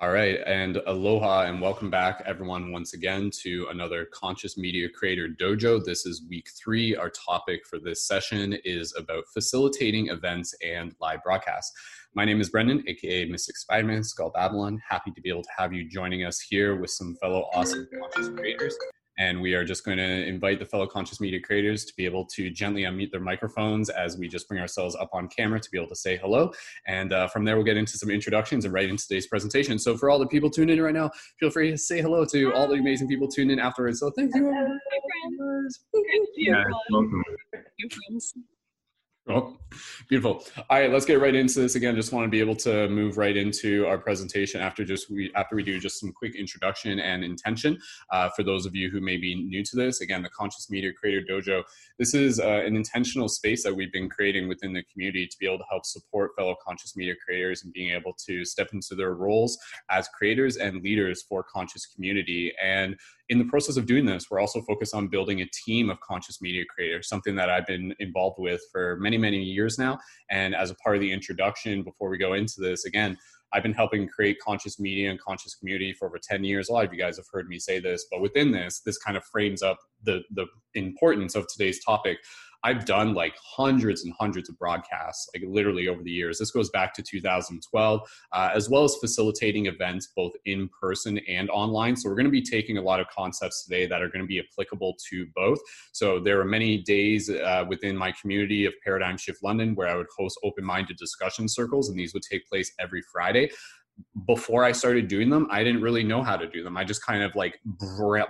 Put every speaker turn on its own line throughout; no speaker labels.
All right, and aloha, and welcome back, everyone, once again to another Conscious Media Creator Dojo. This is week three. Our topic for this session is about facilitating events and live broadcasts. My name is Brendon, aka Mystic Spiderman, Skull Babylon. Happy to be able to have you joining us here with some fellow awesome conscious creators. And we are just going to invite the fellow conscious media creators to be able to gently unmute their microphones as we just bring ourselves up on camera to be able to say hello. And uh, from there, we'll get into some introductions and right into today's presentation. So for all the people tuned in right now, feel free to say hello to all the amazing people tuned in afterwards. So thank you.
Yeah, welcome.
Oh, beautiful. All right, let's get right into this again. Just want to be able to move right into our presentation after just we after we do just some quick introduction and intention uh, for those of you who may be new to this. Again, the Conscious Media Creator Dojo. This is uh, an intentional space that we've been creating within the community to be able to help support fellow conscious media creators and being able to step into their roles as creators and leaders for conscious community and in the process of doing this, we're also focused on building a team of conscious media creators, something that I've been involved with for many, many years now. And as a part of the introduction, before we go into this, again, I've been helping create conscious media and conscious community for over 10 years. A lot of you guys have heard me say this, but within this, this kind of frames up the, the importance of today's topic I've done like hundreds and hundreds of broadcasts, like literally over the years. This goes back to 2012, uh, as well as facilitating events both in person and online. So, we're going to be taking a lot of concepts today that are going to be applicable to both. So, there are many days uh, within my community of Paradigm Shift London where I would host open minded discussion circles, and these would take place every Friday before I started doing them, I didn't really know how to do them. I just kind of like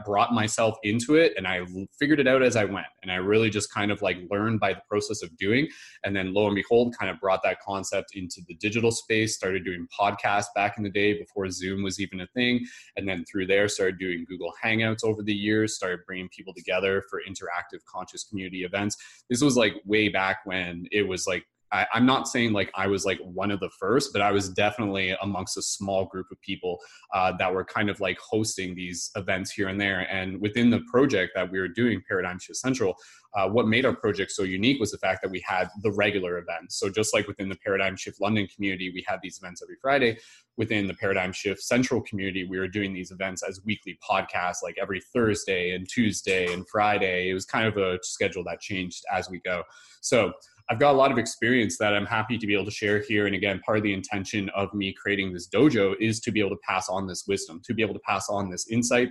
brought myself into it and I figured it out as I went. And I really just kind of like learned by the process of doing. And then lo and behold, kind of brought that concept into the digital space, started doing podcasts back in the day before Zoom was even a thing. And then through there, started doing Google Hangouts over the years, started bringing people together for interactive conscious community events. This was like way back when it was like I, am not saying like I was like one of the first, but I was definitely amongst a small group of people uh, that were kind of like hosting these events here and there. And within the project that we were doing, Paradigm Shift Central, uh, what made our project so unique was the fact that we had the regular events. So just like within the Paradigm Shift London community, we had these events every Friday. Within the Paradigm Shift Central community, we were doing these events as weekly podcasts, like every Thursday and Tuesday and Friday. It was kind of a schedule that changed as we go. So I've got a lot of experience that I'm happy to be able to share here. And again, part of the intention of me creating this dojo is to be able to pass on this wisdom, to be able to pass on this insight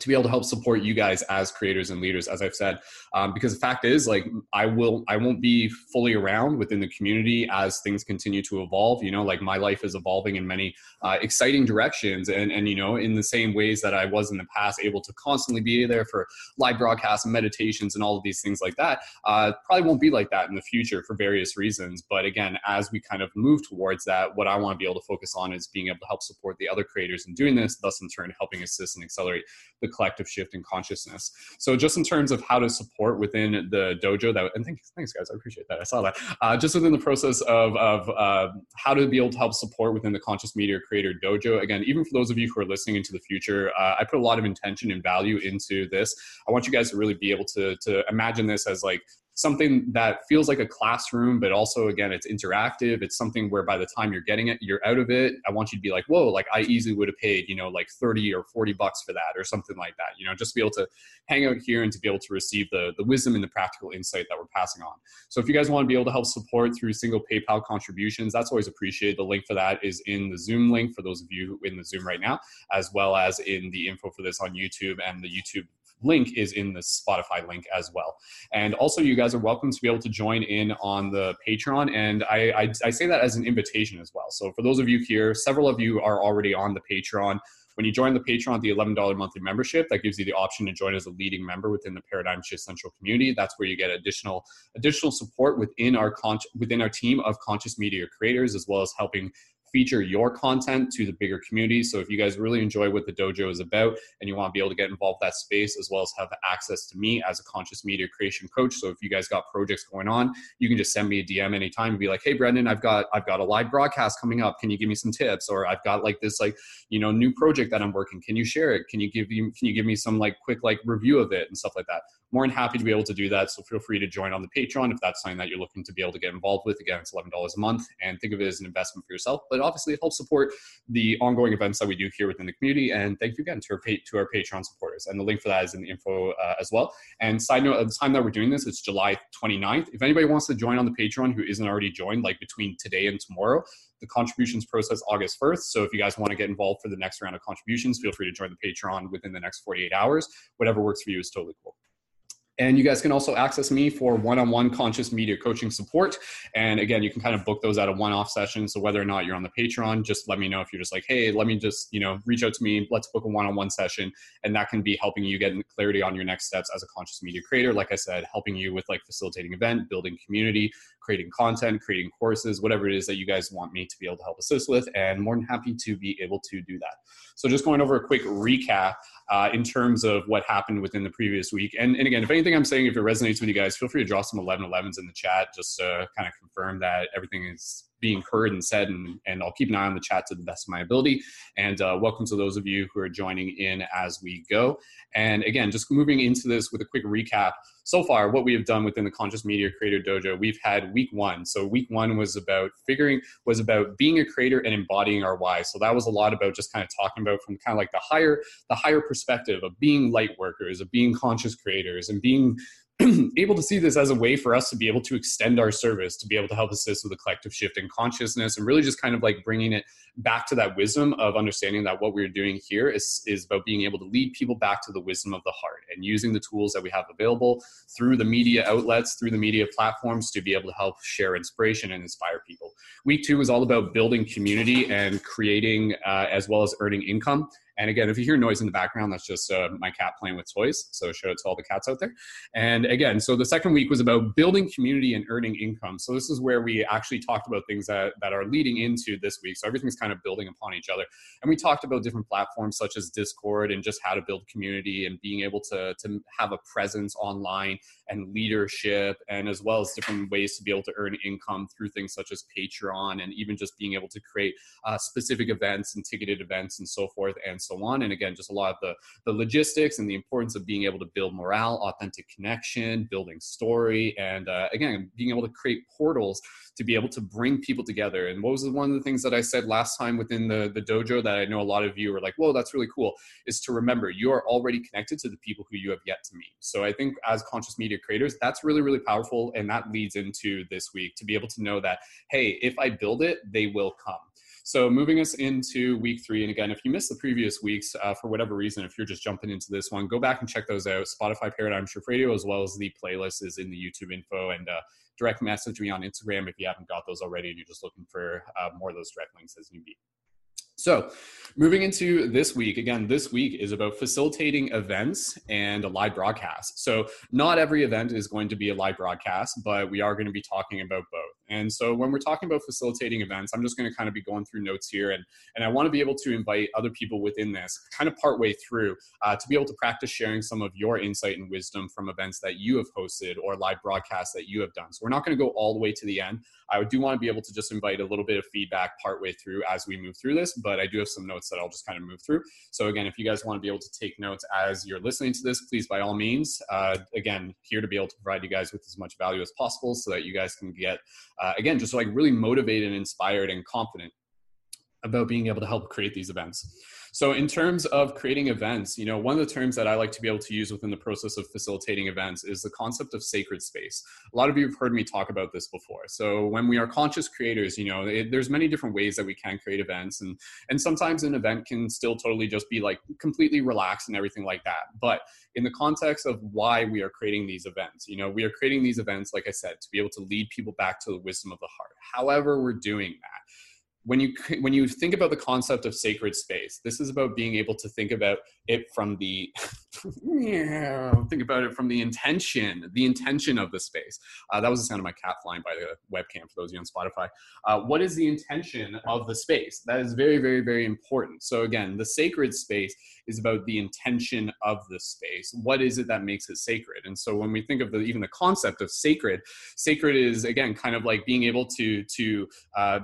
to be able to help support you guys as creators and leaders as i've said. Um, because the fact is like i will i won't be fully around within the community as things continue to evolve you know like my life is evolving in many uh, exciting directions. And and you know in the same ways that i was in the past able to constantly be there for live broadcasts and meditations and all of these things like that uh, probably won't be like that in the future for various reasons. But again as we kind of move towards that what i want to be able to focus on is being able to help support the other creators in doing this thus in turn helping assist and accelerate the collective shift in consciousness. So just in terms of how to support within the dojo that, and thanks, thanks guys, I appreciate that. I saw that. Uh, just within the process of, of uh, how to be able to help support within the conscious media creator dojo. Again, even for those of you who are listening into the future, uh, I put a lot of intention and value into this. I want you guys to really be able to, to imagine this as like something that feels like a classroom, but also again, it's interactive. It's something where by the time you're getting it, you're out of it. I want you to be like, whoa, like I easily would have paid, you know, like 30 or 40 bucks for that or something like that. You know, just be able to hang out here and to be able to receive the, the wisdom and the practical insight that we're passing on. So if you guys want to be able to help support through single PayPal contributions, that's always appreciated. The link for that is in the Zoom link for those of you in the Zoom right now, as well as in the info for this on YouTube and the YouTube link is in the Spotify link as well. And also, you guys are welcome to be able to join in on the Patreon. And I, I, I say that as an invitation as well. So, for those of you here, several of you are already on the Patreon. When you join the Patreon, the $11 monthly membership, that gives you the option to join as a leading member within the Paradigm Shift Central community. That's where you get additional additional support within our con- within our team of conscious media creators, as well as helping feature your content to the bigger community. So if you guys really enjoy what the dojo is about and you want to be able to get involved that space as well as have access to me as a conscious media creation coach. So if you guys got projects going on, you can just send me a DM anytime and be like, "Hey Brendon, I've got I've got a live broadcast coming up. Can you give me some tips?" Or I've got like this like, you know, new project that I'm working. Can you share it? Can you give you can you give me some like quick like review of it and stuff like that? More than happy to be able to do that. So feel free to join on the Patreon if that's something that you're looking to be able to get involved with. Again, it's $11 a month and think of it as an investment for yourself, but obviously it helps support the ongoing events that we do here within the community. And thank you again to our, to our Patreon supporters. And the link for that is in the info uh, as well. And side note, at the time that we're doing this, it's July 29th. If anybody wants to join on the Patreon who isn't already joined, like between today and tomorrow, the contributions process August 1st. So if you guys want to get involved for the next round of contributions, feel free to join the Patreon within the next 48 hours. Whatever works for you is totally cool. And you guys can also access me for one on one conscious media coaching support. And again, you can kind of book those at a one off session. So whether or not you're on the Patreon, just let me know if you're just like, hey, let me just, you know, reach out to me. Let's book a one on one session. And that can be helping you get clarity on your next steps as a conscious media creator. Like I said, helping you with like facilitating event, building community, creating content, creating courses, whatever it is that you guys want me to be able to help assist with. And more than happy to be able to do that. So just going over a quick recap uh, in terms of what happened within the previous week. And, and again, if anything I'm saying, if it resonates with you guys, feel free to draw some 1111s in the chat just to kind of confirm that everything is being heard and said, and, and I'll keep an eye on the chat to the best of my ability. And uh, welcome to those of you who are joining in as we go. And again, just moving into this with a quick recap. So far, what we have done within the Conscious Media Creator Dojo, we've had week one. So week one was about figuring, was about being a creator and embodying our why. So that was a lot about just kind of talking about from kind of like the higher, the higher perspective of being light workers, of being conscious creators, and being able to see this as a way for us to be able to extend our service to be able to help assist with a collective shift in consciousness and really just kind of like bringing it back to that wisdom of understanding that what we're doing here is, is about being able to lead people back to the wisdom of the heart and using the tools that we have available through the media outlets through the media platforms to be able to help share inspiration and inspire people. Week two is all about building community and creating uh, as well as earning income and again, if you hear noise in the background, that's just uh, my cat playing with toys. So shout out to all the cats out there. And again, so the second week was about building community and earning income. So this is where we actually talked about things that, that are leading into this week. So everything's kind of building upon each other. And we talked about different platforms such as Discord and just how to build community and being able to, to have a presence online and leadership and as well as different ways to be able to earn income through things such as Patreon and even just being able to create uh, specific events and ticketed events and so forth and so on. And again, just a lot of the, the logistics and the importance of being able to build morale, authentic connection, building story, and uh, again, being able to create portals to be able to bring people together. And what was one of the things that I said last time within the, the dojo that I know a lot of you were like, whoa, that's really cool, is to remember you are already connected to the people who you have yet to meet. So I think as conscious media creators, that's really, really powerful. And that leads into this week to be able to know that, hey, if I build it, they will come. So moving us into week three, and again, if you missed the previous weeks uh, for whatever reason, if you're just jumping into this one, go back and check those out. Spotify Paradigm Shift Radio, as well as the playlist, is in the YouTube info, and uh, direct message me on Instagram if you haven't got those already and you're just looking for uh, more of those direct links as you need. So, moving into this week, again, this week is about facilitating events and a live broadcast. So, not every event is going to be a live broadcast, but we are going to be talking about both. And so, when we're talking about facilitating events, I'm just going to kind of be going through notes here, and, and I want to be able to invite other people within this kind of part way through uh, to be able to practice sharing some of your insight and wisdom from events that you have hosted or live broadcasts that you have done. So, we're not going to go all the way to the end. I do want to be able to just invite a little bit of feedback part way through as we move through this, but I do have some notes that I'll just kind of move through. So again, if you guys want to be able to take notes as you're listening to this, please by all means, uh, again, here to be able to provide you guys with as much value as possible so that you guys can get, uh, again, just like really motivated and inspired and confident about being able to help create these events. So in terms of creating events, you know, one of the terms that I like to be able to use within the process of facilitating events is the concept of sacred space. A lot of you have heard me talk about this before. So when we are conscious creators, you know, it, there's many different ways that we can create events and and sometimes an event can still totally just be like completely relaxed and everything like that. But in the context of why we are creating these events, you know, we are creating these events like I said to be able to lead people back to the wisdom of the heart. However, we're doing that when you when you think about the concept of sacred space this is about being able to think about it from the think about it from the intention the intention of the space. Uh, that was the sound of my cat flying by the webcam for those of you on spotify. Uh, what is the intention of the space? That is very very very important. So again the sacred space is about the intention of the space. What is it that makes it sacred? And so when we think of the even the concept of sacred sacred is again kind of like being able to to uh,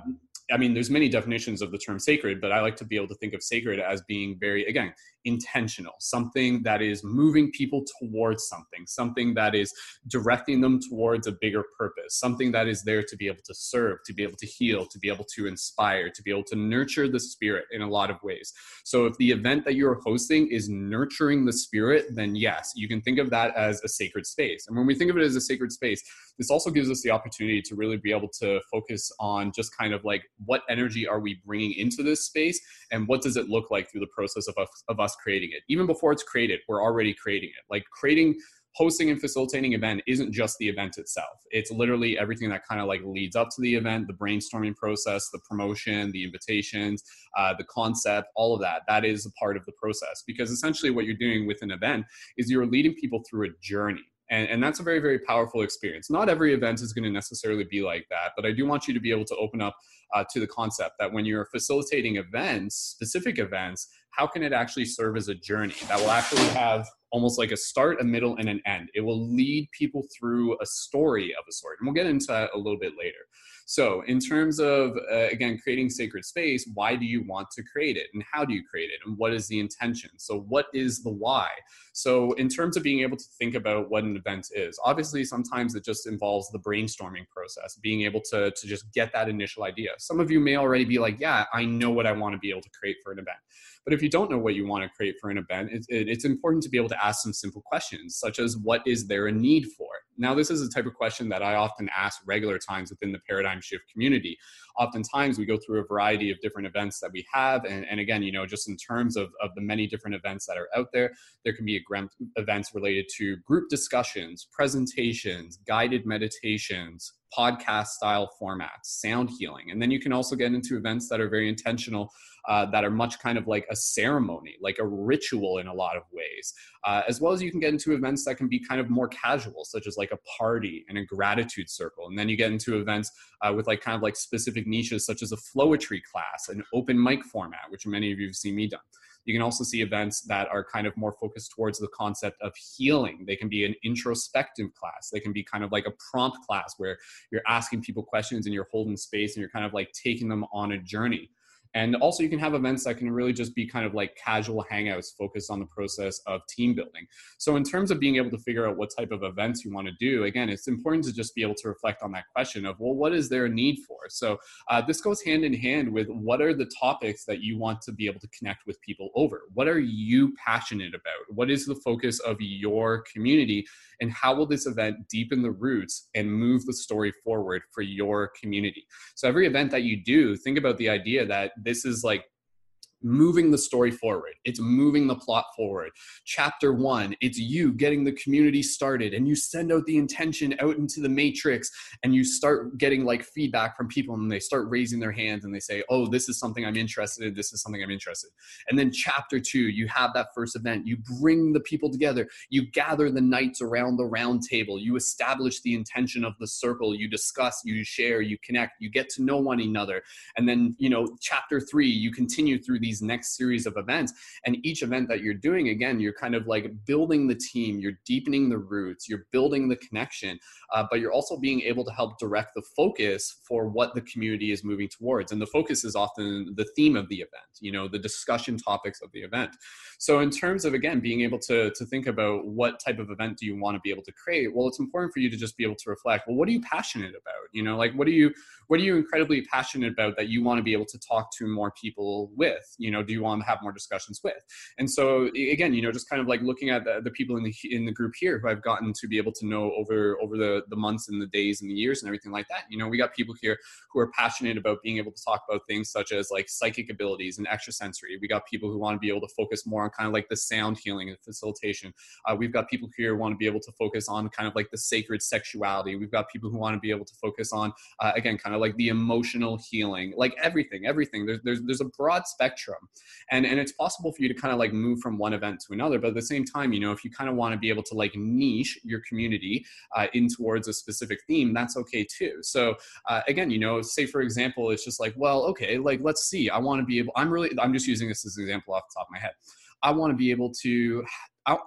i mean there's many definitions of the term sacred but i like to be able to think of sacred as being very again intentional something that is moving people towards something something that is directing them towards a bigger purpose something that is there to be able to serve to be able to heal to be able to inspire to be able to nurture the spirit in a lot of ways. So if the event that you're hosting is nurturing the spirit then yes you can think of that as a sacred space. And when we think of it as a sacred space this also gives us the opportunity to really be able to focus on just kind of like what energy are we bringing into this space and what does it look like through the process of us, of us creating it. Even before it's created we're already creating it. Like creating hosting and facilitating event isn't just the event itself. It's literally everything that kind of like leads up to the event the brainstorming process the promotion the invitations uh, the concept all of that. That is a part of the process. Because essentially what you're doing with an event is you're leading people through a journey and, and that's a very, very powerful experience. Not every event is going to necessarily be like that, but I do want you to be able to open up uh, to the concept that when you're facilitating events, specific events, how can it actually serve as a journey that will actually have almost like a start, a middle, and an end? It will lead people through a story of a sort. And we'll get into that a little bit later. So, in terms of, uh, again, creating sacred space, why do you want to create it? And how do you create it? And what is the intention? So, what is the why? So, in terms of being able to think about what an event is, obviously, sometimes it just involves the brainstorming process, being able to, to just get that initial idea. Some of you may already be like, yeah, I know what I want to be able to create for an event. But if you don't know what you want to create for an event, it, it, it's important to be able to ask some simple questions, such as what is there a need for? Now, this is a type of question that I often ask regular times within the paradigm shift community. Oftentimes, we go through a variety of different events that we have. And, and again, you know, just in terms of, of the many different events that are out there, there can be events related to group discussions, presentations, guided meditations, podcast style formats, sound healing. And then you can also get into events that are very intentional, uh, that are much kind of like a ceremony, like a ritual in a lot of ways, uh, as well as you can get into events that can be kind of more casual, such as like a party and a gratitude circle. And then you get into events uh, with like kind of like specific niches, such as a flowetry class, an open mic format, which many of you have seen me done. You can also see events that are kind of more focused towards the concept of healing. They can be an introspective class. They can be kind of like a prompt class where you're asking people questions and you're holding space and you're kind of like taking them on a journey. And also, you can have events that can really just be kind of like casual hangouts focused on the process of team building. So, in terms of being able to figure out what type of events you want to do, again, it's important to just be able to reflect on that question of, well, what is there a need for? So, uh, this goes hand in hand with what are the topics that you want to be able to connect with people over? What are you passionate about? What is the focus of your community? And how will this event deepen the roots and move the story forward for your community? So, every event that you do, think about the idea that this is like moving the story forward. It's moving the plot forward. Chapter one, it's you getting the community started and you send out the intention out into the matrix and you start getting like feedback from people and they start raising their hands and they say, oh, this is something I'm interested in. This is something I'm interested in. And then chapter two, you have that first event. You bring the people together. You gather the knights around the round table. You establish the intention of the circle. You discuss, you share, you connect, you get to know one another. And then, you know, chapter three, you continue through these next series of events. And each event that you're doing, again, you're kind of like building the team, you're deepening the roots, you're building the connection, uh, but you're also being able to help direct the focus for what the community is moving towards. And the focus is often the theme of the event, you know, the discussion topics of the event. So, in terms of, again, being able to, to think about what type of event do you want to be able to create, well, it's important for you to just be able to reflect, well, what are you passionate about? You know, like what are you, what are you incredibly passionate about that you want to be able to talk to more people with? You know, do you want to have more discussions with? And so, again, you know, just kind of like looking at the, the people in the in the group here who I've gotten to be able to know over over the the months and the days and the years and everything like that. You know, we got people here who are passionate about being able to talk about things such as like psychic abilities and extrasensory. We got people who want to be able to focus more on kind of like the sound healing and facilitation. Uh, we've got people here who want to be able to focus on kind of like the sacred sexuality. We've got people who want to be able to focus on uh, again kind of like the emotional healing, like everything, everything. There's there's there's a broad spectrum, and and it's possible for you to kind of like move from one event to another. But at the same time, you know, if you kind of want to be able to like niche your community uh, in towards a specific theme, that's okay too. So uh, again, you know, say for example, it's just like, well, okay, like let's see. I want to be able. I'm really. I'm just using this as an example off the top of my head. I want to be able to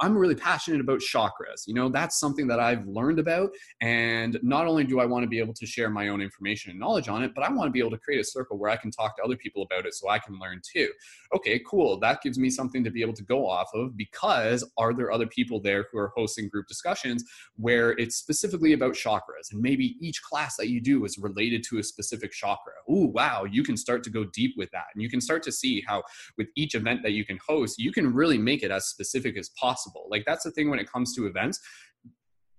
I'm really passionate about chakras. You know, that's something that I've learned about. And not only do I want to be able to share my own information and knowledge on it, but I want to be able to create a circle where I can talk to other people about it so I can learn too. Okay, cool. That gives me something to be able to go off of because are there other people there who are hosting group discussions where it's specifically about chakras? And maybe each class that you do is related to a specific chakra. Ooh, wow, you can start to go deep with that. And you can start to see how with each event that you can host, you can really make it as specific as possible possible. Like that's the thing when it comes to events.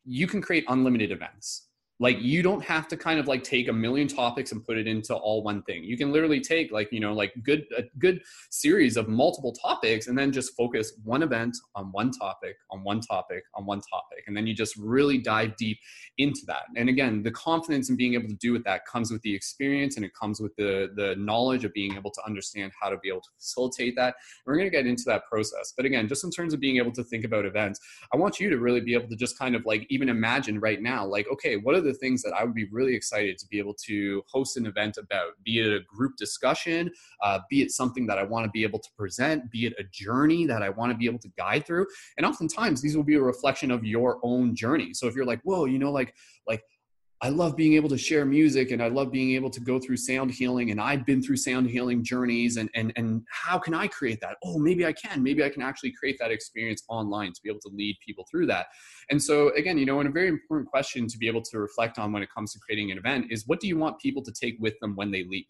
You can create unlimited events like you don't have to kind of like take a million topics and put it into all one thing. You can literally take like you know like good a good series of multiple topics and then just focus one event on one topic on one topic on one topic. And then you just really dive deep into that. And again the confidence in being able to do with that comes with the experience and it comes with the the knowledge of being able to understand how to be able to facilitate that. We're going to get into that process. But again just in terms of being able to think about events i want you to really be able to just kind of like even imagine right now like okay what are the the things that I would be really excited to be able to host an event about, be it a group discussion, uh, be it something that I want to be able to present, be it a journey that I want to be able to guide through. And oftentimes these will be a reflection of your own journey. So if you're like, whoa, you know, like, like I love being able to share music and I love being able to go through sound healing and I've been through sound healing journeys and and and how can I create that? Oh, maybe I can. Maybe I can actually create that experience online to be able to lead people through that. And so again, you know, and a very important question to be able to reflect on when it comes to creating an event is what do you want people to take with them when they leave?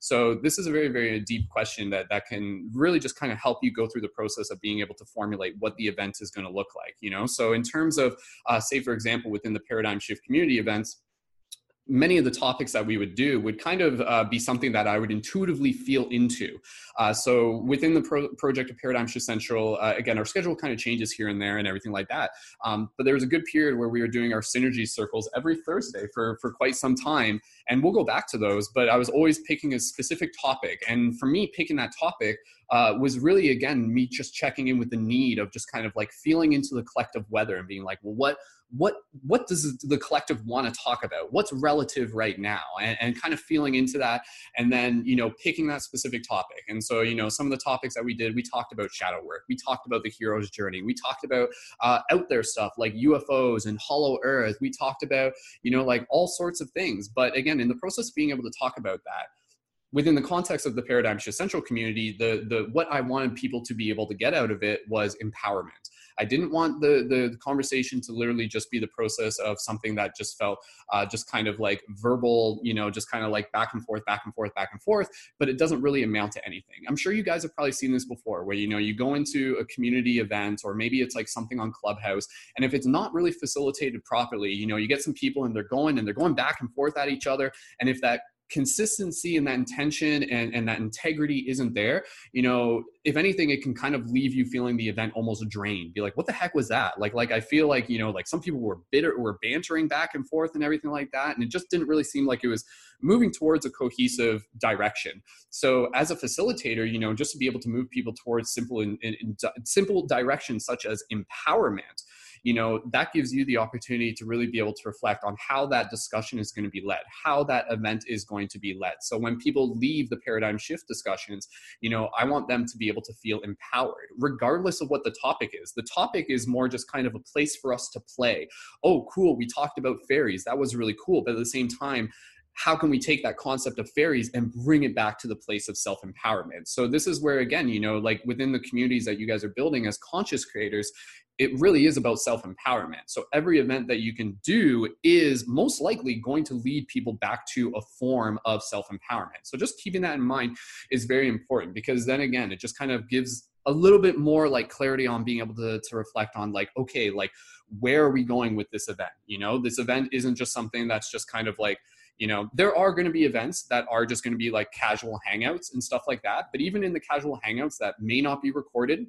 So this is a very very deep question that that can really just kind of help you go through the process of being able to formulate what the event is going to look like, you know? So in terms of uh, say for example within the paradigm shift community events many of the topics that we would do would kind of uh, be something that I would intuitively feel into. Uh, so within the pro- project of Paradigm Shift Central, uh, again, our schedule kind of changes here and there and everything like that. Um, but there was a good period where we were doing our synergy circles every Thursday for, for quite some time. And we'll go back to those, but I was always picking a specific topic. And for me, picking that topic uh, was really, again, me just checking in with the need of just kind of like feeling into the collective weather and being like, well, what, what what does the collective want to talk about? What's relative right now? And, and, kind of feeling into that and then you know picking that specific topic. And so you know some of the topics that we did we talked about shadow work. We talked about the hero's journey. We talked about uh, out there stuff like ufos and hollow earth. We talked about you know like all sorts of things. But again in the process being able to talk about that within the context of the paradigm shift central community the the what i wanted people to be able to get out of it was empowerment I didn't want the the conversation to literally just be the process of something that just felt uh, just kind of like verbal, you know, just kind of like back and forth, back and forth, back and forth, but it doesn't really amount to anything. I'm sure you guys have probably seen this before, where you know you go into a community event or maybe it's like something on Clubhouse, and if it's not really facilitated properly, you know, you get some people and they're going and they're going back and forth at each other, and if that consistency and that intention and, and that integrity isn't there, you know, if anything, it can kind of leave you feeling the event almost drained. Be like, what the heck was that? Like, like I feel like, you know, like some people were bitter, were bantering back and forth and everything like that. And it just didn't really seem like it was moving towards a cohesive direction. So as a facilitator, you know, just to be able to move people towards simple in, in, in simple directions such as empowerment, you know that gives you the opportunity to really be able to reflect on how that discussion is going to be led how that event is going to be led. So when people leave the paradigm shift discussions you know i want them to be able to feel empowered regardless of what the topic is. The topic is more just kind of a place for us to play. Oh cool we talked about fairies that was really cool but at the same time how can we take that concept of fairies and bring it back to the place of self empowerment? So, this is where, again, you know, like within the communities that you guys are building as conscious creators, it really is about self empowerment. So, every event that you can do is most likely going to lead people back to a form of self empowerment. So, just keeping that in mind is very important because then again, it just kind of gives a little bit more like clarity on being able to, to reflect on like okay like where are we going with this event you know this event isn't just something that's just kind of like you know there are going to be events that are just going to be like casual hangouts and stuff like that but even in the casual hangouts that may not be recorded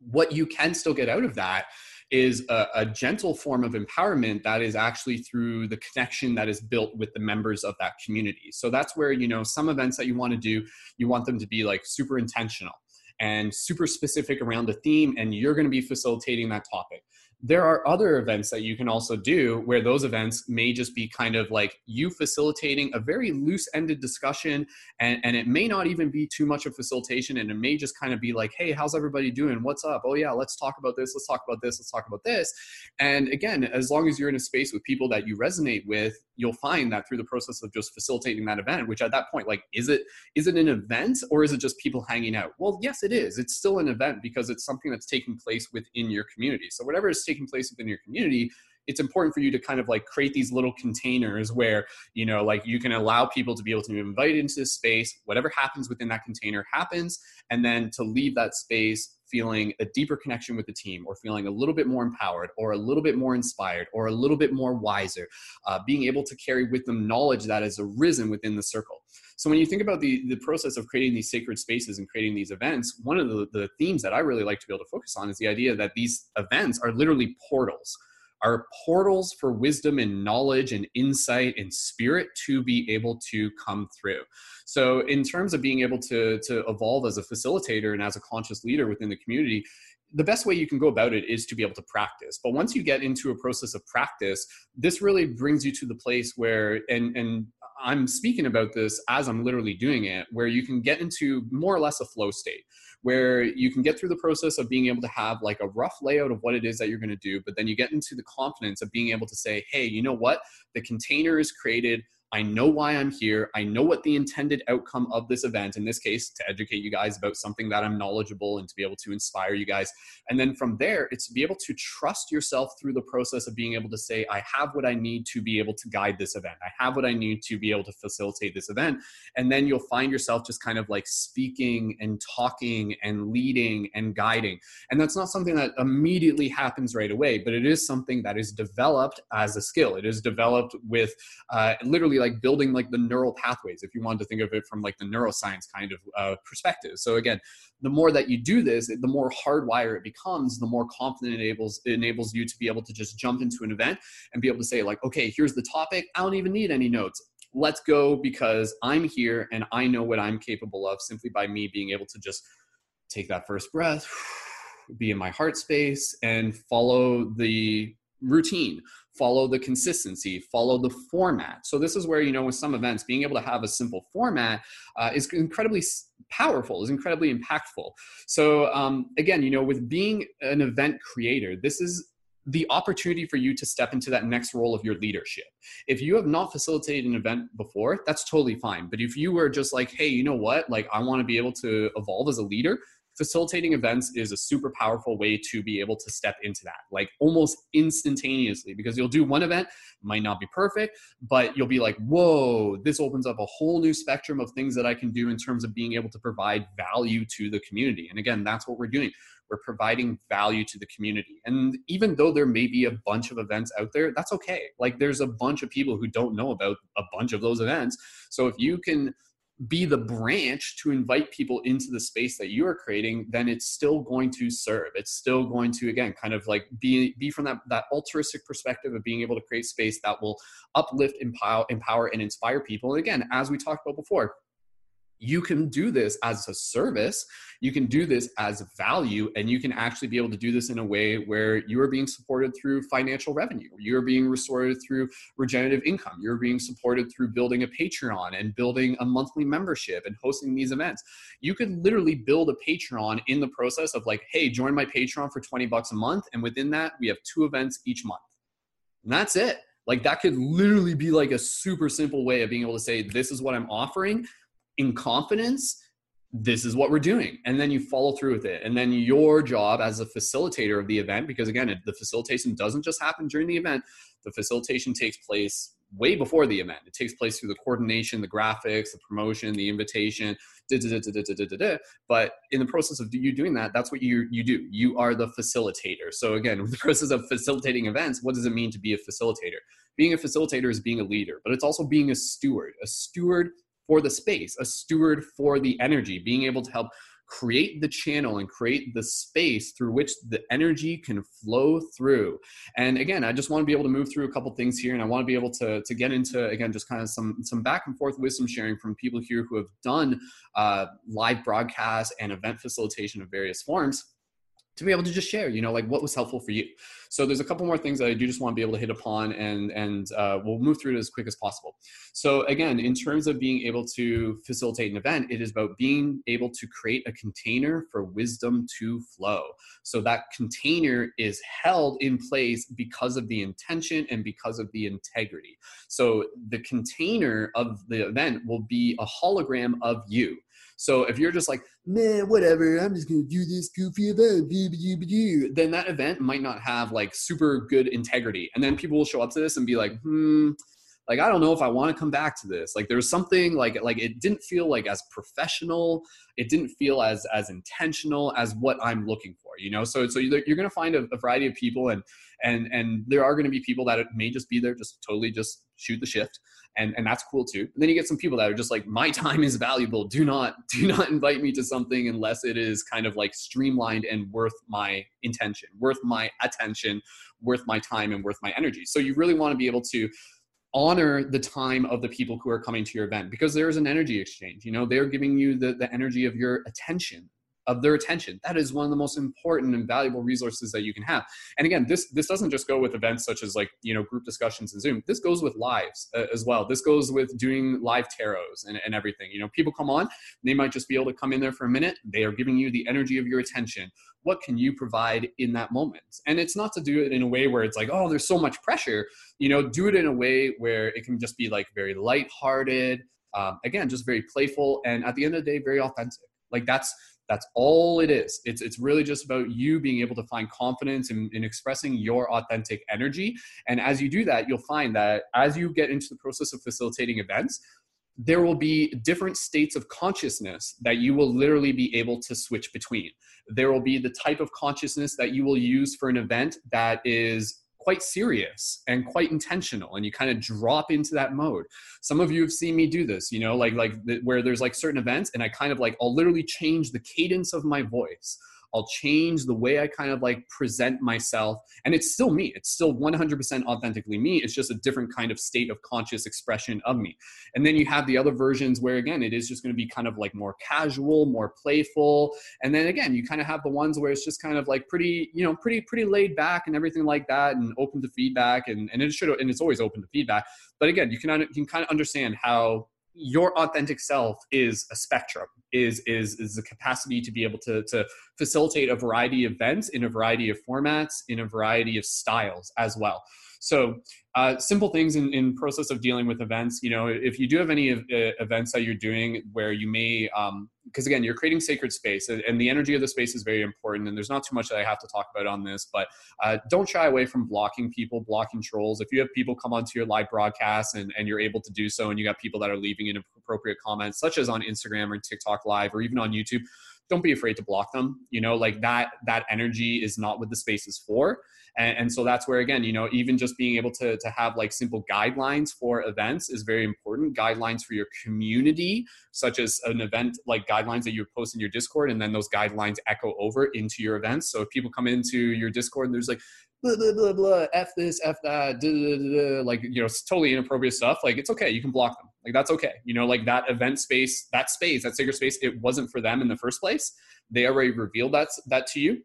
what you can still get out of that is a, a, gentle form of empowerment that is actually through the connection that is built with the members of that community. So that's where you know some events that you want to do you want them to be like super intentional and super specific around the theme and you're going to be facilitating that topic there are other events that you can also do where those events may just be kind of like you facilitating a very loose ended discussion and, and it may not even be too much of facilitation and it may just kind of be like hey how's everybody doing? What's up? Oh yeah let's talk about this let's talk about this let's talk about this. And again as long as you're in a space with people that you resonate with you'll find that through the process of just facilitating that event which at that point like is it is it an event or is it just people hanging out? Well yes it is. It's still an event because it's something that's taking place within your community. So whatever is taking place within your community it's important for you to kind of like create these little containers where you know like you can allow people to be able to be invited into this space. Whatever happens within that container happens and then to leave that space feeling a deeper connection with the team or feeling a little bit more empowered or a little bit more inspired or a little bit more wiser uh, being able to carry with them knowledge that has arisen within the circle. So when you think about the, the process of creating these sacred spaces and creating these events one of the, the themes that i really like to be able to focus on is the idea that these events are literally portals are portals for wisdom and knowledge and insight and spirit to be able to come through. So, in terms of being able to, to evolve as a facilitator and as a conscious leader within the community, the best way you can go about it is to be able to practice. But once you get into a process of practice, this really brings you to the place where, and, and I'm speaking about this as I'm literally doing it, where you can get into more or less a flow state where you can get through the process of being able to have like a rough layout of what it is that you're going to do, but then you get into the confidence of being able to say, hey, you know what? The container is created I know why I'm here. I know what the intended outcome of this event, in this case, to educate you guys about something that I'm knowledgeable and to be able to inspire you guys. And then from there, it's to be able to trust yourself through the process of being able to say, I have what I need to be able to guide this event. I have what I need to be able to facilitate this event. And then you'll find yourself just kind of like speaking and talking and leading and guiding. And that's not something that immediately happens right away, but it is something that is developed as a skill. It is developed with uh, literally like building like the neural pathways if you wanted to think of it from like the neuroscience kind of uh, perspective. So again the more that you do this the more hardwire it becomes the more confident it enables it enables you to be able to just jump into an event and be able to say like okay here's the topic. I don't even need any notes. Let's go because i'm here and i know what i'm capable of simply by me being able to just take that first breath be in my heart space and follow the routine follow the consistency follow the format so this is where you know with some events being able to have a simple format uh, is incredibly powerful is incredibly impactful so um, again you know with being an event creator this is the opportunity for you to step into that next role of your leadership. If you have not facilitated an event before, that's totally fine. But if you were just like, hey, you know what? Like, I want to be able to evolve as a leader, facilitating events is a super powerful way to be able to step into that like almost instantaneously because you'll do one event might not be perfect but you'll be like whoa this opens up a whole new spectrum of things that i can do in terms of being able to provide value to the community. And again that's what we're doing. We're providing value to the community. And even though there may be a bunch of events out there that's okay. Like there's a bunch of people who don't know about a bunch of those events. So if you can be the branch to invite people into the space that you are creating then it's still going to serve. It's still going to again kind of like be be from that that altruistic perspective of being able to create space that will uplift empower empower and inspire people. And again as we talked about before you can do this as a service you can do this as value and you can actually be able to do this in a way where you are being supported through financial revenue you're being restored through regenerative income you're being supported through building a patreon and building a monthly membership and hosting these events. You could literally build a patreon in the process of like hey join my patreon for 20 bucks a month and within that we have two events each month. And that's it. Like that could literally be like a super simple way of being able to say this is what i'm offering in confidence this is what we're doing. And then you follow through with it. And then your job as a facilitator of the event because again the facilitation doesn't just happen during the event. The facilitation takes place way before the event. It takes place through the coordination the graphics the promotion the invitation da, da, da, but in the process of you doing that that's what you you do. You are the facilitator. So again the process of facilitating events what does it mean to be a facilitator? Being a facilitator is being a leader but it's also being a steward. A steward for the space, a steward for the energy, being able to help create the channel and create the space through which the energy can flow through. And again, I just want to be able to move through a couple things here and I want to be able to, to get into, again, just kind of some, some back and forth wisdom sharing from people here who have done uh, live broadcasts and event facilitation of various forms to be able to just share, you know, like what was helpful for you. So there's a couple more things that I do just want to be able to hit upon, and and uh, we'll move through it as quick as possible. So again, in terms of being able to facilitate an event, it is about being able to create a container for wisdom to flow. So that container is held in place because of the intention and because of the integrity. So the container of the event will be a hologram of you. So if you're just like, man, whatever, I'm just gonna do this goofy event, then that event might not have like super good integrity. And then people will show up to this and be like, hmm, like I don't know if I want to come back to this. Like there's something like like it didn't feel like as professional. It didn't feel as as intentional as what I'm looking for. You know, so so you're, you're going to find a, a, variety of people, and and and there are going to be people that may just be there, just totally just shoot the shift and and that's cool too. And then you get some people that are just like, my time is valuable. Do not do not invite me to something unless it is kind of like streamlined and worth my intention, worth my attention, worth my time, and worth my energy. So you really want to be able to honor the time of the people who are coming to your event because there's an energy exchange you know they're giving you the, the energy of your attention of their attention. That is one of the most important and valuable resources that you can have. And again, this this doesn't just go with events such as like you know group discussions and Zoom. This goes with lives uh, as well. This goes with doing live tarots and, and everything. You know, people come on, they might just be able to come in there for a minute. They are giving you the energy of your attention. What can you provide in that moment? And it's not to do it in a way where it's like, oh, there's so much pressure. You know, do it in a way where it can just be like very lighthearted. Um, again, just very playful, and at the end of the day, very authentic. Like that's that's all it is. It's it's really just about you being able to find confidence in, in, expressing your authentic energy. And as you do that, you'll find that as you get into the process of facilitating events, there will be different states of consciousness that you will literally be able to switch between. There will be the type of consciousness that you will use for an event that is quite serious and quite intentional and you kind of drop into that mode. Some of you have seen me do this you know like like the, where there's like certain events and i kind of like i'll literally change the cadence of my voice I'll change the way I kind of like present myself. And it's still me. It's still 100% authentically me. It's just a different kind of state of conscious expression of me. And then you have the other versions where, again, it is just going to be kind of like more casual, more playful. And then again, you kind of have the ones where it's just kind of like pretty, you know, pretty, pretty laid back and everything like that and open to feedback. And, and it should, and it's always open to feedback. But again, you can, you can kind of understand how your authentic self is a spectrum is is is the capacity to be able to to facilitate a variety of events in a variety of formats in a variety of styles as well so uh, simple things in, in process of dealing with events you know if you do have any uh, events that you're doing where you may because um, again you're creating sacred space and the energy of the space is very important and there's not too much that i have to talk about on this but uh, don't shy away from blocking people blocking trolls. If you have people come onto your live broadcast and, and you're able to do so and you got people that are leaving inappropriate comments such as on instagram or tiktok live or even on youtube don't be afraid to block them you know like that that energy is not what the space is for. And, and, so that's where again you know even just being able to, to have like simple guidelines for events is very important. Guidelines for your community such as an event like guidelines that you post in your discord and then those guidelines echo over into your events. So if people come into your discord and there's like blah blah blah blah f this f that da, da, da, like you know it's totally inappropriate stuff like it's okay you can block them like that's okay. You know like that event space that space that sacred space it wasn't for them in the first place. They already revealed that that to you.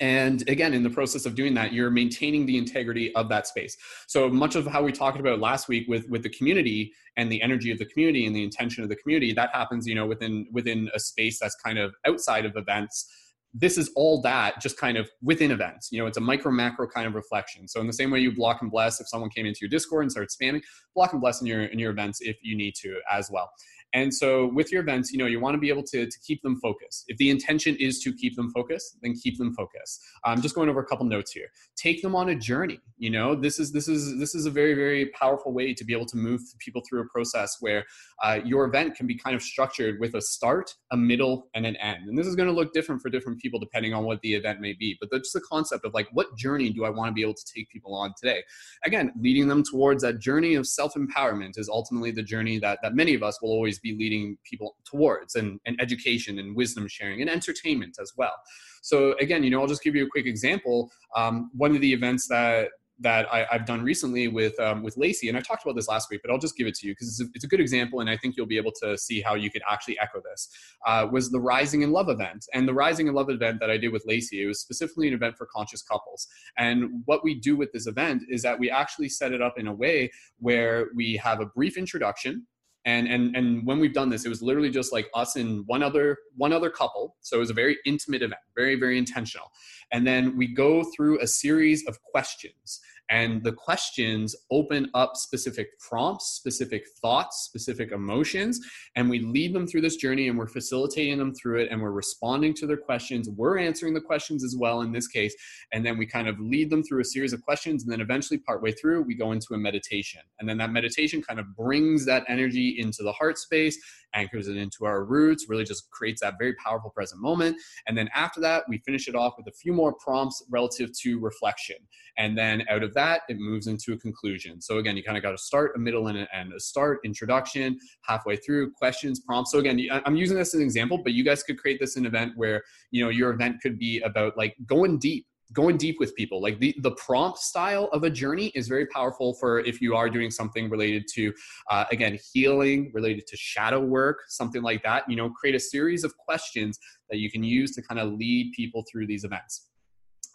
And again, in the process of doing that, you're maintaining the integrity of that space. So much of how we talked about last week with with the community and the energy of the community and the intention of the community, that happens, you know, within within a space that's kind of outside of events this is all that just kind of within events you know it's a micro macro kind of reflection. So in the same way you block and bless if someone came into your discord and started spamming block and bless in your in your events if you need to as well and so with your events, you know, you want to be able to, to keep them focused. If the intention is to keep them focused, then keep them focused. I'm just going over a couple notes here. Take them on a journey. You know, this is this is this is a very very powerful way to be able to move people through a process where uh, your event can be kind of structured with a start, a middle, and an end. And this is going to look different for different people depending on what the event may be. But that's the concept of like, what journey do I want to be able to take people on today? Again, leading them towards that journey of self empowerment is ultimately the journey that that many of us will always be leading people towards and, and education and wisdom sharing and entertainment as well so again you know i'll just give you a quick example um, one of the events that that I, have done recently with um, with Lacey, and I talked about this last week, but I'll just give it to you because it's, it's, a good example, and I think you'll be able to see how you could actually echo this. Uh, was the Rising in Love event, and the Rising in Love event that I did with Lacey. It was specifically an event for conscious couples, and what we do with this event is that we actually set it up in a way where we have a brief introduction and and and when we've done this it was literally just like us and one other one other couple. So it was a very intimate event very very intentional. And then we go through a series of questions and the questions open up specific prompts specific thoughts specific emotions and we lead them through this journey and we're facilitating them through it and we're responding to their questions we're answering the questions as well in this case and then we kind of lead them through a series of questions and then eventually partway through we go into a meditation and then that meditation kind of brings that energy into the heart space anchors it into our roots, really just creates that very powerful present moment. And then after that, we finish it off with a few more prompts relative to reflection. And then out of that, it moves into a conclusion. So again, you kind of got to start, a middle, and an end. A start, introduction, halfway through, questions, prompts. So again, I'm using this as an example, but you guys could create this an event where you know your event could be about like going deep going deep with people like the the prompt style of a journey is very powerful for if you are doing something related to uh, again healing related to shadow work something like that you know create a series of questions that you can use to kind of lead people through these events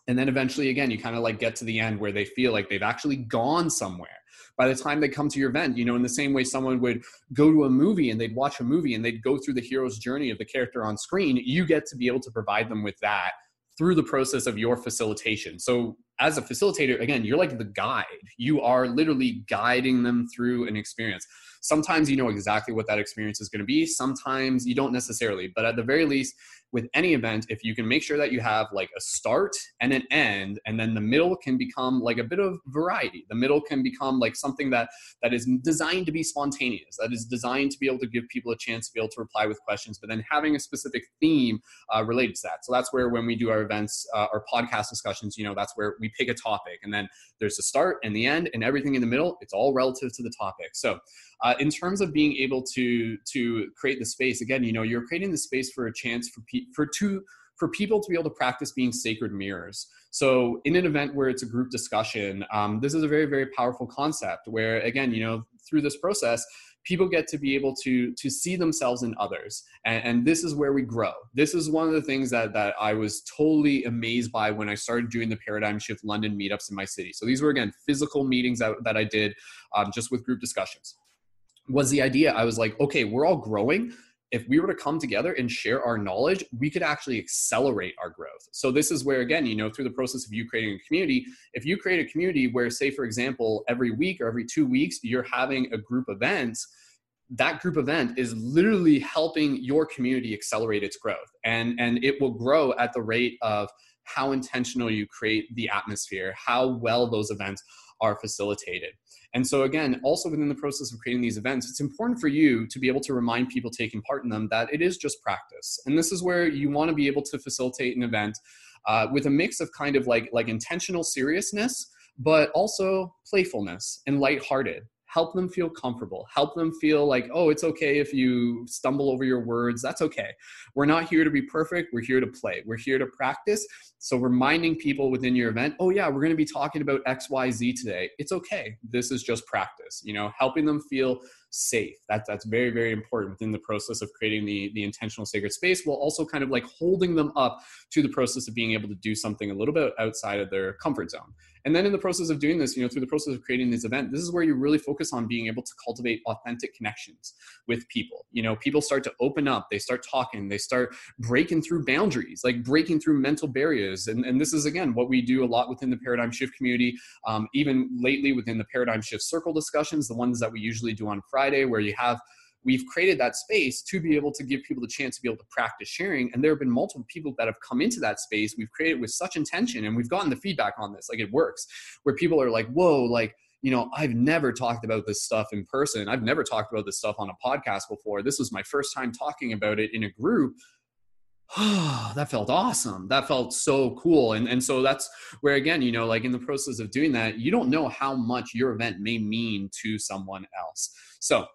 and then eventually again you kind of like get to the end where they feel like they've actually gone somewhere by the time they come to your event you know in the same way someone would go to a movie and they'd watch a movie and they'd go through the hero's journey of the character on screen you get to be able to provide them with that through the process of your facilitation. So, as a facilitator, again, you're like the guide. You are literally guiding them through an experience. Sometimes you know exactly what that experience is going to be, sometimes you don't necessarily, but at the very least, with any event, if you can make sure that you have like a start and an end, and then the middle can become like a bit of variety. The middle can become like something that that is designed to be spontaneous, that is designed to be able to give people a chance to be able to reply with questions, but then having a specific theme uh, related to that. So that's where when we do our events uh, or podcast discussions, you know, that's where we pick a topic, and then there's the start and the end, and everything in the middle. It's all relative to the topic. So uh, in terms of being able to to create the space, again, you know, you're creating the space for a chance for for two for people to be able to practice being sacred mirrors. So, in an event where it's a group discussion, um, this is a very, very powerful concept where, again, you know, through this process, people get to be able to to see themselves in others. And, and, this is where we grow. This is one of the things that that i was totally amazed by when i started doing the paradigm shift london meetups in my city. So these were again physical meetings that, that i did um, just with group discussions. Was the idea i was like okay we're all growing if we were to come together and share our knowledge, we could actually accelerate our growth. So this is where again, you know, through the process of you creating a community, if you create a community where say for example, every week or every 2 weeks you're having a group event, that group event is literally helping your community accelerate its growth. And and it will grow at the rate of how intentional you create the atmosphere, how well those events are facilitated. And so, again, also within the process of creating these events, it's important for you to be able to remind people taking part in them that it is just practice. And this is where you want to be able to facilitate an event uh, with a mix of kind of like like intentional seriousness, but also playfulness and lighthearted help them feel comfortable help them feel like oh it's okay if you stumble over your words that's okay. We're not here to be perfect we're here to play we're here to practice. So reminding people within your event oh yeah we're going to be talking about xyz today it's okay this is just practice you know helping them feel safe that's that's very very important within the process of creating the the intentional sacred space while also kind of like holding them up to the process of being able to do something a little bit outside of their comfort zone and then in the process of doing this, you know, through the process of creating this event, this is where you really focus on being able to cultivate authentic connections with people. You know, people start to open up, they start talking, they start breaking through boundaries, like breaking through mental barriers. And, and this is, again, what we do a lot within the Paradigm Shift community, um, even lately within the Paradigm Shift Circle discussions, the ones that we usually do on Friday, where you have we've created that space to be able to give people the chance to be able to practice sharing. And there have been multiple people that have come into that space. We've created with such intention and we've gotten the feedback on this. Like it works, where people are like, whoa, like, you know, I've never talked about this stuff in person. I've never talked about this stuff on a podcast before. This was my first time talking about it in a group. Oh, that felt awesome. That felt so cool. And, and so that's where, again, you know, like in the process of doing that, you don't know how much your event may mean to someone else. So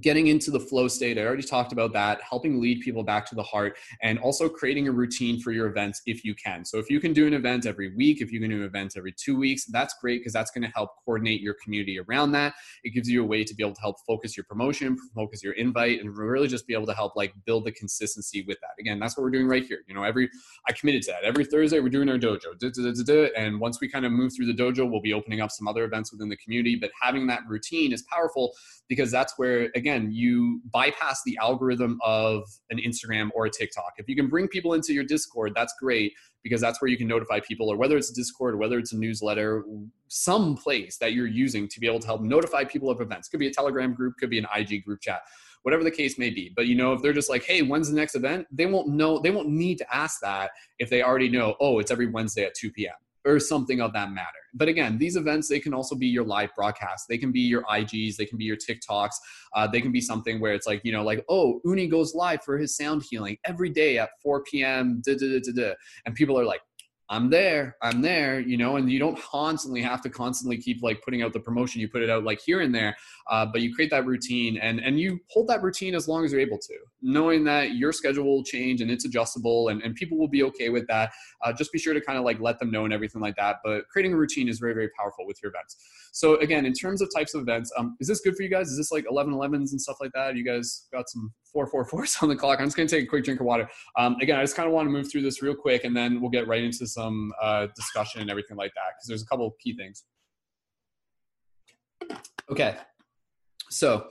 getting into the flow state. I already talked about that, helping lead people back to the heart, and also creating a routine for your events if you can. So, if you can do an event every week, if you can do an event every two weeks, that's great because that's going to help coordinate your community around that. It gives you a way to be able to help focus your promotion, focus your invite, and really just be able to help like build the consistency with that. Again, that's what we're doing right here. You know, every I committed to that. Every Thursday, we're doing our dojo. And once we kind of move through the dojo, we'll be opening up some other events within the community. But having that routine is powerful because that's where, again, you bypass the algorithm of an Instagram or a TikTok. If you can bring people into your Discord, that's great because that's where you can notify people, or whether it's Discord or whether it's a newsletter, some place that you're using to be able to help notify people of events. Could be a Telegram group, could be an IG group chat whatever the case may be. But you know, if they're just like, hey, when's the next event? They won't know, they won't need to ask that if they already know, oh, it's every Wednesday at 2 p.m. or something of that matter. But again, these events, they can also be your live broadcasts. They can be your IGs, they can be your TikToks. Uh, they can be something where it's like, you know, like, oh, Uni goes live for his sound healing every day at 4 p.m. Da, da, da, and people are like, I'm there, I'm there, you know, and you don't constantly have to constantly keep like putting out the promotion. You put it out like here and there, uh, but you create that routine and and you hold that routine as long as you're able to, knowing that your schedule will change and it's adjustable, and and people will be okay with that. Uh, just be sure to kind of like let them know and everything like that. But creating a routine is very very powerful with your events. So again, in terms of types of events, um, is this good for you guys? Is this like 11 11s and stuff like that? You guys got some four four fours on the clock. I'm just gonna take a quick drink of water. Um, again, I just kind of want to move through this real quick, and then we'll get right into some uh, discussion and everything like that because there's a couple of key things. Okay, so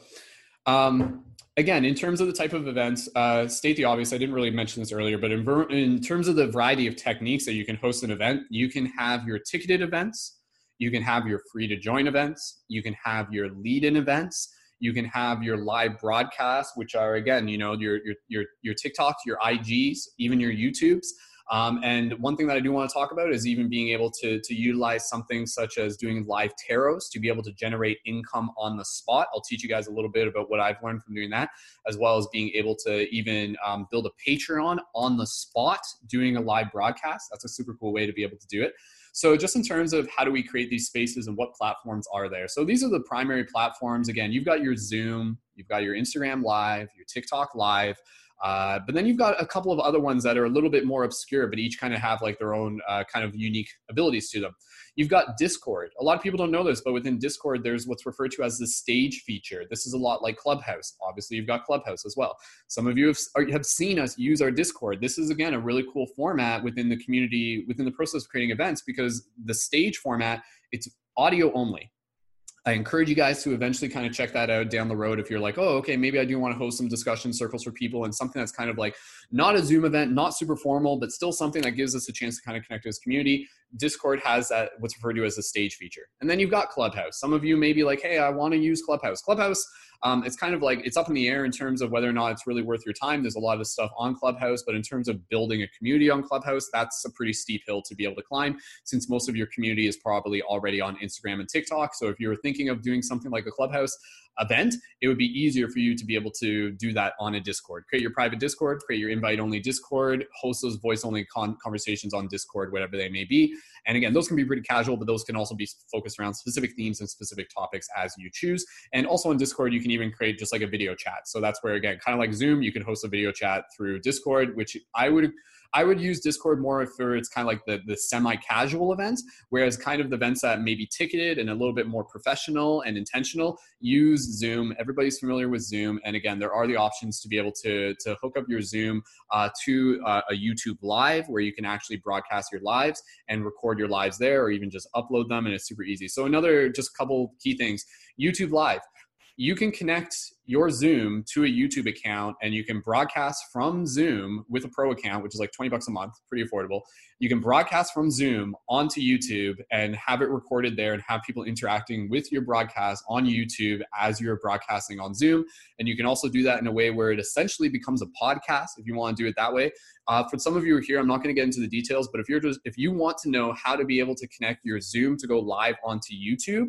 um, again, in terms of the type of events, uh, state the obvious. I didn't really mention this earlier, but in, in terms of the variety of techniques that you can host an event, you can have your ticketed events, you can have your free to join events, you can have your lead in events you can have your live broadcasts, which are again, you know, your your your your TikToks, your IGs, even your YouTubes. Um, and one thing that I do want to talk about is even being able to, to utilize something such as doing live tarots to be able to generate income on the spot. I'll teach you guys a little bit about what I've learned from doing that, as well as being able to even um, build a Patreon on the spot doing a live broadcast. That's a super cool way to be able to do it. So just in terms of how do we create these spaces and what platforms are there? So these are the primary platforms. Again, you've got your Zoom, you've got your Instagram Live, your TikTok Live. Uh, but then you've got a couple of other ones that are a little bit more obscure, but each kind of have like their own uh, kind of unique abilities to them. You've got Discord. A lot of people don't know this, but within Discord, there's what's referred to as the stage feature. This is a lot like Clubhouse. Obviously, you've got Clubhouse as well. Some of you have, have seen us use our Discord. This is, again, a really cool format within the community, within the process of creating events, because the stage format, it's audio only. I encourage you guys to eventually kind of check that out down the road if you're like, oh, okay, maybe I do want to host some discussion circles for people and something that's kind of like not a Zoom event, not super formal, but still something that gives us a chance to kind of connect to this community. Discord has that what's referred to as a stage feature. And then you've got Clubhouse. Some of you may be like, hey, I want to use Clubhouse. Clubhouse um, it's kind of like it's up in the air in terms of whether or not it's really worth your time. There's a lot of stuff on Clubhouse, but in terms of building a community on Clubhouse, that's a pretty steep hill to be able to climb since most of your community is probably already on Instagram and TikTok. So if you're thinking of doing something like a Clubhouse, event, it would be easier for you to be able to do that on a Discord. Create your private Discord, create your invite only Discord, host those voice only con- conversations on Discord, whatever they may be. And again, those can be pretty casual, but those can also be focused around specific themes and specific topics as you choose. And also on Discord, you can even create just like a video chat. So that's where, again, kind of like Zoom, you can host a video chat through Discord, which I would I would use Discord more for it's kind of like the, the semi-casual events, whereas kind of the events that may be ticketed and a little bit more professional and intentional, use Zoom. Everybody's familiar with Zoom. And again, there are the options to be able to, to hook up your Zoom uh, to uh, a YouTube live where you can actually broadcast your lives and record your lives there or even just upload them and it's super easy. So another just couple key things, YouTube live you can connect your Zoom to a YouTube account and you can broadcast from Zoom with a pro account, which is like 20 bucks a month, pretty affordable. You can broadcast from Zoom onto YouTube and have it recorded there and have people interacting with your broadcast on YouTube as you're broadcasting on Zoom. And you can also do that in a way where it essentially becomes a podcast if you want to do it that way. Uh, for some of you here, I'm not going to get into the details, but if you're just if you want to know how to be able to connect your Zoom to go live onto YouTube,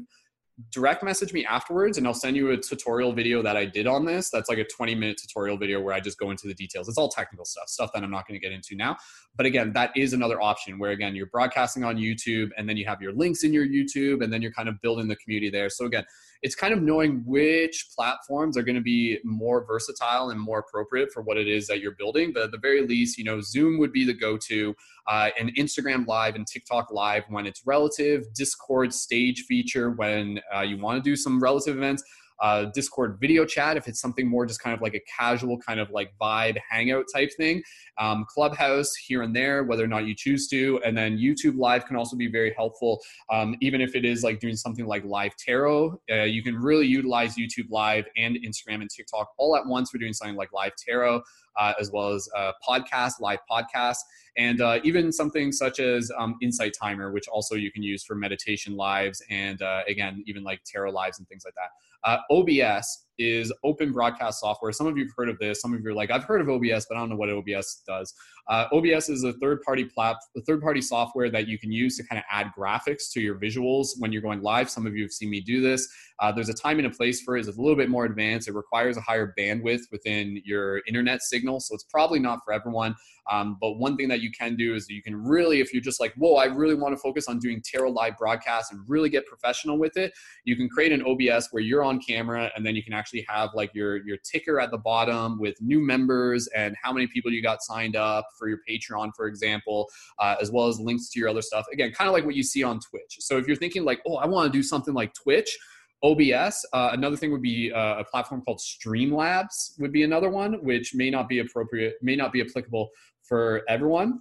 direct message me afterwards and I'll send you a tutorial video that I did on this. That's like a 20 minute tutorial video where I just go into the details. It's all technical stuff, stuff that I'm not going to get into now. But again, that is another option where again, you're broadcasting on YouTube and then you have your links in your YouTube and then you're kind of building the community there. So again, it's kind of knowing which platforms are going to be more versatile and more appropriate for what it is that you're building. But at the very least, you know, Zoom would be the go-to, uh, and Instagram Live and TikTok Live when it's relative, Discord stage feature when uh, you want to do some relative events uh, Discord video chat if it's something more just kind of like a casual kind of like vibe hangout type thing. Um, Clubhouse here and there, whether or not you choose to. And then YouTube Live can also be very helpful, um, even if it is like doing something like live tarot. Uh, you can really utilize YouTube Live and Instagram and TikTok all at once for doing something like live tarot. Uh, as well as uh, podcast, live podcasts, and uh, even something such as um, Insight Timer, which also you can use for meditation lives and uh, again, even like tarot lives and things like that. Uh, OBS is open broadcast software. Some of you have heard of this. Some of you are like, I've heard of OBS, but I don't know what OBS does. Uh, OBS is a third-party plat, a third-party software that you can use to kind of add graphics to your visuals when you're going live. Some of you have seen me do this. Uh, there's a time and a place for it. It's a little bit more advanced. It requires a higher bandwidth within your internet signal, so it's probably not for everyone. Um, but one thing that you can do is you can really, if you're just like, whoa, I really want to focus on doing tarot live broadcasts and really get professional with it, you can create an OBS where you're on camera and then you can actually have like your your ticker at the bottom with new members and how many people you got signed up for your Patreon, for example, uh, as well as links to your other stuff. Again, kind of like what you see on Twitch. So if you're thinking like, oh, I want to do something like Twitch, OBS. Uh, another thing would be uh, a platform called Streamlabs would be another one, which may not be appropriate, may not be applicable for everyone.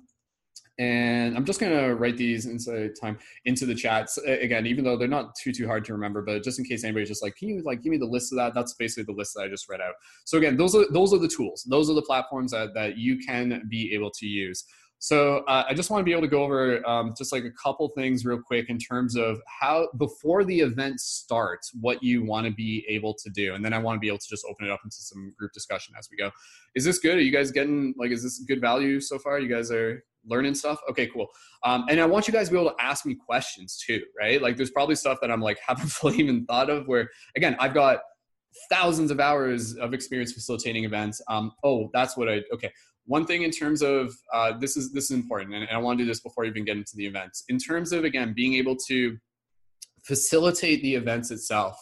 And I'm just gonna write these inside time into the chats again, even though they're not too too hard to remember. But just in case anybody's just like, can you like give me the list of that? That's basically the list that I just read out. So again, those are those are the tools. Those are the platforms that that you can be able to use. So uh, I just want to be able to go over um, just like a couple things real quick in terms of how before the event starts, what you want to be able to do, and then I want to be able to just open it up into some group discussion as we go. Is this good? Are you guys getting like is this good value so far? You guys are learning stuff. Okay, cool. Um, and I want you guys to be able to ask me questions too, right? Like there's probably stuff that I'm like haven't fully even thought of. Where again, I've got thousands of hours of experience facilitating events. Um, oh, that's what I okay one thing in terms of uh, this is this is important and i want to do this before you even get into the events in terms of again being able to facilitate the events itself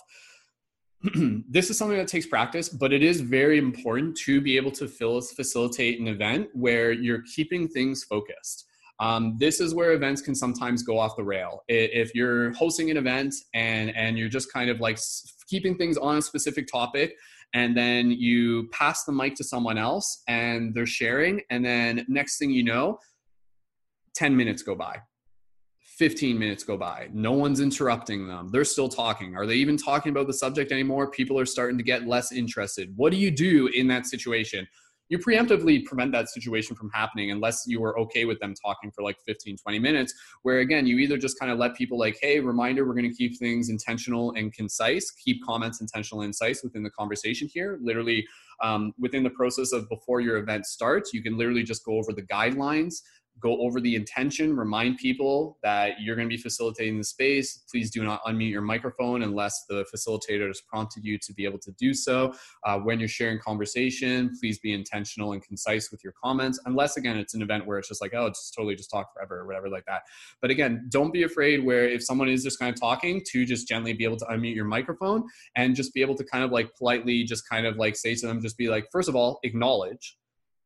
this is something that takes practice but it is very important to be able to fill facilitate an event where you're keeping things focused. Um, this is where events can sometimes go off the rail. If you're hosting an event and and you're just kind of like keeping things on a specific topic and then you pass the mic to someone else and they're sharing and then next thing you know 10 minutes go by 15 minutes go by. No one's interrupting them. They're still talking. Are they even talking about the subject anymore? People are starting to get less interested. What do you do in that situation? You preemptively prevent that situation from happening unless you are okay with them talking for like 15 20 minutes where again you either just kind of let people like hey reminder we're going to keep things intentional and concise keep comments intentional and concise within the conversation here. Literally um, within the process of before your event starts you can literally just go over the guidelines go over the intention, remind people that you're going to be facilitating the space. Please do not unmute your microphone unless the facilitator has prompted you to be able to do so. Uh, when you're sharing conversation, please be intentional and concise with your comments, unless, again, it's an event where it's just like, oh, just totally just talk forever or whatever like that. But again, don't be afraid where if someone is just kind of talking to just gently be able to unmute your microphone and just be able to kind of like politely just kind of like say to them, just be like, first of all, acknowledge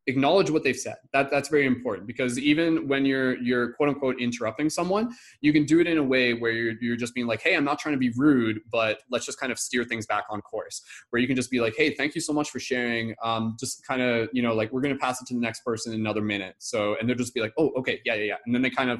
acknowledge what they've said. That that's very important because even when you're you're quote unquote interrupting someone, you can do it in a way where you're you're just being like, hey, I'm not trying to be rude, but let's just kind of steer things back on course. Where you can just be like, hey, thank you so much for sharing. Um, just kind of you know like we're gonna pass it to the next person in another minute. So and they'll just be like, oh, okay, yeah, yeah, yeah, and then they kind of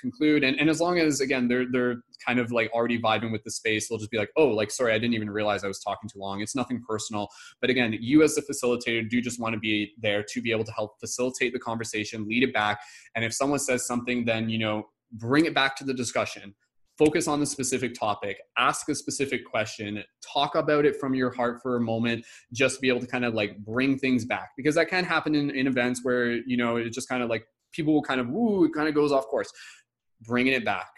conclude. And, and as long as again they're they're kind of like already vibing with the space they'll just be like oh like sorry i didn't even realize i was talking too long. It's nothing personal. But again you as the facilitator do just want to be there to be able to help facilitate the conversation lead it back. And if someone says something then you know bring it back to the discussion. Focus on the specific topic. Ask a specific question. Talk about it from your heart for a moment. Just be able to kind of like bring things back. Because that can happen in, in events where you know it just kind of like people will kind of woo, it kind of goes off course. Bringing it back,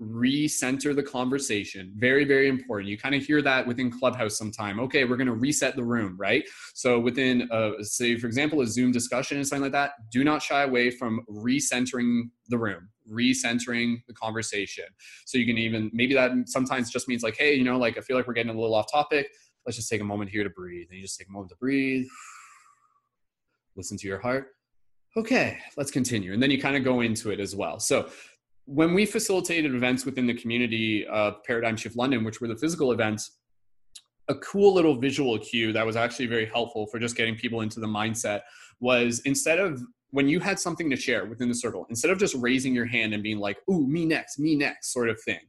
recenter the conversation very very important. You kind of hear that within clubhouse sometime. Okay we're going to reset the room right? So within uh, say for example a zoom discussion and something like that do not shy away from recentering the room recentering the conversation. So you can even maybe that sometimes just means like hey you know like i feel like we're getting a little off topic. Let's just take a moment here to breathe. And you just take a moment to breathe. Listen to your heart okay let's continue and then you kind of go into it as well so when we facilitated events within the community of Paradigm Shift London, which were the physical events, a cool little visual cue that was actually very helpful for just getting people into the mindset was instead of when you had something to share within the circle, instead of just raising your hand and being like, ooh, me next, me next, sort of thing.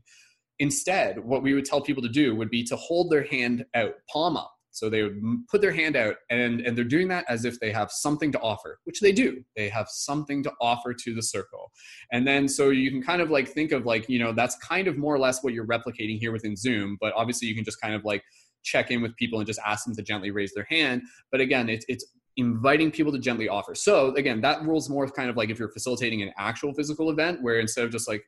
Instead, what we would tell people to do would be to hold their hand out, palm up, so they would put their hand out and, and they're doing that as if they have something to offer, which they do. They have something to offer to the circle. And then so you can kind of like think of like, you know, that's kind of more or less what you're replicating here within Zoom. But obviously you can just kind of like check in with people and just ask them to gently raise their hand. But again, it's, it's inviting people to gently offer. So again, that rules more kind of like if you're facilitating an actual physical event where instead of just like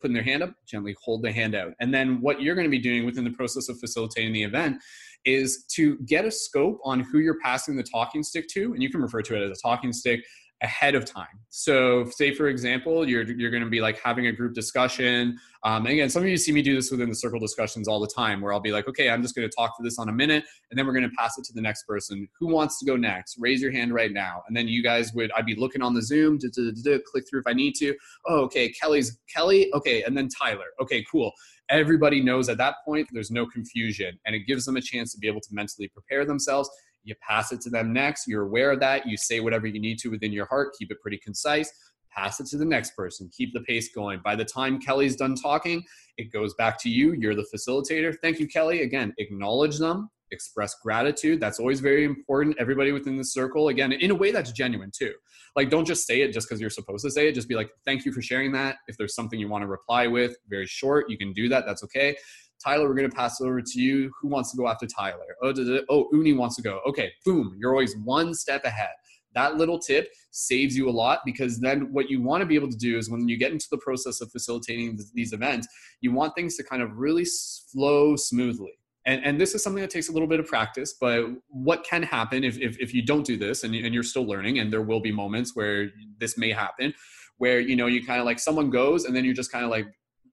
putting their hand up, gently hold the hand out. And then what you're going to be doing within the process of facilitating the event is to get a scope on who you're passing the talking stick to, and you can refer to it as a talking stick ahead of time. So, say for example, you're you're going to be like having a group discussion. Um, and again, some of you see me do this within the circle discussions all the time, where I'll be like, okay, I'm just going to talk for this on a minute, and then we're going to pass it to the next person. Who wants to go next? Raise your hand right now. And then you guys would, I'd be looking on the Zoom, click through if I need to. Oh, okay, Kelly's Kelly. Okay, and then Tyler. Okay, cool everybody knows at that point there's no confusion and it gives them a chance to be able to mentally prepare themselves you pass it to them next you're aware of that you say whatever you need to within your heart keep it pretty concise pass it to the next person keep the pace going. By the time kelly's done talking it goes back to you you're the facilitator. Thank you kelly. Again acknowledge them express gratitude. That's always very important. Everybody within the circle again in a way that's genuine too. Like don't just say it just because you're supposed to say it. Just be like thank you for sharing that. If there's something you want to reply with very short you can do that that's okay Tyler, we're going to pass it over to you. Who wants to go after Tyler? Oh, oh, Uni wants to go. Okay, boom, you're always one step ahead. That little tip saves you a lot because then what you want to be able to do is when you get into the process of facilitating these events, you want things to kind of really flow smoothly. And, and this is something that takes a little bit of practice, but what can happen if, if, if you don't do this and, and you're still learning, and there will be moments where this may happen, where, you know, you kind of like someone goes and then you're just kind of like,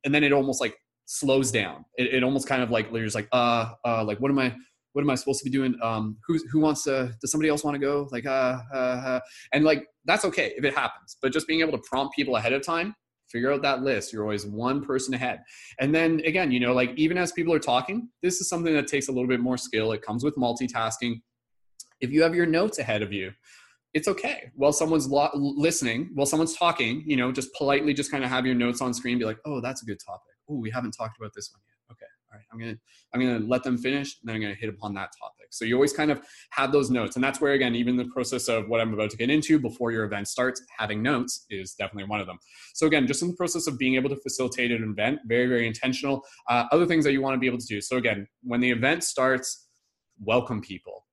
and then it almost like slows down. It, it almost kind of like just like, uh, uh, like what am I, what am I supposed to be doing? Um, who who wants to? Does somebody else want to go? Like, uh, uh, uh, and like that's okay if it happens. But just being able to prompt people ahead of time, figure out that list. You're always one person ahead. And then again, you know, like even as people are talking, this is something that takes a little bit more skill. It comes with multitasking. If you have your notes ahead of you, it's okay. While someone's lo- listening, while someone's talking, you know, just politely just kind of have your notes on screen, be like, oh, that's a good topic oh, we haven't talked about this one yet. Okay, all right, I'm gonna I'm gonna let them finish, and then I'm gonna hit upon that topic. So you always kind of have those notes, and that's where again, even the process of what I'm about to get into before your event starts, having notes is definitely one of them. So again, just in the process of being able to facilitate an event, very very intentional. Uh, other things that you want to be able to do. So again, when the event starts, welcome people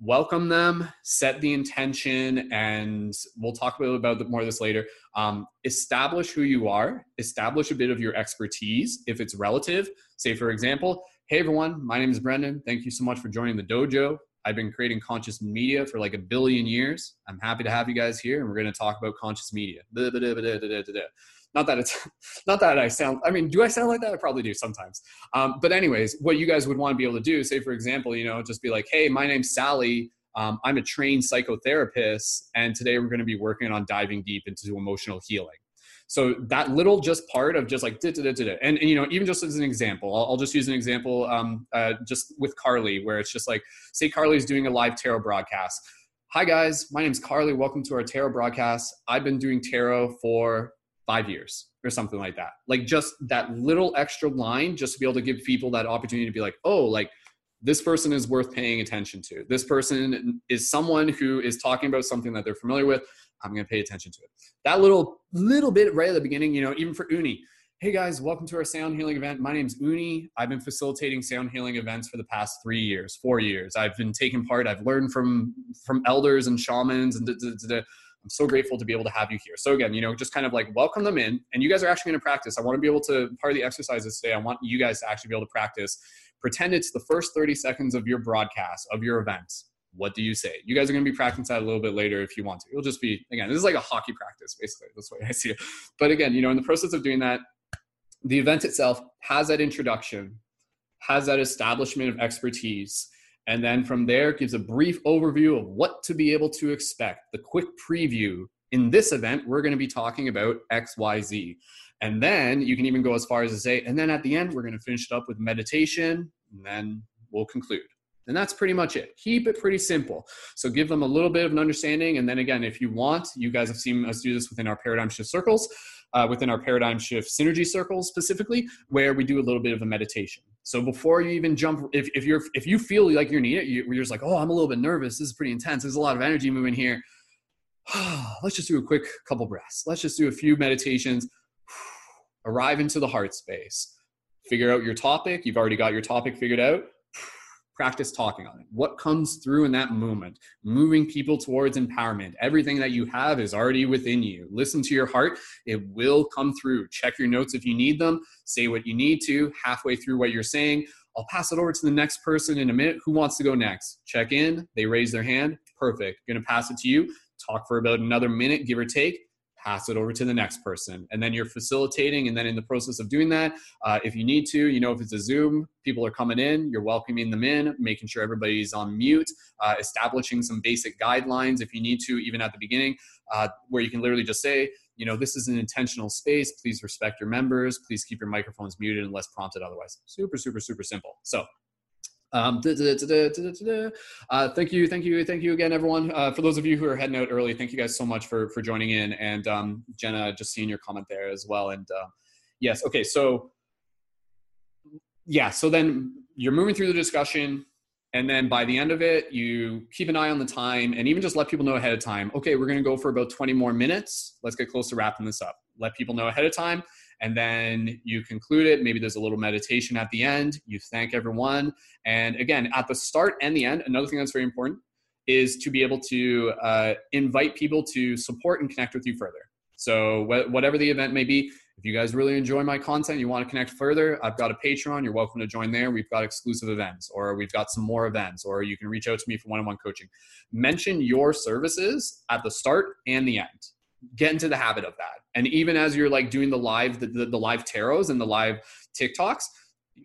welcome them, set the intention, and we'll talk a little about more of this later. Um, establish who you are, establish a bit of your expertise if it's relative. Say, for example, hey everyone, my name is Brendon. Thank you so much for joining the dojo. I've been creating conscious media for like a billion years. I'm happy to have you guys here, and we're going to talk about conscious media not that it's not that i sound i mean do i sound like that? I probably do sometimes. Um, but anyways what you guys would want to be able to do say for example you know just be like hey my name's sally. Um, i'm a trained psychotherapist and today we're going to be working on diving deep into emotional healing. So that little just part of just like da, da, da, and, and you know even just as an example I'll, I'll just use an example um, uh, just with carly where it's just like say carly's doing a live tarot broadcast. Hi guys, my name is Carly. Welcome to our tarot broadcast. I've been doing tarot for five years or something like that. Like just that little extra line, just to be able to give people that opportunity to be like, oh, like this person is worth paying attention to. This person is someone who is talking about something that they're familiar with. I'm going to pay attention to it. That little little bit right at the beginning, you know, even for Uni. Hey guys, welcome to our sound healing event. My name's Uni. I've been facilitating sound healing events for the past three years, four years. I've been taking part. I've learned from from elders and shamans and da, da, da, I'm so grateful to be able to have you here. So again, you know, just kind of like welcome them in, and you guys are actually going to practice. I want to be able to part of the exercises today. I want you guys to actually be able to practice. Pretend it's the first 30 seconds of your broadcast of your event. What do you say? You guys are going to be practicing that a little bit later if you want to. It'll just be again, this is like a hockey practice, basically. That's way I see it. But again, you know, in the process of doing that, the event itself has that introduction, has that establishment of expertise and then from there, gives a brief overview of what to be able to expect, the quick preview. In this event, we're going to be talking about XYZ. And then you can even go as far as to say, and then at the end, we're going to finish it up with meditation, and then we'll conclude. And that's pretty much it. Keep it pretty simple. So give them a little bit of an understanding. And then again, if you want, you guys have seen us do this within our paradigm shift circles, uh, within our paradigm shift synergy circles specifically, where we do a little bit of a meditation. So before you even jump, if, if you're if you feel like you're it, you're just like, oh, I'm a little bit nervous. This is pretty intense. There's a lot of energy moving here. Let's just do a quick couple breaths. Let's just do a few meditations. Arrive into the heart space. Figure out your topic. You've already got your topic figured out practice talking on it. What comes through in that moment? Moving people towards empowerment. Everything that you have is already within you. Listen to your heart. It will come through. Check your notes if you need them. Say what you need to halfway through what you're saying. I'll pass it over to the next person in a minute. Who wants to go next? Check in. They raise their hand. Perfect. To pass it to you. Talk for about another minute, give or take pass it over to the next person. And then you're facilitating and then in the process of doing that uh, if you need to you know if it's a zoom people are coming in you're welcoming them in making sure everybody's on mute uh, establishing some basic guidelines if you need to even at the beginning uh, where you can literally just say you know this is an intentional space. Please respect your members. Please keep your microphones muted unless prompted otherwise. Super super super simple. So um, uh, thank you, thank you, thank you again, everyone. Uh, for those of you who are heading out early, thank you guys so much for for joining in. And um, Jenna, just seeing your comment there as well. And uh, yes, okay, so yeah, so then you're moving through the discussion, and then by the end of it, you keep an eye on the time, and even just let people know ahead of time. Okay, we're going to go for about 20 more minutes. Let's get close to wrapping this up. Let people know ahead of time and then you conclude it. Maybe there's a little meditation at the end. You thank everyone. And again, at the start and the end, another thing that's very important is to be able to uh, invite people to support and connect with you further. So, wh- whatever the event may be, if you guys really enjoy my content, you want to connect further, I've got a Patreon. You're welcome to join there. We've got exclusive events, or we've got some more events, or you can reach out to me for one on one coaching. Mention your services at the start and the end get into the habit of that. And even as you're like doing the live, the, the, the live tarots and the live TikToks,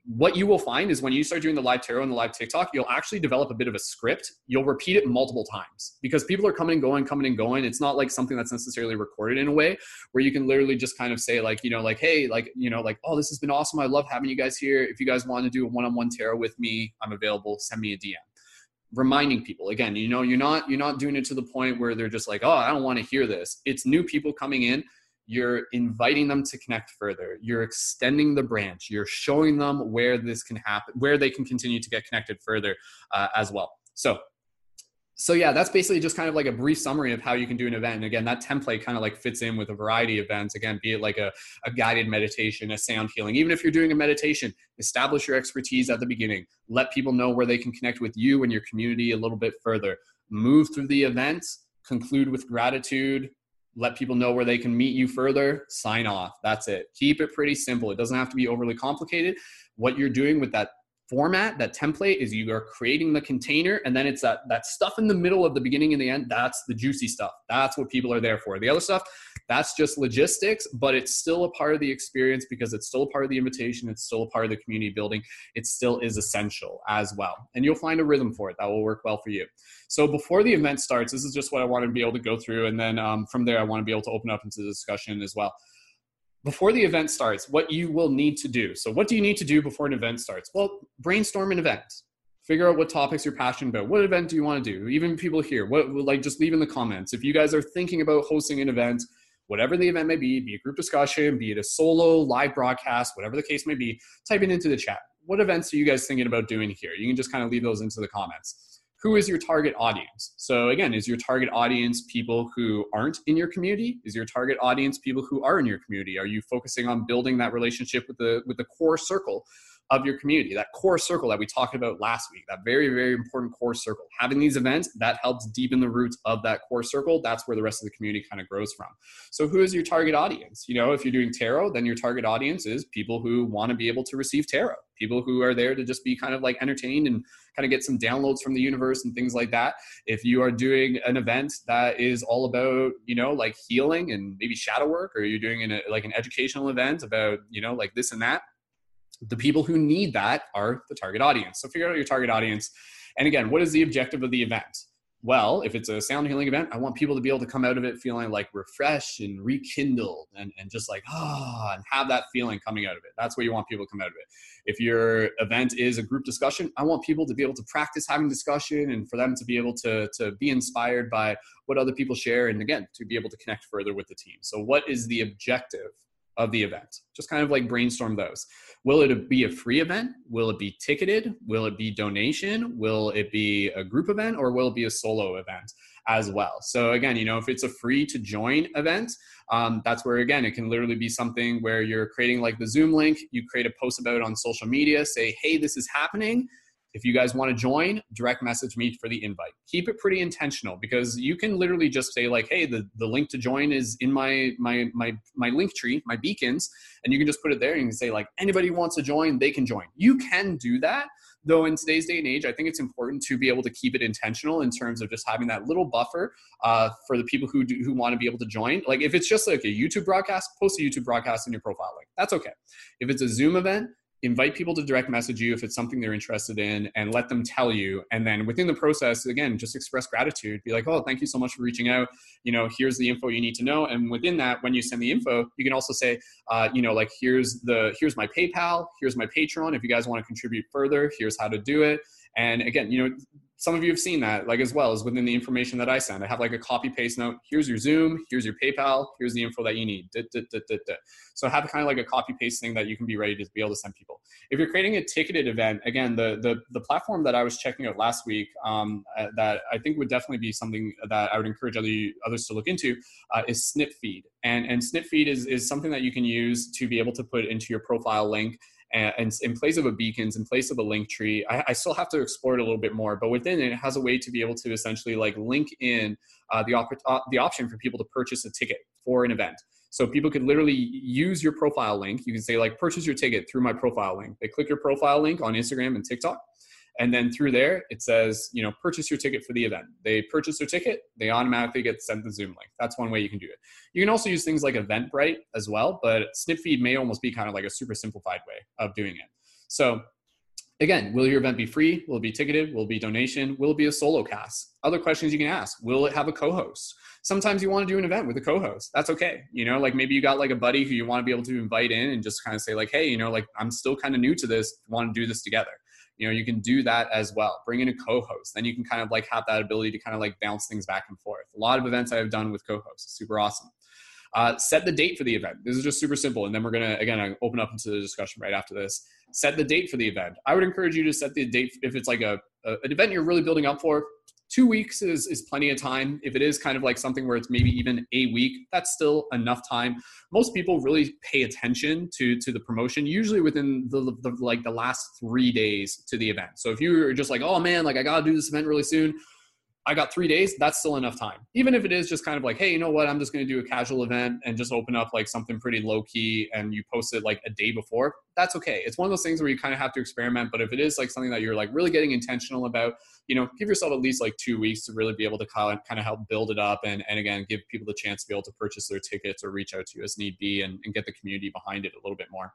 what you will find is when you start doing the live tarot and the live TikTok, you'll actually develop a bit of a script. You'll repeat it multiple times because people are coming and going, coming and going. It's not like something that's necessarily recorded in a way where you can literally just kind of say, like, you know, like, hey, like, you know, like, oh, this has been awesome. I love having you guys here. If you guys want to do a one on one tarot with me, I'm available. Send me a DM reminding people. Again you know you're not you're not doing it to the point where they're just like oh i don't want to hear this. It's new people coming in. You're inviting them to connect further. You're extending the branch. You're showing them where this can happen where they can continue to get connected further uh, as well. So so yeah that's basically just kind of like a brief summary of how you can do an event. And again that template kind of like fits in with a variety of events. Again be it like a, a guided meditation a sound healing. Even if you're doing a meditation establish your expertise at the beginning. Let people know where they can connect with you and your community a little bit further. Move through the events, conclude with gratitude let people know where they can meet you further sign off. That's it. Keep it pretty simple. It doesn't have to be overly complicated. What you're doing with that format, that template is you are creating the container and then it's that that stuff in the middle of the beginning and the end, that's the juicy stuff. That's what people are there for. The other stuff, that's just logistics, but it's still a part of the experience because it's still a part of the invitation, it's still a part of the community building. It still is essential as well. And you'll find a rhythm for it that will work well for you. So before the event starts, this is just what I want to be able to go through and then um, from there I want to be able to open up into the discussion as well before the event starts, what you will need to do. So, what do you need to do before an event starts? Well, brainstorm an event. Figure out what topics you're passionate about. What event do you want to do? Even people here, what like just leave in the comments. If you guys are thinking about hosting an event, whatever the event may be, be a group discussion, be it a solo live broadcast, whatever the case may be, type it into the chat. What events are you guys thinking about doing here? You can just kind of leave those into the comments who is your target audience? So again, is your target audience people who aren't in your community? Is your target audience people who are in your community? Are you focusing on building that relationship with the with the core circle of your community, that core circle that we talked about last week, that very, very important core circle. Having these events, that helps deepen the roots of that core circle. That's where the rest of the community kind of grows from. So, who is your target audience? You know, if you're doing tarot, then your target audience is people who want to be able to receive tarot, people who are there to just be kind of like entertained and kind of get some downloads from the universe and things like that. If you are doing an event that is all about, you know, like healing and maybe shadow work, or you're doing an, like an educational event about, you know, like this and that, the people who need that are the target audience. So figure out your target audience. And again, what is the objective of the event? Well if it's a sound healing event i want people to be able to come out of it feeling like refreshed and rekindled and, and just like ah oh, and have that feeling coming out of it that's what you want people to come out of it if your event is a group discussion i want people to be able to practice having discussion and for them to be able to, to be inspired by what other people share and again to be able to connect further with the team so what is the objective of the event. Just kind of like brainstorm those. Will it be a free event? Will it be ticketed? Will it be donation? Will it be a group event or will it be a solo event as well? So, again, you know, if it's a free to join event, um, that's where, again, it can literally be something where you're creating like the Zoom link, you create a post about it on social media, say, hey, this is happening if you guys want to join, direct message me for the invite. Keep it pretty intentional because you can literally just say like, "Hey, the, the link to join is in my my my my link tree, my beacons," and you can just put it there and you can say like, "Anybody wants to join, they can join." You can do that, though. In today's day and age, I think it's important to be able to keep it intentional in terms of just having that little buffer uh, for the people who do, who want to be able to join. Like if it's just like a YouTube broadcast, post a YouTube broadcast in your profile link. That's okay. If it's a Zoom event invite people to direct message you if it's something they're interested in and let them tell you. And then within the process again just express gratitude. Be like oh thank you so much for reaching out. You know here's the info you need to know. And within that when you send the info you can also say uh, you know like here's the here's my paypal. Here's my patreon. If you guys want to contribute further here's how to do it. And again you know some of you have seen that like as well as within the information that i send. I have like a copy paste note. Here's your zoom. Here's your paypal. Here's the info that you need. So have kind of like a copy paste thing that you can be ready to be able to send people. If you're creating a ticketed event again the the, the platform that i was checking out last week um, uh, that i think would definitely be something that i would encourage other others to look into uh, is snipfeed and and snipfeed is, is something that you can use to be able to put into your profile link and, in place of a beacons in place of a link tree I, I, still have to explore it a little bit more but within it, it has a way to be able to essentially like link in uh, the, op- uh, the option for people to purchase a ticket for an event. So people could literally use your profile link. You can say like purchase your ticket through my profile link. They click your profile link on instagram and tiktok and then through there, it says, you know, purchase your ticket for the event. They purchase their ticket, they automatically get sent the Zoom link. That's one way you can do it. You can also use things like Eventbrite as well, but Snipfeed may almost be kind of like a super simplified way of doing it. So again, will your event be free? Will it be ticketed? Will it be donation? Will it be a solo cast? Other questions you can ask. Will it have a co-host? Sometimes you want to do an event with a co-host. That's okay. You know, like maybe you got like a buddy who you want to be able to invite in and just kind of say like, hey, you know, like I'm still kind of new to this, want to do this together you know you can do that as well. Bring in a co-host. Then you can kind of like have that ability to kind of like bounce things back and forth. A lot of events i've done with co-hosts. Super awesome. Uh, set the date for the event. This is just super simple and then we're gonna again open up into the discussion right after this. Set the date for the event. I would encourage you to set the date if it's like a, a an event you're really building up for two weeks is, is plenty of time. If it is kind of like something where it's maybe even a week, that's still enough time. Most people really pay attention to to the promotion usually within the, the like the last three days to the event. So if you're just like, oh man, like I gotta do this event really soon, I got three days, that's still enough time. Even if it is just kind of like, hey, you know what, I'm just going to do a casual event and just open up like something pretty low key and you post it like a day before, that's okay. It's one of those things where you kind of have to experiment. But if it is like something that you're like really getting intentional about, you know, give yourself at least like two weeks to really be able to kind of, help build it up and, and again, give people the chance to be able to purchase their tickets or reach out to you as need be and, and get the community behind it a little bit more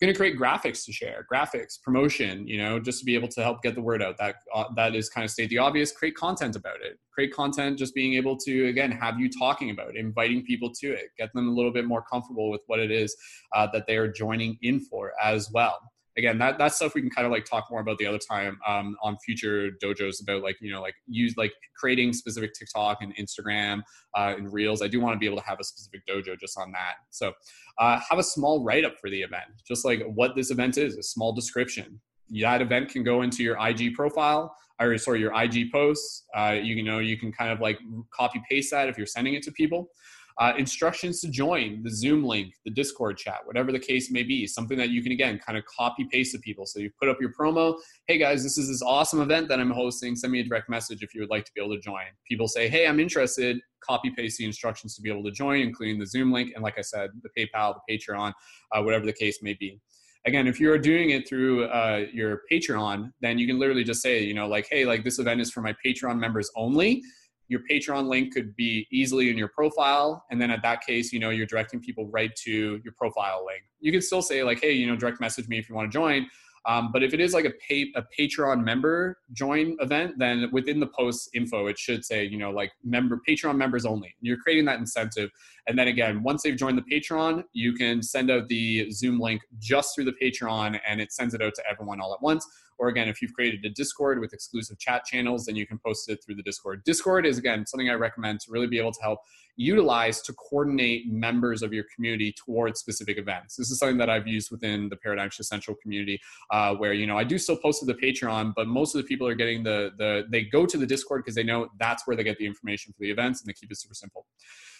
going to create graphics to share graphics promotion you know just to be able to help get the word out. That uh, that is kind of state the obvious. Create content about it. Create content just being able to again have you talking about it inviting people to it. Get them a little bit more comfortable with what it is uh, that they are joining in for as well again that that stuff we can kind of like talk more about the other time um, on future dojos about like you know like use like creating specific tiktok and instagram uh, and reels. I do want to be able to have a specific dojo just on that. So uh, have a small write-up for the event. Just like what this event is a small description. That event can go into your ig profile or sorry your ig posts. Uh, you know you can kind of like copy paste that if you're sending it to people Uh, instructions to join the Zoom link, the Discord chat, whatever the case may be, something that you can again kind of copy paste to people. So you put up your promo. Hey guys, this is this awesome event that I'm hosting. Send me a direct message if you would like to be able to join. People say, hey, I'm interested. Copy paste the instructions to be able to join, including the Zoom link, and like I said, the PayPal, the Patreon, uh, whatever the case may be again if you're doing it through uh, your patreon then you can literally just say you know like hey like this event is for my patreon members only your patreon link could be easily in your profile and then at that case you know you're directing people right to your profile link you can still say like hey you know direct message me if you want to join um, but if it is like a pay, a Patreon member join event, then within the post info, it should say, you know, like member Patreon members only. You're creating that incentive. And then again, once they've joined the Patreon, you can send out the Zoom link just through the Patreon and it sends it out to everyone all at once. Or again, if you've created a Discord with exclusive chat channels, then you can post it through the Discord. Discord is again something I recommend to really be able to help utilize to coordinate members of your community towards specific events. This is something that I've used within the Paradigm Central community, uh, where you know I do still post to the Patreon, but most of the people are getting the the they go to the Discord because they know that's where they get the information for the events, and they keep it super simple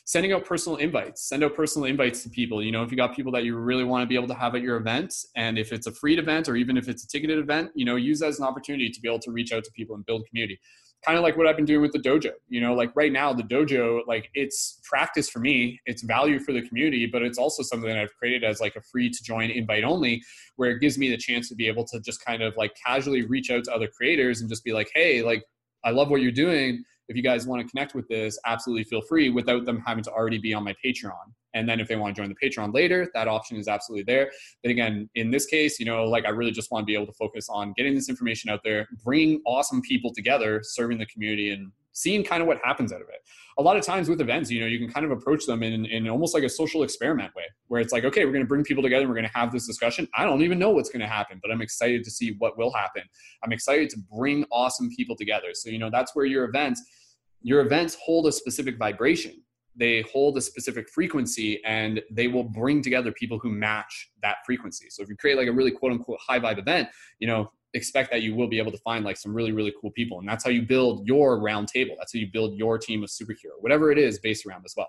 sending out personal invites. Send out personal invites to people. You know if you got people that you really want to be able to have at your event and if it's a free event or even if it's a ticketed event you know use that as an opportunity to be able to reach out to people and build community. Kind of like what I've been doing with the dojo. You know, like right now, the dojo, like it's practice for me, it's value for the community, but it's also something that I've created as like a free to join invite only, where it gives me the chance to be able to just kind of like casually reach out to other creators and just be like, hey, like I love what you're doing if you guys want to connect with this, absolutely feel free without them having to already be on my Patreon. And then if they want to join the Patreon later, that option is absolutely there. But again, in this case, you know, like I really just want to be able to focus on getting this information out there, bringing awesome people together, serving the community, and seeing kind of what happens out of it. A lot of times with events, you know, you can kind of approach them in, in almost like a social experiment way, where it's like, okay, we're going to bring people together, we're going to have this discussion. I don't even know what's going to happen, but I'm excited to see what will happen. I'm excited to bring awesome people together. So, you know, that's where your events your events hold a specific vibration. They hold a specific frequency and they will bring together people who match that frequency. So if you create like a really quote unquote high vibe event you know expect that you will be able to find like some really really cool people and that's how you build your round table. That's how you build your team of superhero whatever it is based around as well.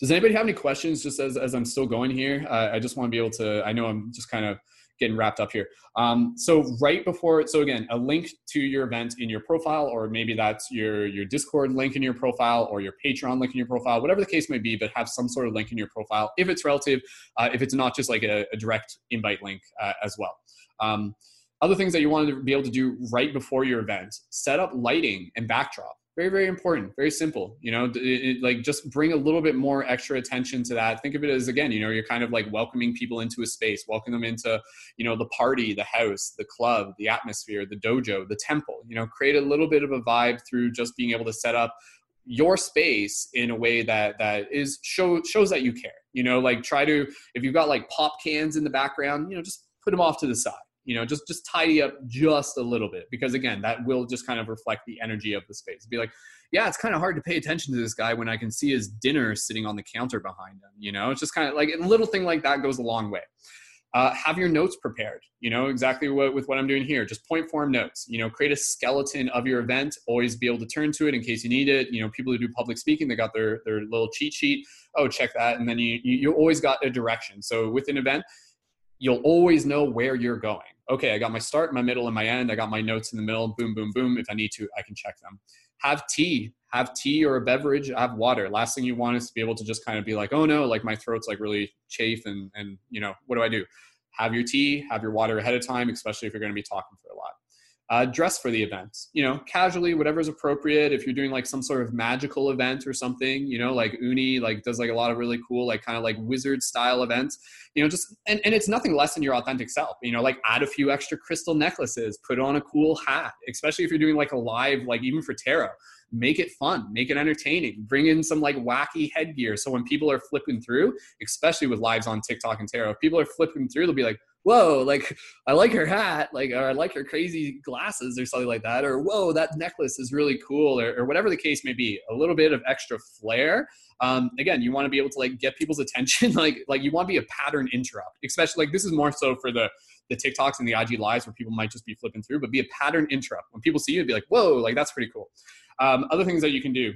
Does anybody have any questions just as, as i'm still going here? Uh, i just want to be able to i know i'm just kind of getting wrapped up here. Um, so right before, so again, a link to your event in your profile, or maybe that's your your Discord link in your profile, or your Patreon link in your profile, whatever the case may be. But have some sort of link in your profile if it's relative, uh, if it's not just like a, a direct invite link uh, as well. Um, other things that you want to be able to do right before your event: set up lighting and backdrop very very important very simple you know it, it, like just bring a little bit more extra attention to that. Think of it as again you know you're kind of like welcoming people into a space welcoming them into you know the party the house the club the atmosphere the dojo the temple you know create a little bit of a vibe through just being able to set up your space in a way that that is show shows that you care you know like try to if you've got like pop cans in the background you know just put them off to the side you know just just tidy up just a little bit because again that will just kind of reflect the energy of the space. Be like yeah it's kind of hard to pay attention to this guy when i can see his dinner sitting on the counter behind him you know? It's just kind of like a little thing like that goes a long way. Uh, have your notes prepared you know exactly what with what i'm doing here. Just point form notes you know create a skeleton of your event. Always be able to turn to it in case you need it. You know people who do public speaking they got their their little cheat sheet. Oh check that. And then you you, you always got a direction. So with an event you'll always know where you're going okay, I got my start, my middle, and my end. I got my notes in the middle. Boom, boom, boom. If I need to, I can check them. Have tea. Have tea or a beverage. Have water. Last thing you want is to be able to just kind of be like, oh no, like my throat's like really chafe, and and you know what do I do? Have your tea. Have your water ahead of time, especially if you're going to be talking for a lot uh, dress for the event. You know casually whatever's appropriate. If you're doing like some sort of magical event or something you know like uni like does like a lot of really cool like kind of like wizard style events you know just and, and it's nothing less than your authentic self. You know like add a few extra crystal necklaces put on a cool hat especially if you're doing like a live like even for tarot make it fun make it entertaining bring in some like wacky headgear so when people are flipping through especially with lives on tiktok and tarot if people are flipping through they'll be like whoa, like I like her hat, like or I like her crazy glasses or something like that, or whoa, that necklace is really cool, or, or whatever the case may be. A little bit of extra flair. Um, again, you want to be able to like get people's attention, like like you want to be a pattern interrupt, especially like this is more so for the the TikToks and the IG lives where people might just be flipping through, but be a pattern interrupt. When people see you, be like, whoa, like that's pretty cool. Um, other things that you can do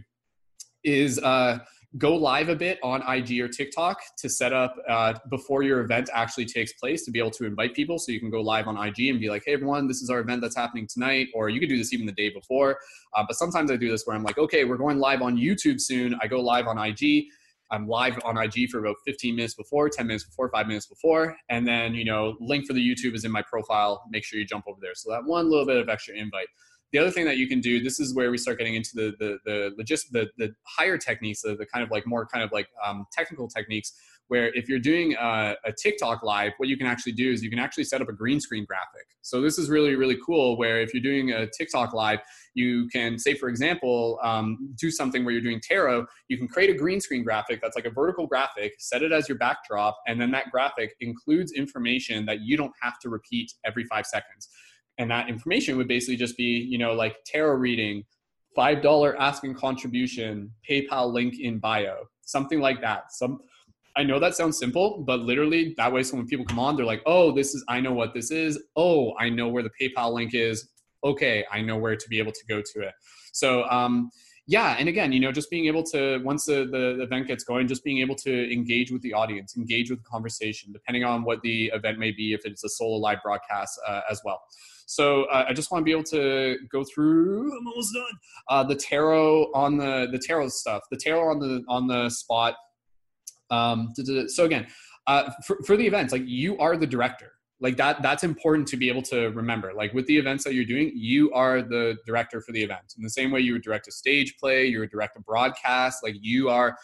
is uh, go live a bit on IG or TikTok to set up uh, before your event actually takes place to be able to invite people. So you can go live on IG and be like, hey, everyone, this is our event that's happening tonight. Or you could do this even the day before. Uh, but sometimes I do this where I'm like, okay, we're going live on YouTube soon. I go live on IG. I'm live on IG for about 15 minutes before, 10 minutes before, five minutes before. And then, you know, link for the YouTube is in my profile. Make sure you jump over there. So that one little bit of extra invite. The other thing that you can do, this is where we start getting into the the the the, the higher techniques, the, the kind of like more kind of like um, technical techniques. Where if you're doing a, a TikTok live, what you can actually do is you can actually set up a green screen graphic. So this is really really cool. Where if you're doing a TikTok live, you can say, for example, um, do something where you're doing tarot. You can create a green screen graphic that's like a vertical graphic, set it as your backdrop, and then that graphic includes information that you don't have to repeat every five seconds and that information would basically just be you know like tarot reading five dollar asking contribution paypal link in bio something like that. Some i know that sounds simple but literally that way so when people come on they're like oh this is i know what this is. Oh i know where the paypal link is. Okay i know where to be able to go to it. So um yeah and again you know just being able to once the, the event gets going just being able to engage with the audience engage with the conversation depending on what the event may be if it's a solo live broadcast uh, as well so uh, I just want to be able to go through. I'm almost done. Uh, the tarot on the the tarot stuff. The tarot on the on the spot. Um, so again, uh, for, for the events, like you are the director. Like that. That's important to be able to remember. Like with the events that you're doing, you are the director for the event. In the same way you would direct a stage play, you would direct a broadcast. Like you are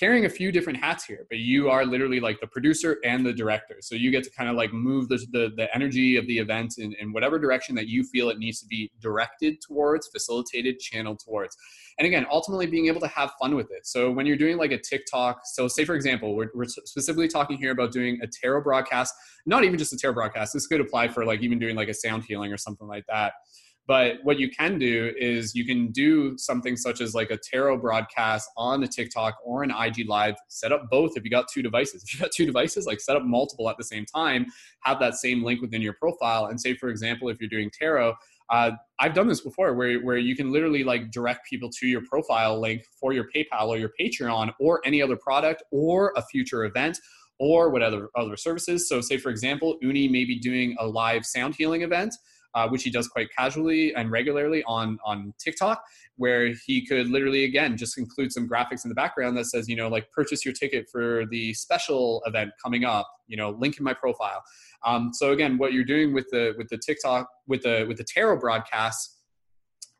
carrying a few different hats here, but you are literally like the producer and the director. So you get to kind of like move the, the, the energy of the event in, in whatever direction that you feel it needs to be directed towards, facilitated, channeled towards. And again, ultimately being able to have fun with it. So when you're doing like a TikTok, so say for example, we're, we're specifically talking here about doing a tarot broadcast, not even just a tarot broadcast. This could apply for like even doing like a sound healing or something like that. But what you can do is you can do something such as like a tarot broadcast on a TikTok or an IG live, set up both if you got two devices. If you got two devices, like set up multiple at the same time, have that same link within your profile. And say, for example, if you're doing tarot, uh, I've done this before where, where you can literally like direct people to your profile link for your PayPal or your Patreon or any other product or a future event or what other, other services. So say for example, Uni may be doing a live sound healing event uh, which he does quite casually and regularly on on TikTok, where he could literally again just include some graphics in the background that says, you know, like purchase your ticket for the special event coming up. You know, link in my profile. Um, so again, what you're doing with the with the TikTok with the with the tarot broadcasts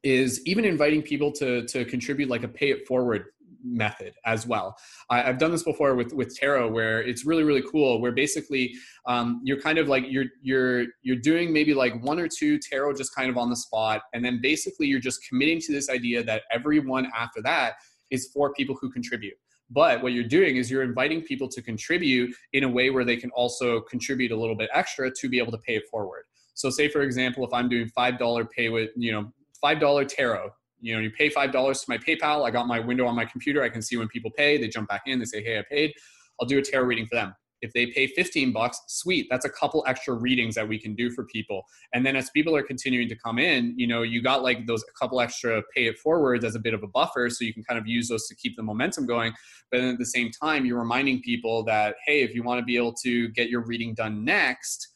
is even inviting people to to contribute like a pay it forward method as well. I, have done this before with with tarot, where it's really really cool. Where basically um, you're kind of like you're you're you're doing maybe like one or two tarot just kind of on the spot, and then basically you're just committing to this idea that everyone after that is for people who contribute. But what you're doing is you're inviting people to contribute in a way where they can also contribute a little bit extra to be able to pay it forward. So, say for example, if I'm doing five dollar pay with you know five dollar tarot you know, you pay five dollars to my PayPal. I got my window on my computer. I can see when people pay. They jump back in. They say, "Hey, I paid." I'll do a tarot reading for them. If they pay 15 bucks, sweet. That's a couple extra readings that we can do for people. And then as people are continuing to come in, you know, you got like those a couple extra pay it forwards as a bit of a buffer so you can kind of use those to keep the momentum going. But then at the same time, you're reminding people that, hey, if you want to be able to get your reading done next,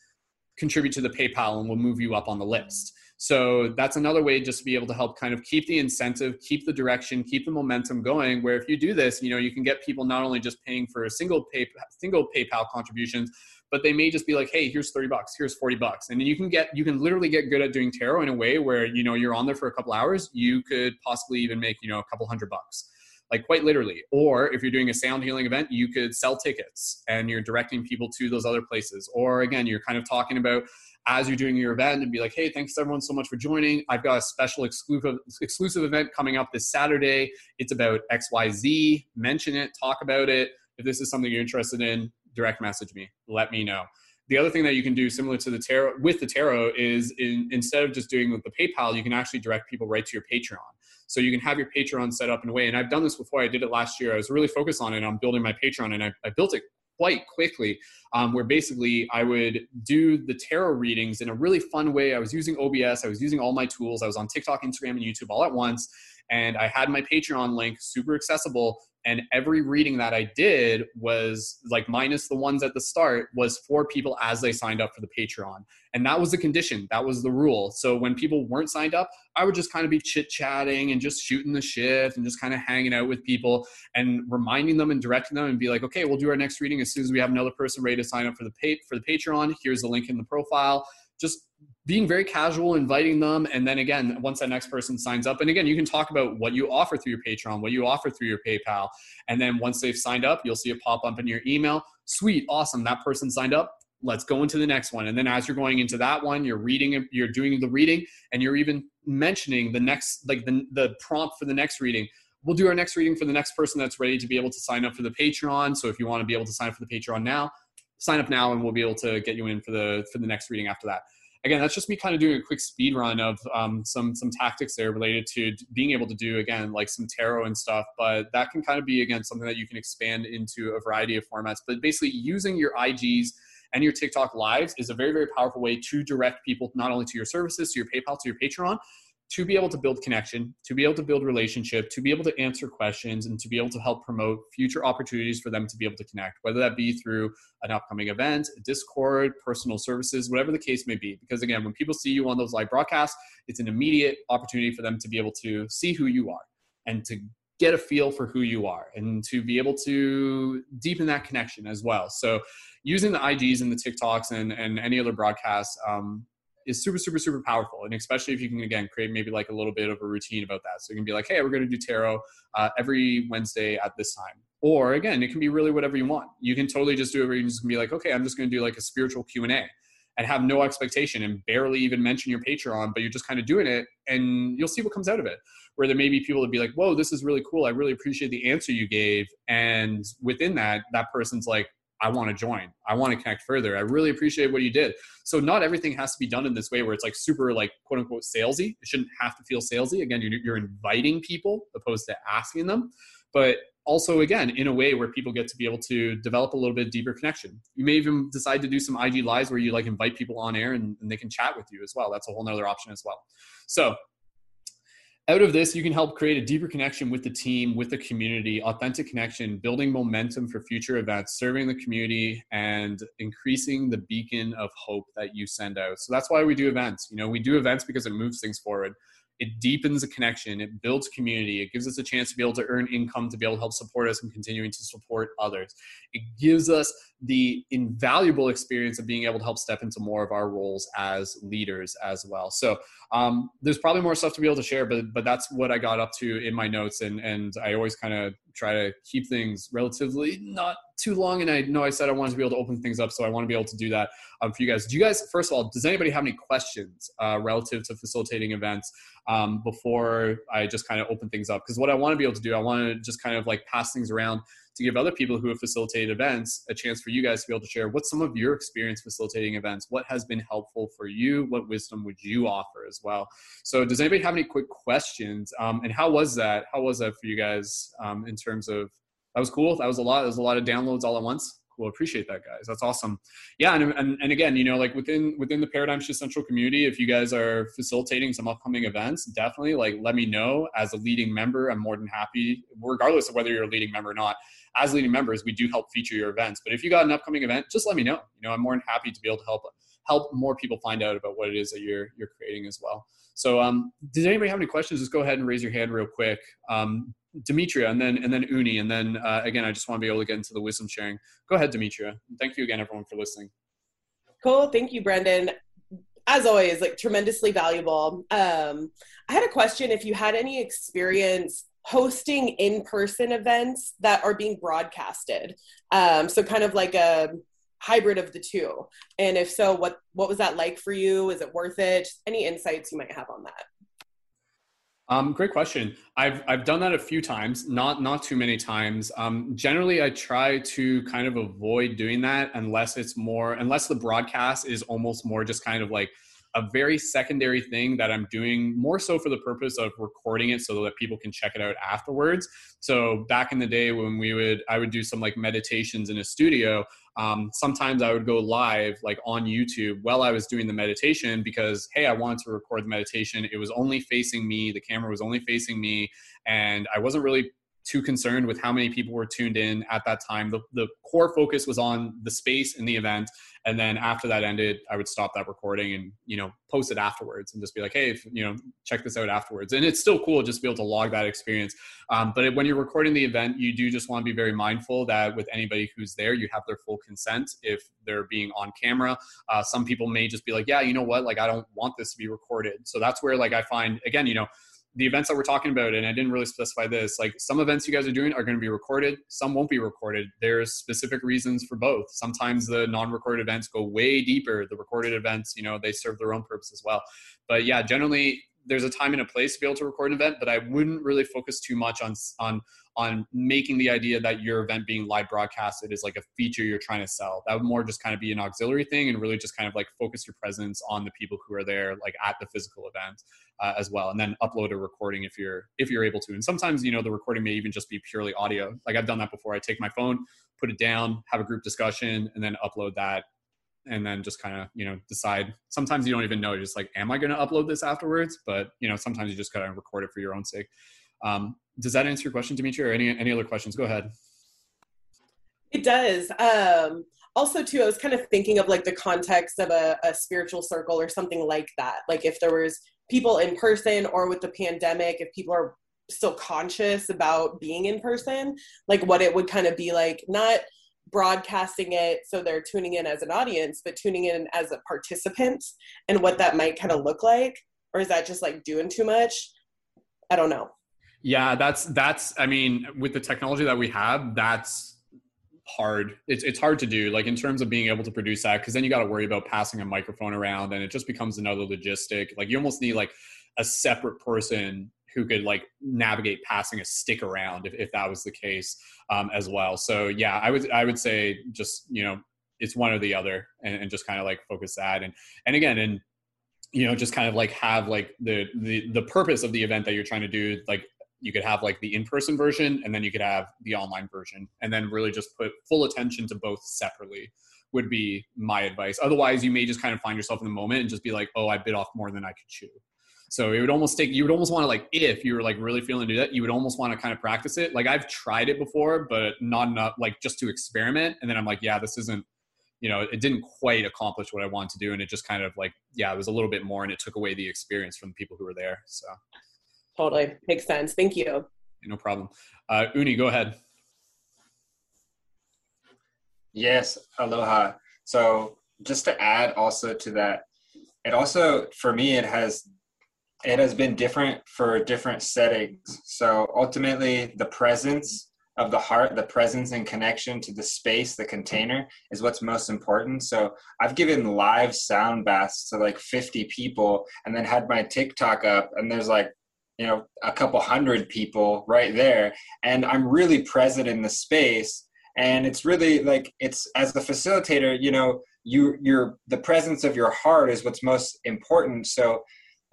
contribute to the PayPal and we'll move you up on the list. So that's another way just to be able to help kind of keep the incentive, keep the direction, keep the momentum going. Where if you do this, you know, you can get people not only just paying for a single pay single PayPal contributions, but they may just be like, hey, here's 30 bucks, here's 40 bucks. And then you can get you can literally get good at doing tarot in a way where, you know, you're on there for a couple hours, you could possibly even make, you know, a couple hundred bucks like quite literally. Or if you're doing a sound healing event, you could sell tickets and you're directing people to those other places. Or again, you're kind of talking about as you're doing your event and be like, hey, thanks everyone so much for joining. I've got a special exclusive exclusive event coming up this Saturday. It's about XYZ. Mention it, talk about it. If this is something you're interested in, direct message me. Let me know. The other thing that you can do, similar to the tarot, with the tarot, is in, instead of just doing with the PayPal, you can actually direct people right to your Patreon. So you can have your Patreon set up in a way. And I've done this before. I did it last year. I was really focused on it. on building my Patreon, and I, I built it quite quickly, um, where basically I would do the tarot readings in a really fun way. I was using OBS, I was using all my tools, I was on TikTok, Instagram, and YouTube all at once. And I had my Patreon link super accessible and every reading that I did was like minus the ones at the start was for people as they signed up for the Patreon. And that was the condition, that was the rule. So when people weren't signed up, I would just kind of be chit chatting and just shooting the shit and just kind of hanging out with people and reminding them and directing them and be like, okay, we'll do our next reading as soon as we have another person ready to sign up for the pay- for the Patreon. Here's the link in the profile. Just being very casual, inviting them, and then again, once that next person signs up, and again, you can talk about what you offer through your Patreon, what you offer through your PayPal, and then once they've signed up, you'll see it pop up in your email. Sweet, awesome, that person signed up. Let's go into the next one. And then as you're going into that one you're reading you're doing the reading and you're even mentioning the next like the, the prompt for the next reading. We'll do our next reading for the next person that's ready to be able to sign up for the patreon. So if you want to be able to sign up for the patreon now sign up now and we'll be able to get you in for the for the next reading after that again that's just me kind of doing a quick speed run of um, some some tactics there related to being able to do again like some tarot and stuff but that can kind of be again something that you can expand into a variety of formats but basically using your ig's and your TikTok lives is a very, very powerful way to direct people not only to your services, to your PayPal, to your Patreon, to be able to build connection, to be able to build relationship, to be able to answer questions, and to be able to help promote future opportunities for them to be able to connect, whether that be through an upcoming event, Discord, personal services, whatever the case may be. Because again, when people see you on those live broadcasts, it's an immediate opportunity for them to be able to see who you are and to get a feel for who you are and to be able to deepen that connection as well. So using the IGs and the TikToks and, and any other broadcasts um, is super, super, super powerful. And especially if you can, again, create maybe like a little bit of a routine about that. So you can be like, hey, we're going to do tarot uh, every Wednesday at this time. Or again, it can be really whatever you want. You can totally just do it where you just be like, okay, I'm just going to do like a spiritual Q&A and have no expectation and barely even mention your Patreon, but you're just kind of doing it and you'll see what comes out of it. Where there may be people that be like, whoa, this is really cool. I really appreciate the answer you gave. And within that, that person's like, I want to join. I want to connect further. I really appreciate what you did. So not everything has to be done in this way where it's like super like quote unquote salesy. It shouldn't have to feel salesy. Again, you're, you're inviting people opposed to asking them. But also again in a way where people get to be able to develop a little bit deeper connection you may even decide to do some ig lives where you like invite people on air and, and they can chat with you as well that's a whole nother option as well so out of this you can help create a deeper connection with the team with the community authentic connection building momentum for future events serving the community and increasing the beacon of hope that you send out. So that's why we do events. You know we do events because it moves things forward. It deepens a connection. It builds community. It gives us a chance to be able to earn income to be able to help support us and continuing to support others. It gives us the invaluable experience of being able to help step into more of our roles as leaders as well. So um, there's probably more stuff to be able to share but but that's what i got up to in my notes and and i always kind of try to keep things relatively not too long and i know i said i wanted to be able to open things up so i want to be able to do that um, for you guys. Do you guys first of all does anybody have any questions uh, relative to facilitating events um, before i just kind of open things up? Because what i want to be able to do i want to just kind of like pass things around to give other people who have facilitated events a chance for you guys to be able to share what's some of your experience facilitating events what has been helpful for you what wisdom would you offer as well? So does anybody have any quick questions? Um, and how was that? How was that for you guys um, in terms of that was cool. That was a lot. There was a lot of downloads all at once. Cool. Appreciate that guys. That's awesome. Yeah and, and, and again you know like within within the paradigm shift central community if you guys are facilitating some upcoming events definitely like let me know. As a leading member i'm more than happy regardless of whether you're a leading member or not as leading members we do help feature your events but if you got an upcoming event just let me know you know i'm more than happy to be able to help help more people find out about what it is that you're you're creating as well so um, does anybody have any questions just go ahead and raise your hand real quick um, Demetria and then and then Uni and then uh, again I just want to be able to get into the wisdom sharing. Go ahead, Demetria. Thank you again, everyone, for listening.
Cool. Thank you, Brendon. As always, like tremendously valuable. Um, I had a question. If you had any experience hosting in-person events that are being broadcasted, um, so kind of like a hybrid of the two, and if so, what what was that like for you? Is it worth it? Any insights you might have on that?
Um, great question. I've I've done that a few times, not not too many times. Um, generally, I try to kind of avoid doing that unless it's more unless the broadcast is almost more just kind of like a very secondary thing that I'm doing more so for the purpose of recording it so that people can check it out afterwards. So back in the day when we would I would do some like meditations in a studio, um, sometimes I would go live like on YouTube while I was doing the meditation because hey, I wanted to record the meditation. It was only facing me, the camera was only facing me, and I wasn't really too concerned with how many people were tuned in at that time. The, the core focus was on the space and the event. And then after that ended, I would stop that recording and, you know, post it afterwards and just be like, hey, if, you know, check this out afterwards. And it's still cool just be able to log that experience. Um, but when you're recording the event, you do just want to be very mindful that with anybody who's there, you have their full consent if they're being on camera. Uh, some people may just be like, yeah, you know what, like I don't want this to be recorded. So that's where like I find, again, you know, the events that we're talking about, and I didn't really specify this, like some events you guys are doing are going to be recorded, some won't be recorded. There's specific reasons for both. Sometimes the non-recorded events go way deeper. The recorded events, you know, they serve their own purpose as well. But yeah, generally there's a time and a place to be able to record an event, but I wouldn't really focus too much on on on making the idea that your event being live broadcasted is like a feature you're trying to sell. That would more just kind of be an auxiliary thing and really just kind of like focus your presence on the people who are there, like at the physical event uh, as well, and then upload a recording if you're if you're able to. And sometimes you know the recording may even just be purely audio. Like I've done that before. I take my phone, put it down, have a group discussion, and then upload that and then just kind of you know decide sometimes you don't even know you're just like am i going to upload this afterwards but you know sometimes you just gotta record it for your own sake um, does that answer your question, Dimitri, or any any other questions? Go ahead.
It does. Um, also, too, I was kind of thinking of like the context of a, a spiritual circle or something like that. Like if there was people in person or with the pandemic, if people are still conscious about being in person, like what it would kind of be like, not broadcasting it so they're tuning in as an audience, but tuning in as a participant and what that might kind of look like. Or is that just like doing too much? I don't know.
Yeah, that's that's. I mean, with the technology that we have, that's hard. It's it's hard to do. Like in terms of being able to produce that, because then you got to worry about passing a microphone around, and it just becomes another logistic. Like you almost need like a separate person who could like navigate passing a stick around if, if that was the case um, as well. So yeah, I would I would say just you know it's one or the other, and, and just kind of like focus that. And and again, and you know just kind of like have like the the the purpose of the event that you're trying to do like you could have like the in-person version and then you could have the online version and then really just put full attention to both separately would be my advice otherwise you may just kind of find yourself in the moment and just be like oh i bit off more than i could chew so it would almost take you would almost want to like if you were like really feeling to do that you would almost want to kind of practice it like i've tried it before but not enough like just to experiment and then i'm like yeah this isn't you know it didn't quite accomplish what i wanted to do and it just kind of like yeah it was a little bit more and it took away the experience from the people who were there so
Totally makes sense. Thank you.
No problem. Uh, Uni, go ahead.
Yes, aloha. So just to add also to that, it also for me it has it has been different for different settings. So ultimately, the presence of the heart, the presence and connection to the space, the container, is what's most important. So I've given live sound baths to like 50 people and then had my TikTok up, and there's like you know a couple hundred people right there and i'm really present in the space and it's really like it's as the facilitator you know you you're the presence of your heart is what's most important so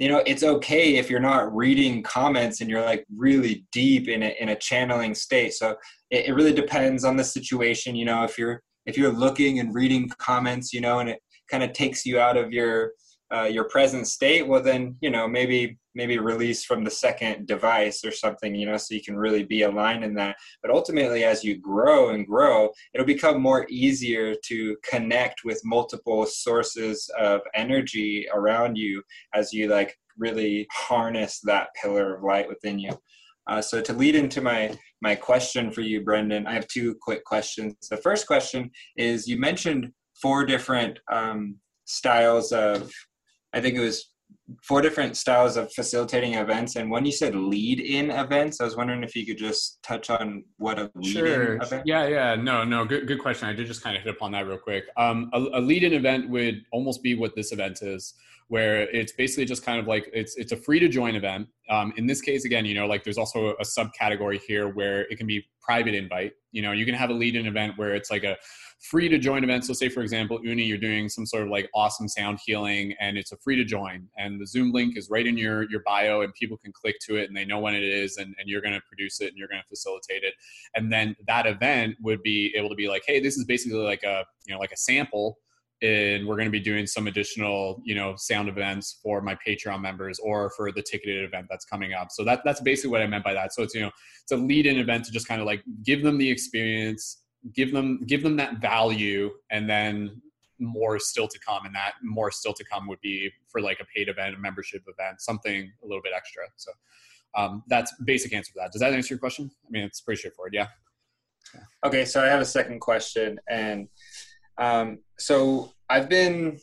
you know it's okay if you're not reading comments and you're like really deep in a, in a channeling state. So it, it really depends on the situation you know if you're if you're looking and reading comments you know and it kind of takes you out of your uh, your present state well then you know maybe maybe release from the second device or something you know so you can really be aligned in that. But ultimately as you grow and grow it'll become more easier to connect with multiple sources of energy around you as you like really harness that pillar of light within you. Uh, so to lead into my my question for you brendon i have two quick questions. The first question is you mentioned four different um, styles of I think it was four different styles of facilitating events and when you said lead in events. I was wondering if you could just touch on what a lead
sure.
in event
yeah yeah. No no good good question. I did just kind of hit upon that real quick. Um, a, a lead in event would almost be what this event is where it's basically just kind of like it's it's a free to join event. Um, in this case again you know like there's also a subcategory here where it can be private invite. You know you can have a lead in event where it's like a free to join event. So say for example, Uni, you're doing some sort of like awesome sound healing and it's a free to join and the Zoom link is right in your, your bio and people can click to it and they know when it is and, and you're going to produce it and you're going to facilitate it. And then that event would be able to be like, Hey, this is basically like a, you know, like a sample and we're going to be doing some additional you know sound events for my patreon members or for the ticketed event that's coming up so that that's basically what i meant by that so it's you know it's a lead in event to just kind of like give them the experience give them give them that value and then more still to come. And that more still to come would be for like a paid event a membership event something a little bit extra. So um, that's basic answer to that. Does that answer your question? I mean it's pretty straightforward. Yeah.
Okay. So i have a second question. And um, so I've been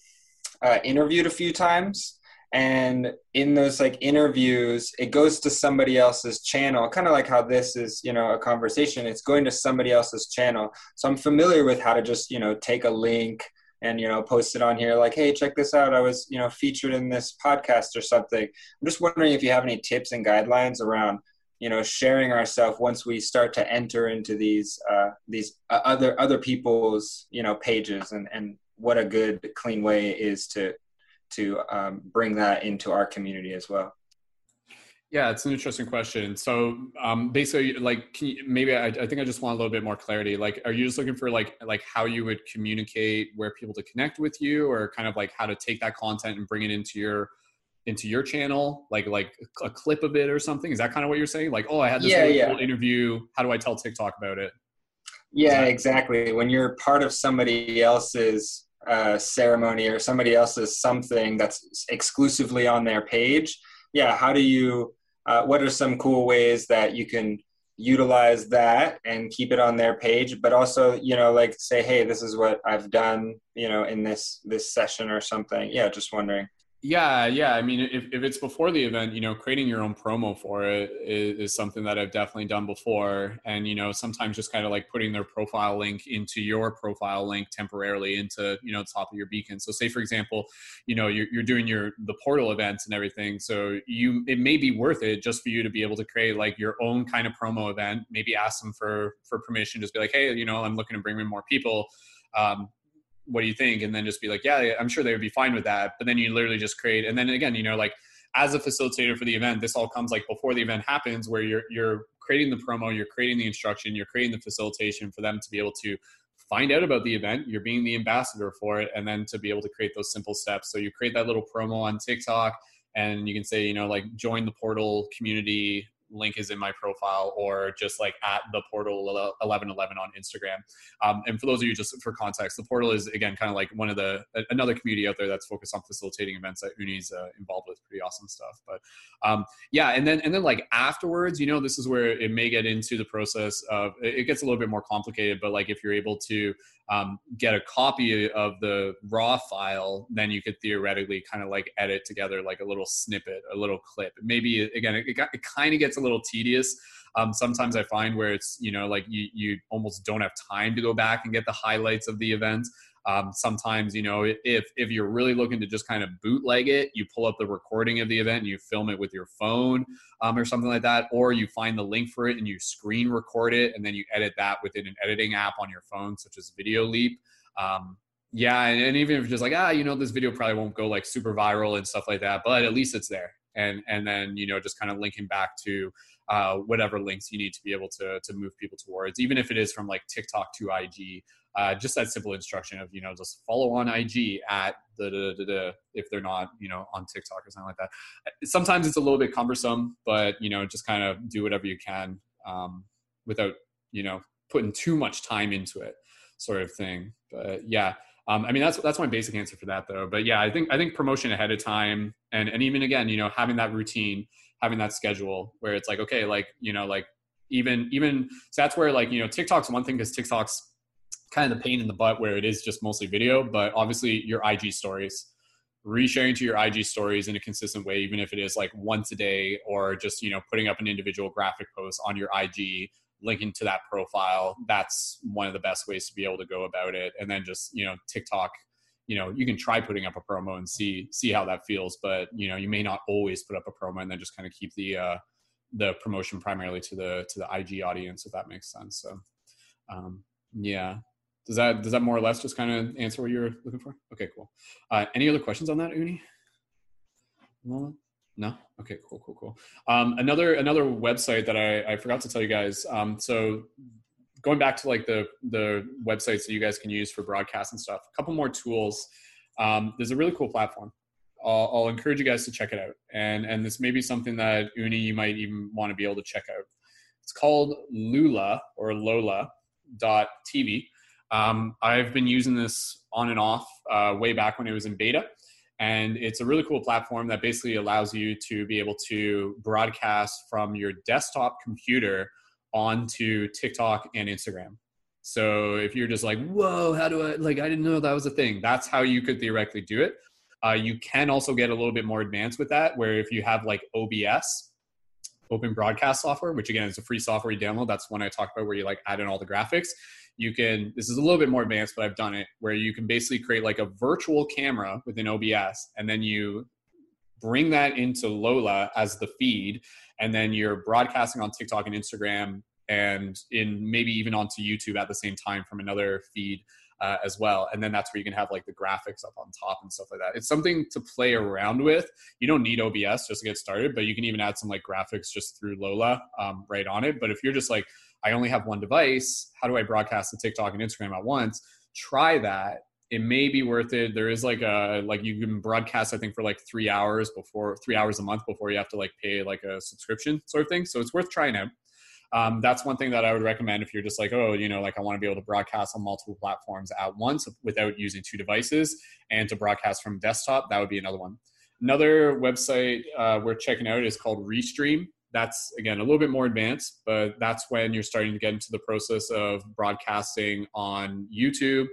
uh, interviewed a few times, and in those like interviews, it goes to somebody else's channel, kind of like how this is, you know, a conversation. It's going to somebody else's channel, so I'm familiar with how to just, you know, take a link and you know post it on here like hey check this out. I was you know featured in this podcast or something. I'm just wondering if you have any tips and guidelines around you know sharing ourselves once we start to enter into these uh, these uh, other other people's you know pages and and what a good clean way is to to um, bring that into our community as well
yeah it's an interesting question so um, basically like you, maybe I, I think i just want a little bit more clarity like are you just looking for like like how you would communicate where people to connect with you or kind of like how to take that content and bring it into your into your channel, like like a clip of it or something? Is that kind of what you're saying? Like, oh, I had this
yeah,
really
yeah.
cool interview. How do I tell TikTok about it?
Yeah, exactly. When you're part of somebody else's uh, ceremony or somebody else's something that's exclusively on their page, yeah, how do you? Uh, what are some cool ways that you can utilize that and keep it on their page but also you know like say hey this is what i've done you know in this this session or something yeah just wondering
yeah, yeah. I mean, if, if it's before the event, you know, creating your own promo for it is, is, something that I've definitely done before. And, you know, sometimes just kind of like putting their profile link into your profile link temporarily into, you know, top of your beacon. So say, for example, you know, you're, you're doing your, the portal events and everything. So you, it may be worth it just for you to be able to create like your own kind of promo event, maybe ask them for, for permission, just be like, Hey, you know, I'm looking to bring in more people. Um, what do you think? And then just be like, yeah, I'm sure they would be fine with that. But then you literally just create, and then again, you know, like as a facilitator for the event, this all comes like before the event happens, where you're you're creating the promo, you're creating the instruction, you're creating the facilitation for them to be able to find out about the event. You're being the ambassador for it, and then to be able to create those simple steps. So you create that little promo on TikTok, and you can say, you know, like join the portal community link is in my profile or just like at the portal 1111 on Instagram. Um, and for those of you just for context, the portal is again kind of like one of the another community out there that's focused on facilitating events that Uni's uh, involved with. Pretty awesome stuff. But um, yeah, and then and then like afterwards, you know, this is where it may get into the process of it gets a little bit more complicated. But like if you're able to um, get a copy of the raw file, then you could theoretically kind of like edit together like a little snippet, a little clip. Maybe again, it, it, it kind of gets a little tedious. Um, sometimes I find where it's you know like you you almost don't have time to go back and get the highlights of the event. Um, sometimes, you know, if if you're really looking to just kind of bootleg it, you pull up the recording of the event and you film it with your phone um, or something like that, or you find the link for it and you screen record it and then you edit that within an editing app on your phone, such as Videoleap. Um, yeah, and, and even if you're just like, ah, you know, this video probably won't go like super viral and stuff like that, but at least it's there. And and then you know, just kind of linking back to uh, whatever links you need to be able to to move people towards, even if it is from like TikTok to IG uh, just that simple instruction of you know just follow on IG at the, the, the, the, if they're not you know on TikTok or something like that. Sometimes it's a little bit cumbersome, but you know just kind of do whatever you can um, without you know putting too much time into it, sort of thing. But yeah. Um, I mean that's that's my basic answer for that though. But yeah, I think I think promotion ahead of time and and even again, you know, having that routine, having that schedule where it's like okay, like you know, like even even so that's where like you know TikTok's one thing because TikTok's kind of the pain in the butt where it is just mostly video, but obviously your IG stories, resharing to your IG stories in a consistent way, even if it is like once a day or just, you know, putting up an individual graphic post on your IG, linking to that profile. That's one of the best ways to be able to go about it. And then just, you know, TikTok, you know, you can try putting up a promo and see, see how that feels, but you know, you may not always put up a promo and then just kind of keep the, uh, the promotion primarily to the, to the IG audience, if that makes sense. So, um, yeah, does that does that more or less just kind of answer what you're looking for? Okay, cool. Uh, any other questions on that, Uni? No. Okay. Cool. Cool. Cool. Um, another another website that I, I forgot to tell you guys. Um, so going back to like the the websites that you guys can use for broadcast and stuff, a couple more tools. Um, there's a really cool platform. I'll, I'll, encourage you guys to check it out, and and this may be something that Uni you might even want to be able to check out. It's called Loola or Lola dot TV. Um, I've been using this on and off uh, way back when it was in beta, and it's a really cool platform that basically allows you to be able to broadcast from your desktop computer onto TikTok and Instagram. So if you're just like, whoa, how do I, like, I didn't know that was a thing, that's how you could theoretically do it. Uh, you can also get a little bit more advanced with that, where if you have like OBS, Open Broadcast Software, which again is a free software you download, that's one I talked about where you like add in all the graphics. You can, this is a little bit more advanced, but I've done it, where you can basically create like a virtual camera within OBS and then you bring that into Lola as the feed, and then you're broadcasting on TikTok and Instagram and in maybe even onto YouTube at the same time from another feed uh, as well. And then that's where you can have like the graphics up on top and stuff like that. It's something to play around with. You don't need OBS just to get started, but you can even add some like graphics just through Lola um, right on it. But if you're just like, I only have one device, how do I broadcast to TikTok and Instagram at once? Try that it may be worth it. There is like a like you can broadcast I think for like three hours before three hours a month before you have to like pay like a subscription sort of thing. So it's worth trying out. Um, that's one thing that I would recommend if you're just like oh you know like I want to be able to broadcast on multiple platforms at once without using two devices and to broadcast from desktop. That would be another one. Another website uh, we're checking out is called Restream. That's again a little bit more advanced, but that's when you're starting to get into the process of broadcasting on YouTube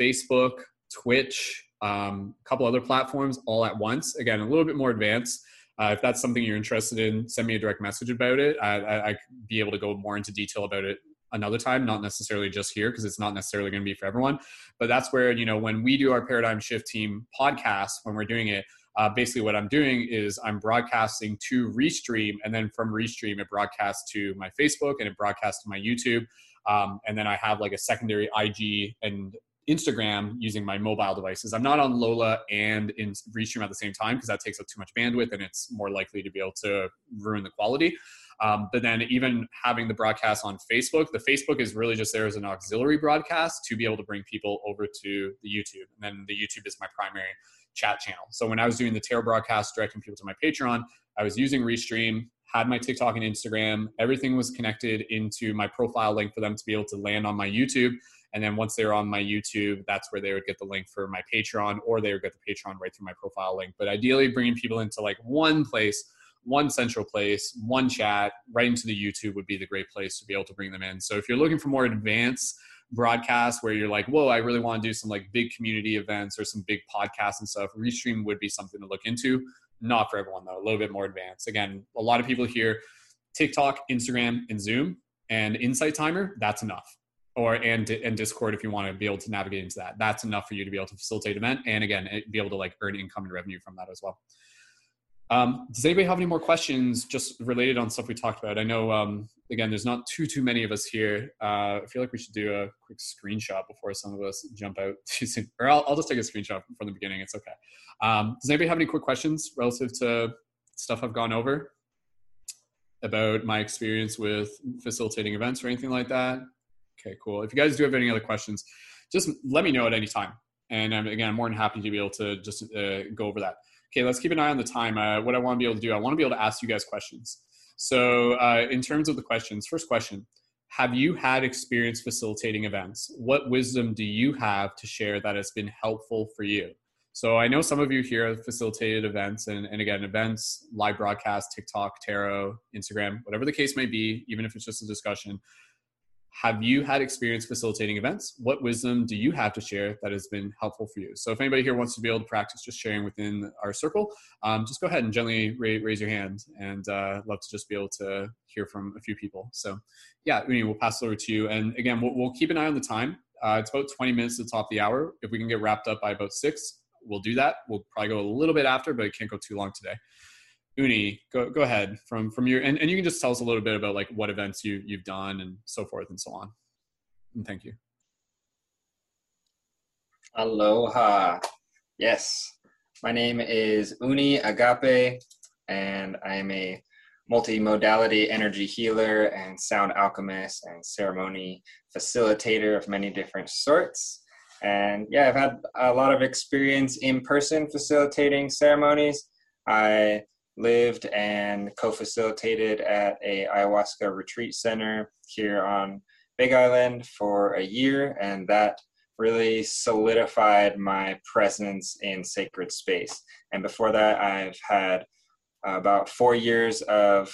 Facebook, Twitch, um, a couple other platforms all at once. Again, a little bit more advanced. Uh, if that's something you're interested in, send me a direct message about it. I, I, I could be able to go more into detail about it another time, not necessarily just here because it's not necessarily going to be for everyone. But that's where, you know, when we do our Paradigm Shift Team podcast, when we're doing it, uh, basically what I'm doing is I'm broadcasting to Restream, and then from Restream, it broadcasts to my Facebook and it broadcasts to my YouTube. Um, and then I have like a secondary IG and Instagram using my mobile devices. I'm not on Lola and in Restream at the same time because that takes up too much bandwidth and it's more likely to be able to ruin the quality. Um, but then even having the broadcast on Facebook, the Facebook is really just there as an auxiliary broadcast to be able to bring people over to the YouTube. And then the YouTube is my primary chat channel. So when I was doing the tarot broadcast, directing people to my Patreon, I was using Restream, had my TikTok and Instagram. Everything was connected into my profile link for them to be able to land on my YouTube. And then once they're on my YouTube, that's where they would get the link for my Patreon, or they would get the Patreon right through my profile link. But ideally, bringing people into like one place, one central place, one chat, right into the YouTube would be the great place to be able to bring them in. So if you're looking for more advanced broadcasts where you're like, whoa, I really want to do some like big community events or some big podcasts and stuff, Restream would be something to look into. Not for everyone though, a little bit more advanced. Again, a lot of people here TikTok, Instagram, and Zoom and Insight Timer, that's enough or and and discord if you want to be able to navigate into that that's enough for you to be able to facilitate event and again be able to like earn income and revenue from that as well um, does anybody have any more questions just related on stuff we talked about i know um, again there's not too too many of us here uh, i feel like we should do a quick screenshot before some of us jump out too soon or i'll, I'll just take a screenshot from the beginning it's okay um, does anybody have any quick questions relative to stuff i've gone over about my experience with facilitating events or anything like that Okay, cool. If you guys do have any other questions, just let me know at any time. And um, again, I'm more than happy to be able to just uh, go over that. Okay, let's keep an eye on the time. Uh, what I want to be able to do, I want to be able to ask you guys questions. So, uh, in terms of the questions, first question Have you had experience facilitating events? What wisdom do you have to share that has been helpful for you? So, I know some of you here have facilitated events, and, and again, events, live broadcast, TikTok, Tarot, Instagram, whatever the case may be, even if it's just a discussion have you had experience facilitating events? What wisdom do you have to share that has been helpful for you? So, if anybody here wants to be able to practice just sharing within our circle, um, just go ahead and gently raise your hand, and uh, love to just be able to hear from a few people. So, yeah, Uni, we'll pass it over to you. And again, we'll, we'll keep an eye on the time. Uh, it's about 20 minutes to the top of the hour. If we can get wrapped up by about six, we'll do that. We'll probably go a little bit after, but it can't go too long today. Uni, go go ahead from from your and, and you can just tell us a little bit about like what events you you've done and so forth and so on. And thank you.
Aloha. Yes. My name is Uni Agape and I am a multimodality energy healer and sound alchemist and ceremony facilitator of many different sorts. And yeah, I've had a lot of experience in person facilitating ceremonies. I lived and co-facilitated at a ayahuasca retreat center here on Big Island for a year, and that really solidified my presence in sacred space. And before that, I've had about four years of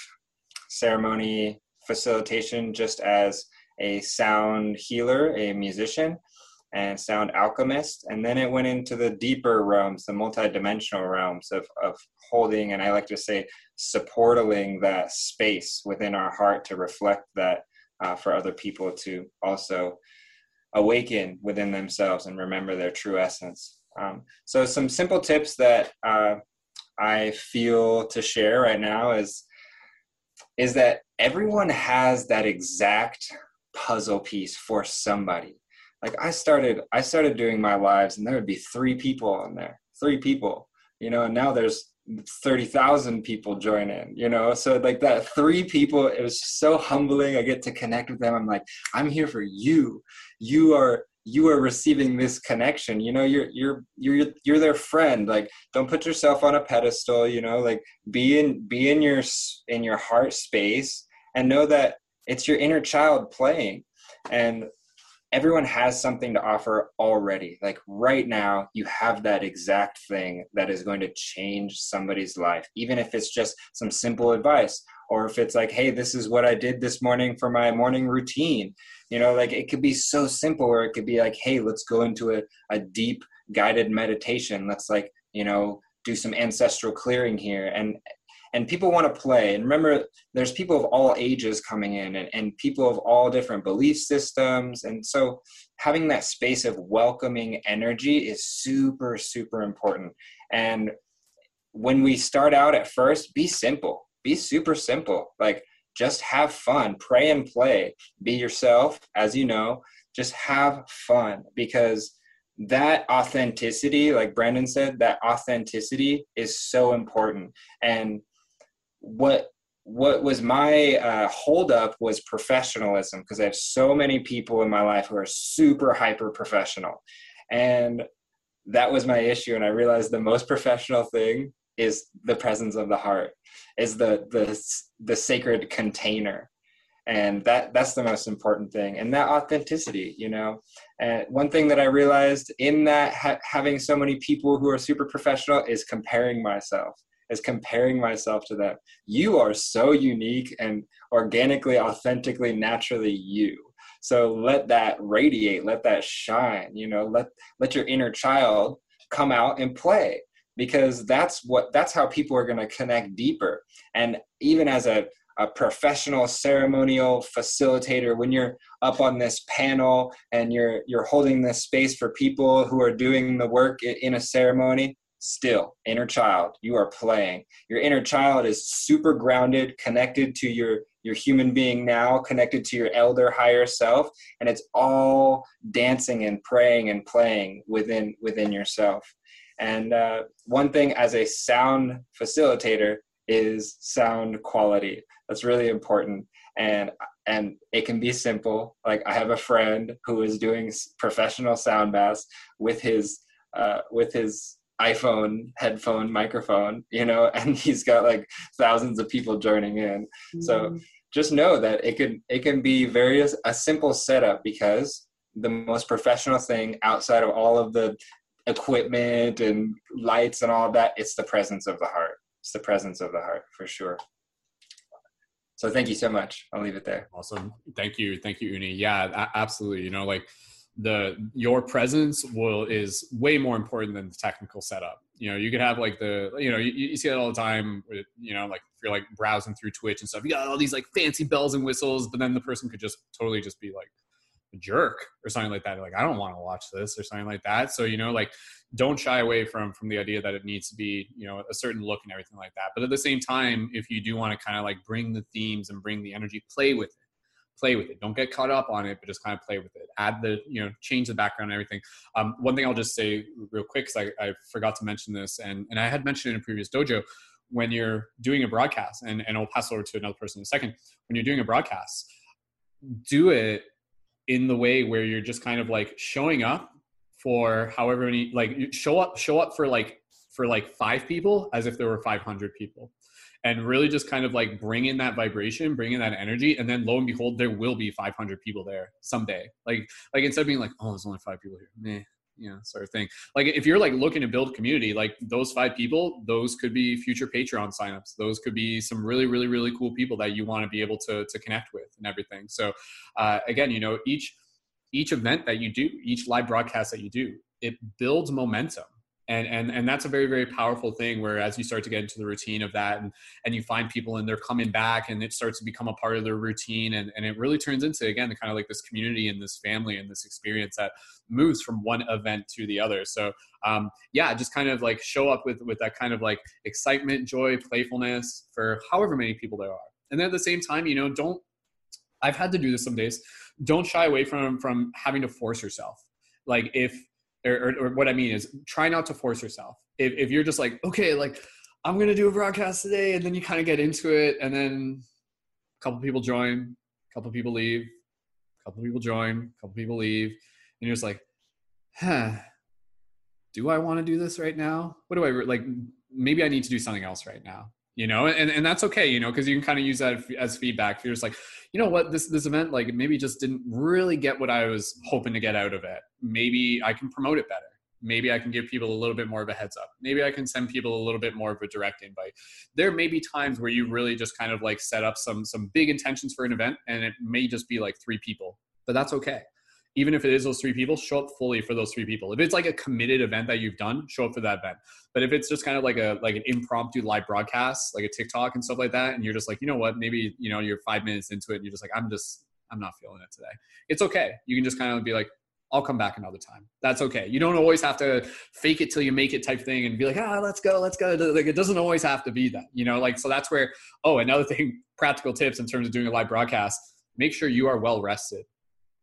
ceremony facilitation just as a sound healer, a musician, and sound alchemist. And then it went into the deeper realms, the multidimensional realms of, of holding, and I like to say, supporting that space within our heart to reflect that uh, for other people to also awaken within themselves and remember their true essence. Um, so, some simple tips that uh, I feel to share right now is is that everyone has that exact puzzle piece for somebody. Like I started, I started doing my lives, and there would be three people on there, three people, you know, and now there's 30,000 people join in, you know? So like that three people, it was so humbling. I get to connect with them. I'm like, I'm here for you. You are, you are receiving this connection, you know, you're, you're, you're, you're their friend. Like, don't put yourself on a pedestal, you know, like be in, be in your, in your heart space and know that it's your inner child playing. And everyone has something to offer already. Like right now, you have that exact thing that is going to change somebody's life, even if it's just some simple advice, or if it's like, hey, this is what I did this morning for my morning routine. You know, like it could be so simple, or it could be like, hey, let's go into a, a deep guided meditation. Let's like, you know, do some ancestral clearing here. And and people want to play. And remember there's people of all ages coming in and, and people of all different belief systems. And so having that space of welcoming energy is super super important. And when we start out at first be simple. Be super simple. Like just have fun. Pray and play. Be yourself as you know. Just have fun because that authenticity like brendon said that authenticity is so important. And what what was my uh, holdup was professionalism because I have so many people in my life who are super hyper professional, and that was my issue. And I realized the most professional thing is the presence of the heart, is the the the sacred container, and that that's the most important thing, and that authenticity, you know. And one thing that I realized in that ha- having so many people who are super professional is comparing myself is comparing myself to them. You are so unique and organically, authentically, naturally you. So let that radiate, let that shine, you know, let let your inner child come out and play because that's what that's how people are going to connect deeper. And even as a a professional ceremonial facilitator when you're up on this panel and you're you're holding this space for people who are doing the work in a ceremony still inner child you are playing. Your inner child is super grounded connected to your your human being now connected to your elder higher self and it's all dancing and praying and playing within within yourself. And uh, one thing as a sound facilitator is sound quality. That's really important. And and it can be simple. Like i have a friend who is doing professional sound baths with his uh, with his iPhone headphone microphone, you know, and he's got like thousands of people joining in. Mm-hmm. So just know that it can it can be very a simple setup because the most professional thing outside of all of the equipment and lights and all of that, it's the presence of the heart. It's the presence of the heart for sure. So thank you so much. I'll leave it there.
Awesome. Thank you. Thank you, Uni. Yeah, absolutely. You know, like the your presence will is way more important than the technical setup. You know you could have like the you know you, you see that all the time with, you know like if you're like browsing through twitch and stuff you got all these like fancy bells and whistles but then the person could just totally just be like a jerk or something like that. Like i don't want to watch this or something like that. So you know like don't shy away from from the idea that it needs to be you know a certain look and everything like that. But at the same time if you do want to kind of like bring the themes and bring the energy play with it play with it. Don't get caught up on it, but just kind of play with it. Add the, you know, change the background and everything. Um, one thing I'll just say real quick, because I, I forgot to mention this, and, and I had mentioned it in a previous dojo, when you're doing a broadcast and, and i'll pass over to another person in a second when you're doing a broadcast do it in the way where you're just kind of like showing up for however many like show up show up for like for like five people as if there were 500 people and really just kind of like bring in that vibration bring in that energy and then lo and behold there will be 500 people there someday. Like like instead of being like oh there's only five people here meh you know sort of thing. Like if you're like looking to build community like those five people those could be future patreon signups. Those could be some really really really cool people that you want to be able to to connect with and everything. So uh, again you know each each event that you do each live broadcast that you do it builds momentum and and and that's a very very powerful thing where as you start to get into the routine of that and and you find people and they're coming back and it starts to become a part of their routine and and it really turns into again kind of like this community and this family and this experience that moves from one event to the other. So um yeah just kind of like show up with with that kind of like excitement joy playfulness for however many people there are. And then at the same time you know don't i've had to do this some days. Don't shy away from from having to force yourself. Like if or, or, or, what I mean is try not to force yourself. If, if you're just like, okay, like I'm going to do a broadcast today, and then you kind of get into it, and then a couple people join, a couple people leave, a couple people join, a couple people leave, and you're just like, huh, do I want to do this right now? What do I like? Maybe I need to do something else right now you know and, and that's okay you know because you can kind of use that as feedback if you're just like you know what? This this event like maybe just didn't really get what i was hoping to get out of it. Maybe i can promote it better. Maybe i can give people a little bit more of a heads up. Maybe i can send people a little bit more of a direct invite. There may be times where you really just kind of like set up some some big intentions for an event and it may just be like three people but that's okay even if it is those three people, show up fully for those three people. If it's like a committed event that you've done, show up for that event. But if it's just kind of like a like an impromptu live broadcast, like a TikTok and stuff like that, and you're just like, you know what, maybe you know you're five minutes into it, and you're just like, I'm just I'm not feeling it today. It's okay. You can just kind of be like, I'll come back another time. That's okay. You don't always have to fake it till you make it type thing and be like, ah, let's go, let's go. Like it doesn't always have to be that, you know. Like so that's where. Oh, another thing, practical tips in terms of doing a live broadcast. Make sure you are well rested.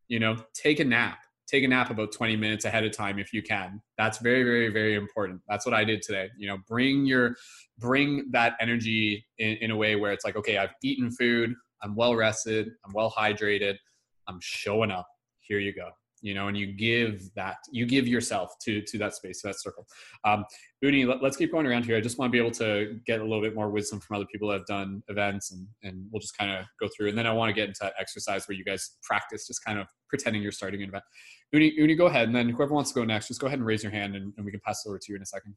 You know, take a nap. Take a nap about 20 minutes ahead of time if you can. That's very very very important. That's what i did today. You know bring your bring that energy in, in a way where it's like okay i've eaten food. I'm well rested. I'm well hydrated. I'm showing up. Here you go you know and you give that you give yourself to to that space to that circle. Um Uni, let, us keep going around here. I just want to be able to get a little bit more wisdom from other people that have done events and and we'll just kind of go through. And then i want to get into that exercise where you guys practice just kind of pretending you're starting an event. Uni, Uni go ahead. And then whoever wants to go next just go ahead and raise your hand and, and we can pass it over to you in a second.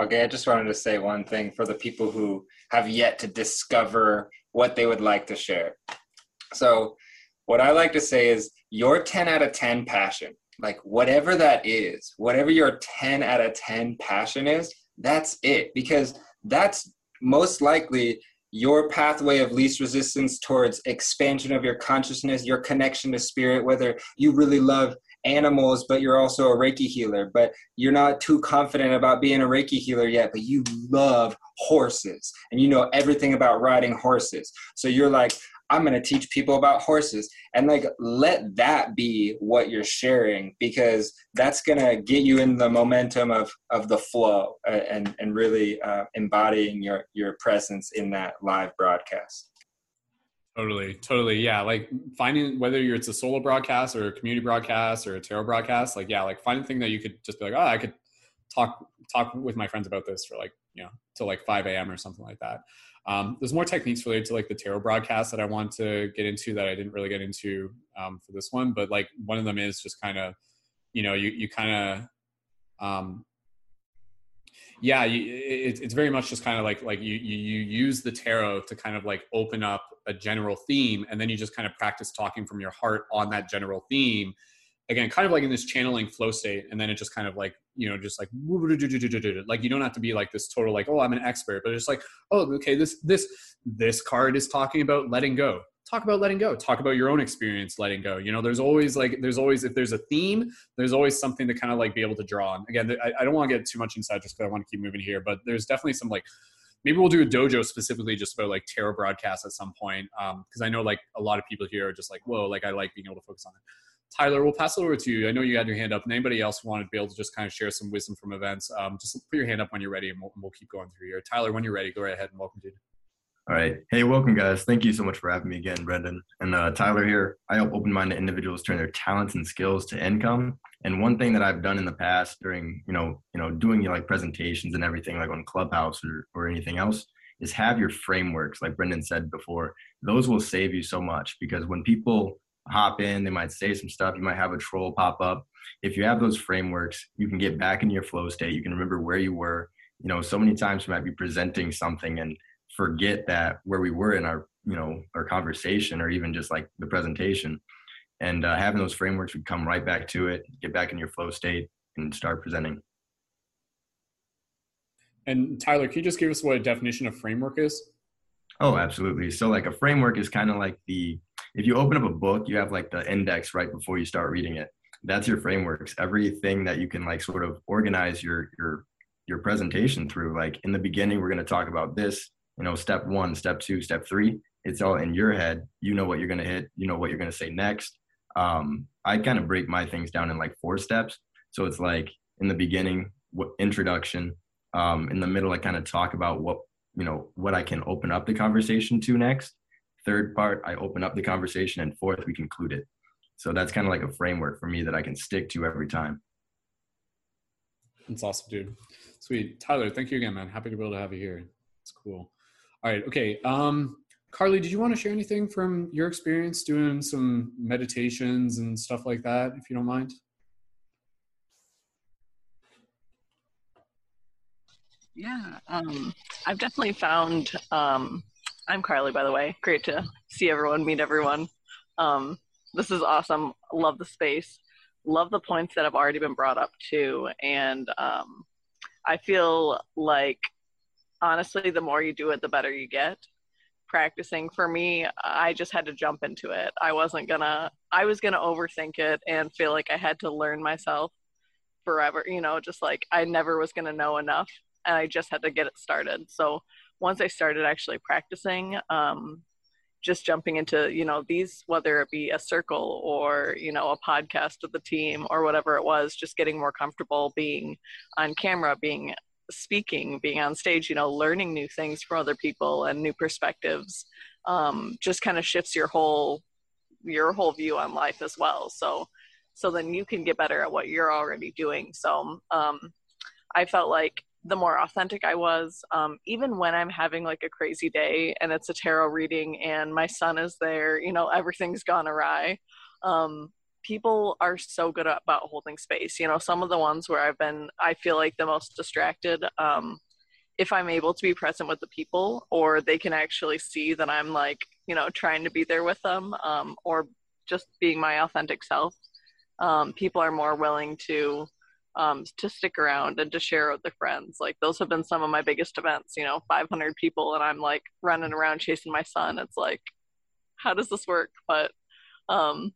Okay, I just wanted to say one thing for the people who have yet to discover what they would like to share. So, what I like to say is your 10 out of 10 passion, like whatever that is, whatever your 10 out of 10 passion is, that's it. Because that's most likely your pathway of least resistance towards expansion of your consciousness, your connection to spirit, whether you really love animals, but you're also a Reiki healer, but you're not too confident about being a Reiki healer yet, but you love horses and you know everything about riding horses. So you're like, I'm going to teach people about horses and like let that be what you're sharing because that's going to get you in the momentum of of the flow uh, and and really uh, embodying your your presence in that live broadcast.
Totally, totally, yeah. Like finding whether you're it's a solo broadcast or a community broadcast or a tarot broadcast, like yeah, like find a thing that you could just be like, oh, I could talk talk with my friends about this for like you know till like 5 a.m. or something like that. Um, there's more techniques related to like the tarot broadcast that I want to get into that I didn't really get into um, for this one, but like one of them is just kind of, you know, you you kind of, um, yeah, you, it, it's very much just kind of like like you, you you use the tarot to kind of like open up a general theme, and then you just kind of practice talking from your heart on that general theme, again kind of like in this channeling flow state and then it just kind of like you know just like like you don't have to be like this total like oh i'm an expert but it's like oh okay this this this card is talking about letting go. Talk about letting go. Talk about your own experience letting go. You know there's always like there's always if there's a theme there's always something to kind of like be able to draw on. Again i, I don't want to get too much inside just because i want to keep moving here but there's definitely some like maybe we'll do a dojo specifically just about like tarot broadcasts at some point because um, i know like a lot of people here are just like whoa like i like being able to focus on it Tyler, we'll pass it over to you. I know you had your hand up, and anybody else wanted to be able to just kind of share some wisdom from events, um, just put your hand up when you're ready, and we'll, we'll keep going through here. Tyler, when you're ready, go right ahead and welcome, dude.
All right. Hey, welcome, guys. Thank you so much for having me again, Brendon. And uh, Tyler here. I help open minded individuals turn their talents and skills to income. And one thing that I've done in the past during, you know, you know, doing like presentations and everything, like on Clubhouse or, or anything else, is have your frameworks, like Brendon said before. Those will save you so much because when people hop in, they might say some stuff, you might have a troll pop up. If you have those frameworks, you can get back in your flow state. You can remember where you were. You know, so many times you might be presenting something and forget that where we were in our you know our conversation or even just like the presentation and uh, having those frameworks would come right back to it get back in your flow state and start presenting
and tyler can you just give us what a definition of framework is
oh absolutely so like a framework is kind of like the if you open up a book you have like the index right before you start reading it that's your frameworks everything that you can like sort of organize your your your presentation through like in the beginning we're going to talk about this you know, step one, step two, step three. It's all in your head. You know what you're gonna hit. You know what you're gonna say next. Um, I kind of break my things down in like four steps. So it's like in the beginning, what introduction. Um, in the middle, I kind of talk about what you know what I can open up the conversation to next. Third part, I open up the conversation, and fourth, we conclude it. So that's kind of like a framework for me that I can stick to every time.
That's awesome, dude. Sweet, Tyler. Thank you again, man. Happy to be able to have you here. It's cool. All right. Okay. Um, Carly, did you want to share anything from your experience doing some meditations and stuff like that, if you don't mind?
Yeah, um, I've definitely found. Um, I'm Carly, by the way. Great to see everyone, meet everyone. Um, this is awesome. Love the space. Love the points that have already been brought up too, and um, I feel like honestly, the more you do it, the better you get. Practicing for me, I just had to jump into it. I wasn't gonna, I was gonna overthink it and feel like I had to learn myself forever, you know, just like I never was gonna know enough and I just had to get it started. So once I started actually practicing, um, just jumping into you know these whether it be a circle or you know a podcast with the team or whatever it was just getting more comfortable being on camera being speaking, being on stage, you know, learning new things from other people and new perspectives, um, just kind of shifts your whole your whole view on life as well. So so then you can get better at what you're already doing. So um, I felt like the more authentic I was, um, even when I'm having like a crazy day and it's a tarot reading and my son is there, you know, everything's gone awry. Um, people are so good about holding space. You know, some of the ones where I've been, I feel like the most distracted. Um, if I'm able to be present with the people, or they can actually see that I'm like, you know, trying to be there with them, um, or just being my authentic self, um, people are more willing to um, to stick around and to share with their friends. Like those have been some of my biggest events. You know, 500 people, and I'm like running around chasing my son. It's like, how does this work? But um,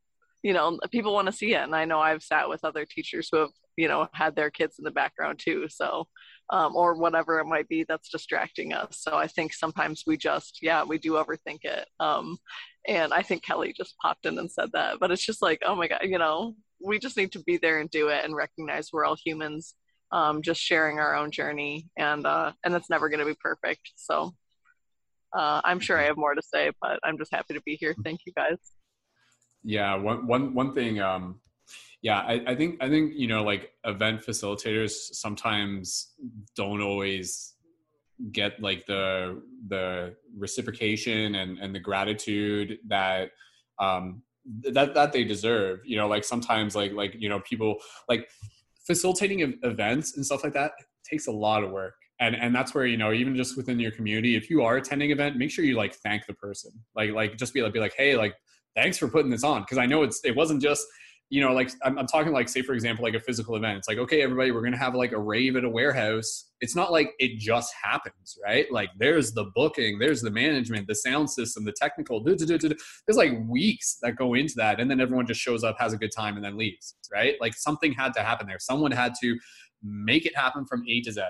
you know people want to see it and i know i've sat with other teachers who have you know had their kids in the background too so um, or whatever it might be that's distracting us so i think sometimes we just yeah we do overthink it um, and i think kelly just popped in and said that but it's just like oh my god you know we just need to be there and do it and recognize we're all humans um, just sharing our own journey and uh, and it's never going to be perfect so uh, i'm sure i have more to say but i'm just happy to be here thank you guys
yeah, one one one thing. Um, yeah, I, I think I think you know like event facilitators sometimes don't always get like the the reciprocation and and the gratitude that um that that they deserve you know like sometimes like like you know people like facilitating events and stuff like that takes a lot of work. And and that's where you know even just within your community if you are attending event make sure you like thank the person. Like like just be like be like hey like thanks for putting this on. Because I know it's it wasn't just you know like I'm, I'm, talking like say for example like a physical event. It's like okay everybody we're gonna have like a rave at a warehouse. It's not like it just happens right? Like there's the booking there's the management the sound system the technical there's like weeks that go into that and then everyone just shows up has a good time and then leaves right? Like something had to happen there. Someone had to make it happen from a to z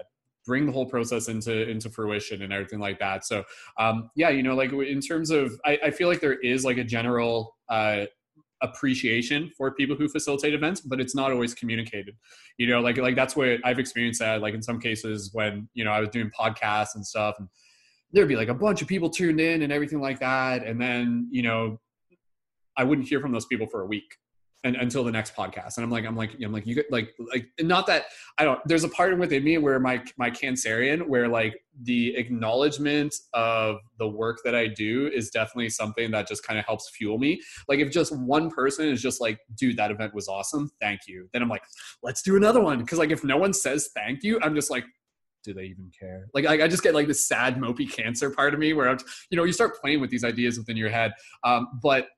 bring the whole process into into fruition and everything like that. So um, yeah you know like in terms of I, I, feel like there is like a general uh, appreciation for people who facilitate events but it's not always communicated. You know like like that's what i've experienced that like in some cases when you know i was doing podcasts and stuff and there'd be like a bunch of people tuned in and everything like that and then you know i wouldn't hear from those people for a week and, until the next podcast. And I'm like, I'm like, I'm like, you get like, like, not that I don't, there's a part within me where my, my Cancerian, where like the acknowledgement of the work that I do is definitely something that just kind of helps fuel me. Like if just one person is just like, dude, that event was awesome. Thank you. Then I'm like, let's do another one. Cause like, if no one says thank you, I'm just like, do they even care? Like, I, I just get like this sad, mopey cancer part of me where I'm, you know, you start playing with these ideas within your head. Um, but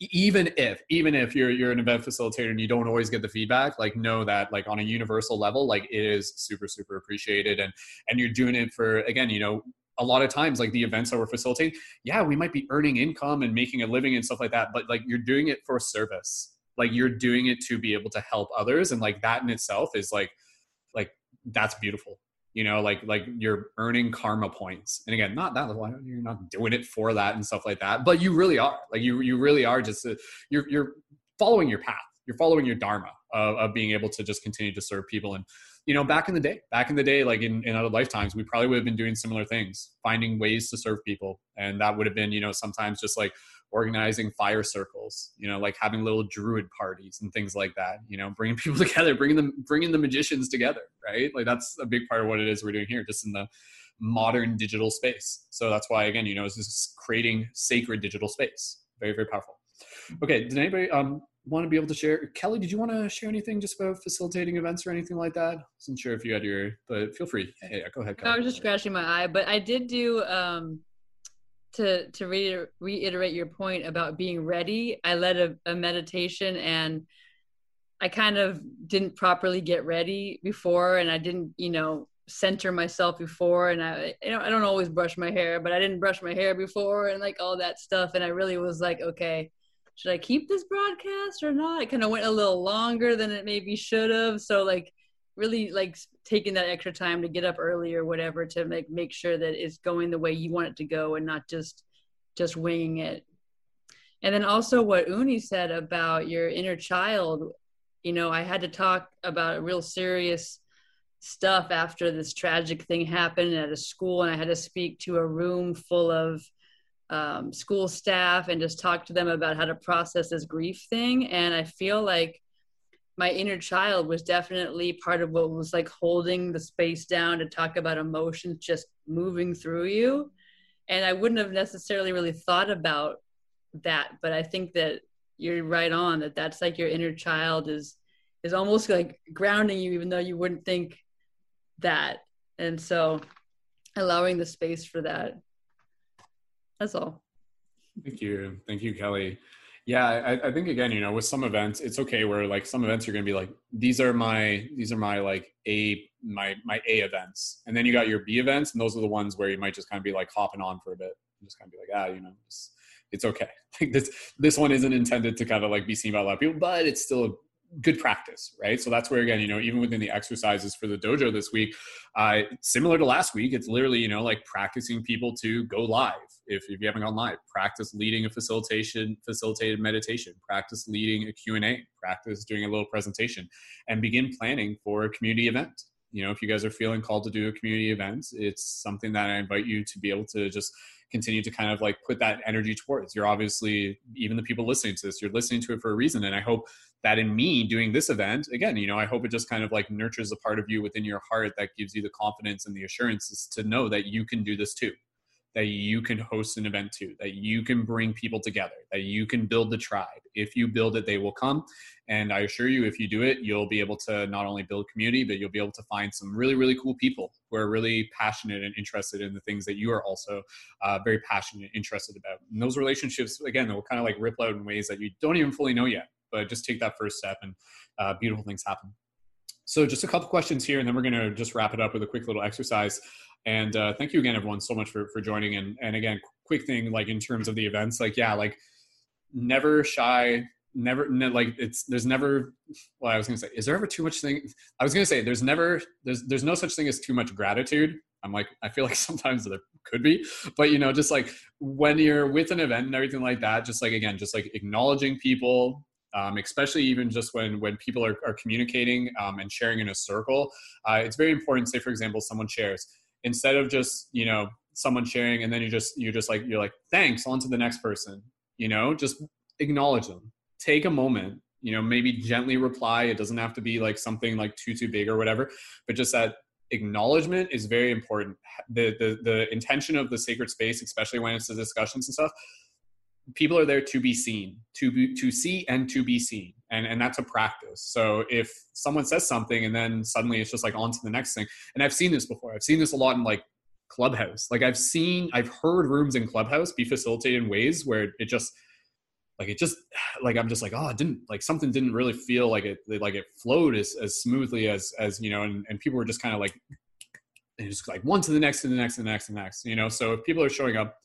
even if even if you're you're an event facilitator and you don't always get the feedback like know that like on a universal level like it is super super appreciated and and you're doing it for again you know a lot of times like the events that we're facilitating yeah we might be earning income and making a living and stuff like that but like you're doing it for service. Like you're doing it to be able to help others and like that in itself is like like that's beautiful you know like like you're earning karma points. And again not that level, you're not doing it for that and stuff like that but you really are. Like you you really are just a, uh, you're you're following your path. You're following your dharma of, of being able to just continue to serve people. And you know back in the day back in the day like in, in other lifetimes we probably would have been doing similar things finding ways to serve people. And that would have been you know sometimes just like organizing fire circles you know like having little druid parties and things like that you know bringing people together bringing them bringing the magicians together right? Like that's a big part of what it is we're doing here just in the modern digital space. So that's why again you know it's just creating sacred digital space. Very very powerful. Okay did anybody um want to be able to share kelly did you want to share anything just about facilitating events or anything like that? I wasn't sure if you had your but feel free. Yeah, yeah go ahead
kelly. i was just scratching my eye but i did do um to to re- reiterate your point about being ready i led a, a meditation and i kind of didn't properly get ready before and i didn't you know center myself before and i you know i don't always brush my hair but i didn't brush my hair before and like all that stuff. And i really was like okay should i keep this broadcast or not? It kind of went a little longer than it maybe should have. So like really like taking that extra time to get up early or whatever to make make sure that it's going the way you want it to go and not just just winging it. And then also what uni said about your inner child you know i had to talk about real serious stuff after this tragic thing happened at a school and i had to speak to a room full of um, school staff and just talk to them about how to process this grief thing. And i feel like my inner child was definitely part of what was like holding the space down to talk about emotions just moving through you. And i wouldn't have necessarily really thought about that but i think that you're right on that that's like your inner child is is almost like grounding you even though you wouldn't think that. And so allowing the space for that. That's all.
Thank you. Thank you kelly yeah, I, I, think again, you know, with some events, it's okay where like some events you're gonna be like, these are my these are my like A my my A events, and then you got your B events, and those are the ones where you might just kind of be like hopping on for a bit, just kind of be like, ah, you know, just, it's okay. Like this this one isn't intended to kind of like be seen by a lot of people, but it's still good practice, right? So that's where again, you know, even within the exercises for the dojo this week, uh, similar to last week, it's literally you know like practicing people to go live. If, if you haven't gone live, practice leading a facilitation, facilitated meditation, practice leading a Q and A, practice doing a little presentation, and begin planning for a community event. You know, if you guys are feeling called to do a community event, it's something that I invite you to be able to just continue to kind of like put that energy towards. You're obviously even the people listening to this, you're listening to it for a reason, and I hope that in me doing this event again you know i hope it just kind of like nurtures a part of you within your heart that gives you the confidence and the assurances to know that you can do this too that you can host an event too that you can bring people together that you can build the tribe. If you build it they will come. And i assure you if you do it you'll be able to not only build community but you'll be able to find some really really cool people who are really passionate and interested in the things that you are also uh, very passionate and interested about. And those relationships again will kind of like ripple out in ways that you don't even fully know yet but just take that first step and uh, beautiful things happen. So just a couple questions here, and then we're going to just wrap it up with a quick little exercise. And uh, thank you again, everyone, so much for for joining. And and again, quick thing, like in terms of the events, like yeah, like never shy, never ne- like it's there's never. Well, I was to say, is there ever too much thing? I was to say there's never there's there's no such thing as too much gratitude I'm like, I feel like sometimes there could be, but you know, just like when you're with an event and everything like that, just like again, just like acknowledging people, um, especially even just when when people are, are communicating um, and sharing in a circle, uh, it's very important. Say, for example, someone shares instead of just you know someone sharing and then you just you're just like you're like thanks on to the next person. You know, just acknowledge them. Take a moment. You know, maybe gently reply. It doesn't have to be like something like too too big or whatever, but just that acknowledgement is very important. The, the the intention of the sacred space, especially when it's the discussions and stuff, people are there to be seen, to be, to see and to be seen, and and that's a practice. So if someone says something and then suddenly it's just like on to the next thing, and I've seen this before. I've seen this a lot in like clubhouse. Like I've seen, I've heard rooms in clubhouse be facilitated in ways where it just like it just like i'm just like oh it didn't like something didn't really feel like it like it flowed as, as smoothly as as you know and, and people were just kind of like just like one to the next to the next to the next to the next you know so if people are showing up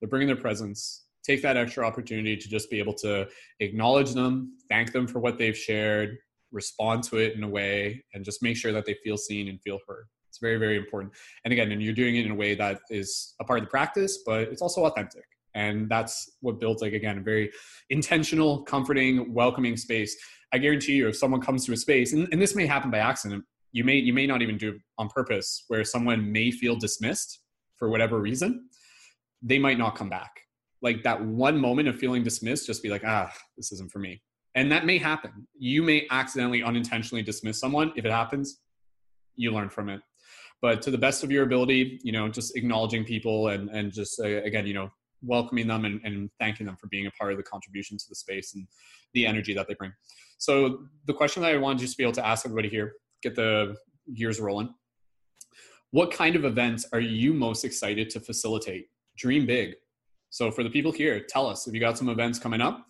they're bringing their presence take that extra opportunity to just be able to acknowledge them thank them for what they've shared respond to it in a way and just make sure that they feel seen and feel heard. It's very very important. And again and you're doing it in a way that is a part of the practice but it's also authentic. And that's what builds like again a very intentional comforting welcoming space. I guarantee you if someone comes to a space and, and this may happen by accident you may you may not even do it on purpose where someone may feel dismissed for whatever reason they might not come back like that one moment of feeling dismissed just be like ah this isn't for me and that may happen you may accidentally unintentionally dismiss someone if it happens you learn from it but to the best of your ability you know just acknowledging people and and just uh, again you know welcoming them and, and thanking them for being a part of the contribution to the space and the energy that they bring. So the question that I wanted just to be able to ask everybody here, get the gears rolling. What kind of events are you most excited to facilitate? Dream big. So for the people here, tell us if you got some events coming up,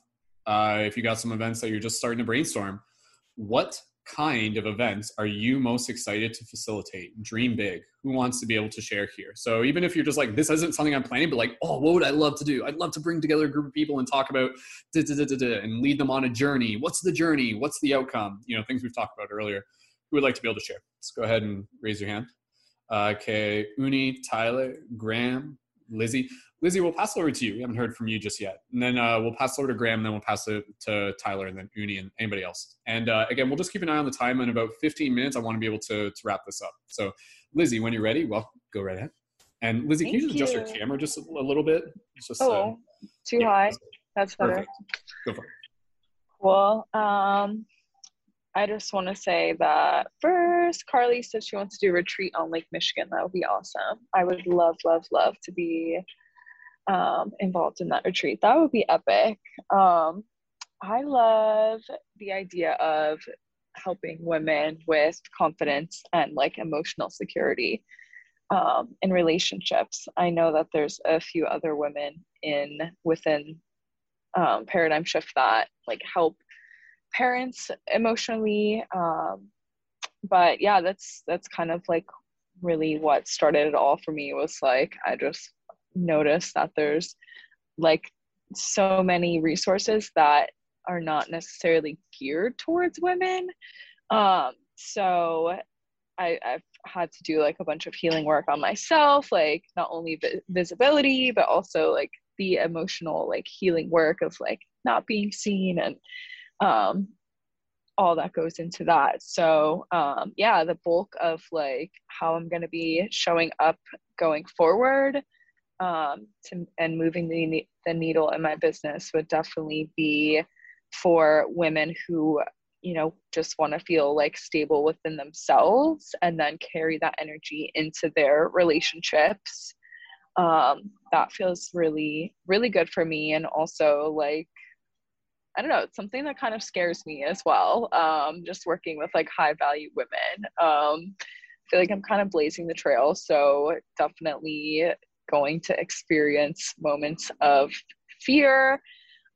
uh, if you got some events that you're just starting to brainstorm, what kind of events are you most excited to facilitate? Dream big. Who wants to be able to share here? So even if you're just like, this isn't something I'm planning, but like, oh, what would I love to do? I'd love to bring together a group of people and talk about da, da, da, and lead them on a journey. What's the journey? What's the outcome? You know, things we've talked about earlier. Who would like to be able to share? Let's go ahead and raise your hand. Uh, okay, Uni, Tyler, Graham, Lizzie. Lizzie, we'll pass it over to you. We haven't heard from you just yet. And then uh, we'll pass it over to Graham, and then we'll pass it to Tyler, and then Uni, and anybody else. And uh, again, we'll just keep an eye on the time. In about 15 minutes, I want to be able to, to wrap this up. So, Lizzie, when you're ready, well, go right ahead. And Lizzie,
Thank
can you just
you.
adjust your camera just a, a little bit? It's just,
Oh,
uh,
too
yeah,
high. That's better.
perfect. Go for it.
Cool. Um, I just want to say that first, Carly said she wants to do a retreat on Lake Michigan. That would be awesome. I would love, love, love to be um, involved in that retreat. That would be epic. Um, I love the idea of helping women with confidence and like emotional security um, in relationships. I know that there's a few other women in within um, paradigm shift that like help parents emotionally um, but yeah that's that's kind of like really what started it all for me was like i just noticed that there's like so many resources that are not necessarily geared towards women. Um so I, I've had to do like a bunch of healing work on myself, like not only vi- visibility, but also like the emotional like healing work of like not being seen and um, all that goes into that. So um, yeah, the bulk of like how I'm gonna be showing up going forward um, to, and moving the the needle in my business would definitely be for women who you know just want to feel like stable within themselves and then carry that energy into their relationships um that feels really really good for me and also like i don't know it's something that kind of scares me as well um just working with like high value women. Um i feel like i'm kind of blazing the trail so definitely going to experience moments of fear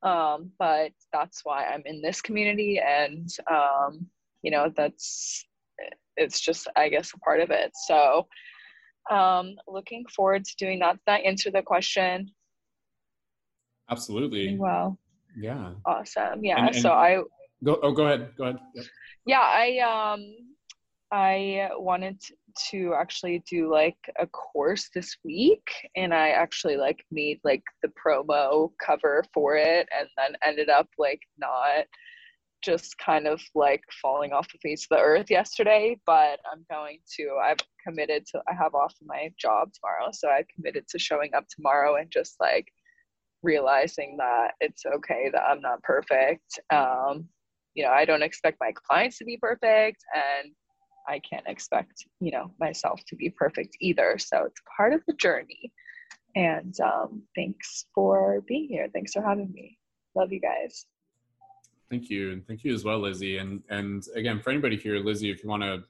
um, but that's why i'm in this community and um, you know that's it's just i guess a part of it. So um, looking forward to doing that. Did that answer the question?
Absolutely.
well
Yeah.
awesome yeah
And- and-
so i
Go. Oh, go ahead. Go ahead. Yep.
yeah i um I wanted to actually do like a course this week and I actually like made like the promo cover for it and then ended up like not just kind of like falling off the face of the earth yesterday but i'm going to i've committed to i have off my job tomorrow so i committed to showing up tomorrow and just like realizing that it's okay that i'm not perfect. Um you know i don't expect my clients to be perfect and i can't expect you know myself to be perfect either. So it's part of the journey. And um, thanks for being here. Thanks for having me. Love you guys.
Thank you, and thank you as well, Lizzie. And and again, for anybody here, Lizzie, if you want to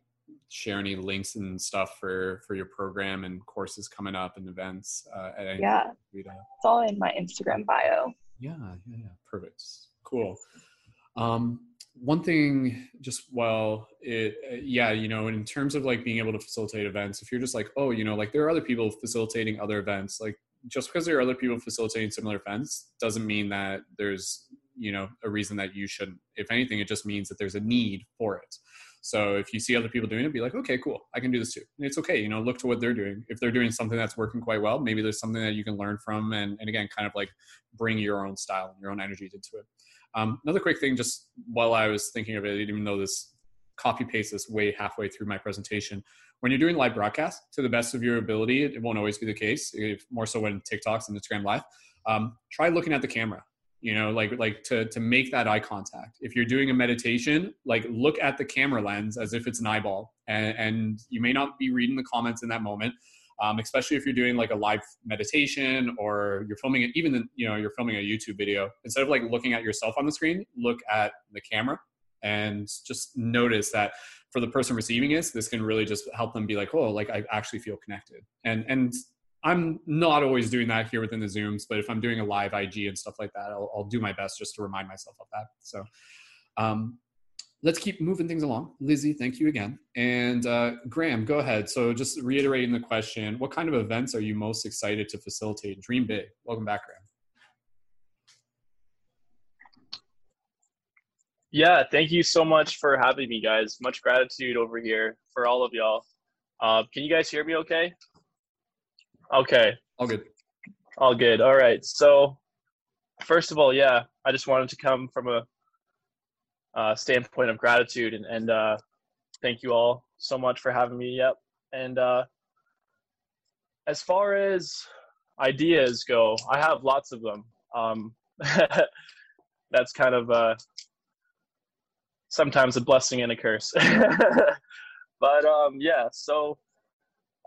share any links and stuff for for your program and courses coming up and events, uh,
yeah, it's all in my Instagram bio.
Yeah, yeah, yeah, perfect, cool. Um, one thing, just while it, yeah, you know, in terms of like being able to facilitate events, if you're just like, oh, you know, like there are other people facilitating other events, like just because there are other people facilitating similar events doesn't mean that there's you know a reason that you shouldn't. If anything it just means that there's a need for it so if you see other people doing it be like okay cool. I can do this too. And it's okay you know look to what they're doing. If they're doing something that's working quite well maybe there's something that you can learn from and, and again kind of like bring your own style and your own energy into it. Um, another quick thing just while i was thinking of it even though this copy paste this way halfway through my presentation when you're doing live broadcast to the best of your ability it won't always be the case if, more so when tiktoks and instagram live um, try looking at the camera you know like like to to make that eye contact. If you're doing a meditation like look at the camera lens as if it's an eyeball and, and you may not be reading the comments in that moment um, especially if you're doing like a live meditation or you're filming it even the, you know you're filming a youtube video instead of like looking at yourself on the screen look at the camera and just notice that for the person receiving this this can really just help them be like oh like i actually feel connected. And and I'm not always doing that here within the Zooms, but if I'm doing a live IG and stuff like that, I'll, I'll do my best just to remind myself of that. So um, let's keep moving things along. Lizzie, thank you again. And uh, Graham, go ahead. So just reiterating the question, what kind of events are you most excited to facilitate? Dream big. Welcome back, Graham.
Yeah, thank you so much for having me, guys. Much gratitude over here for all of y'all. Uh, can you guys hear me okay? Okay.
All good.
All good. All right. So, first of all, yeah, I just wanted to come from a uh, standpoint of gratitude and, and uh, thank you all so much for having me. Yep. And uh, as far as ideas go, I have lots of them. Um, that's kind of uh, sometimes a blessing and a curse. but um, yeah, so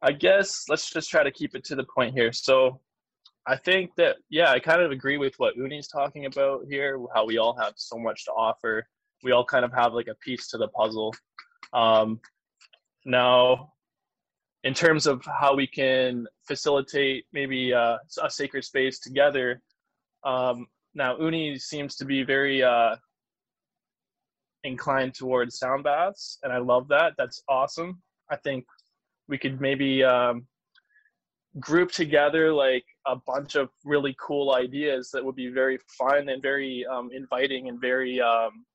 I guess let's just try to keep it to the point here. So I think that yeah, I kind of agree with what Uni's talking about here, how we all have so much to offer. We all kind of have like a piece to the puzzle. Um, now, in terms of how we can facilitate maybe uh, a sacred space together, um, now Uni seems to be very uh, inclined towards sound baths, and I love that. That's awesome. I think we could maybe um, group together like a bunch of really cool ideas that would be very fun and very um, inviting and very um,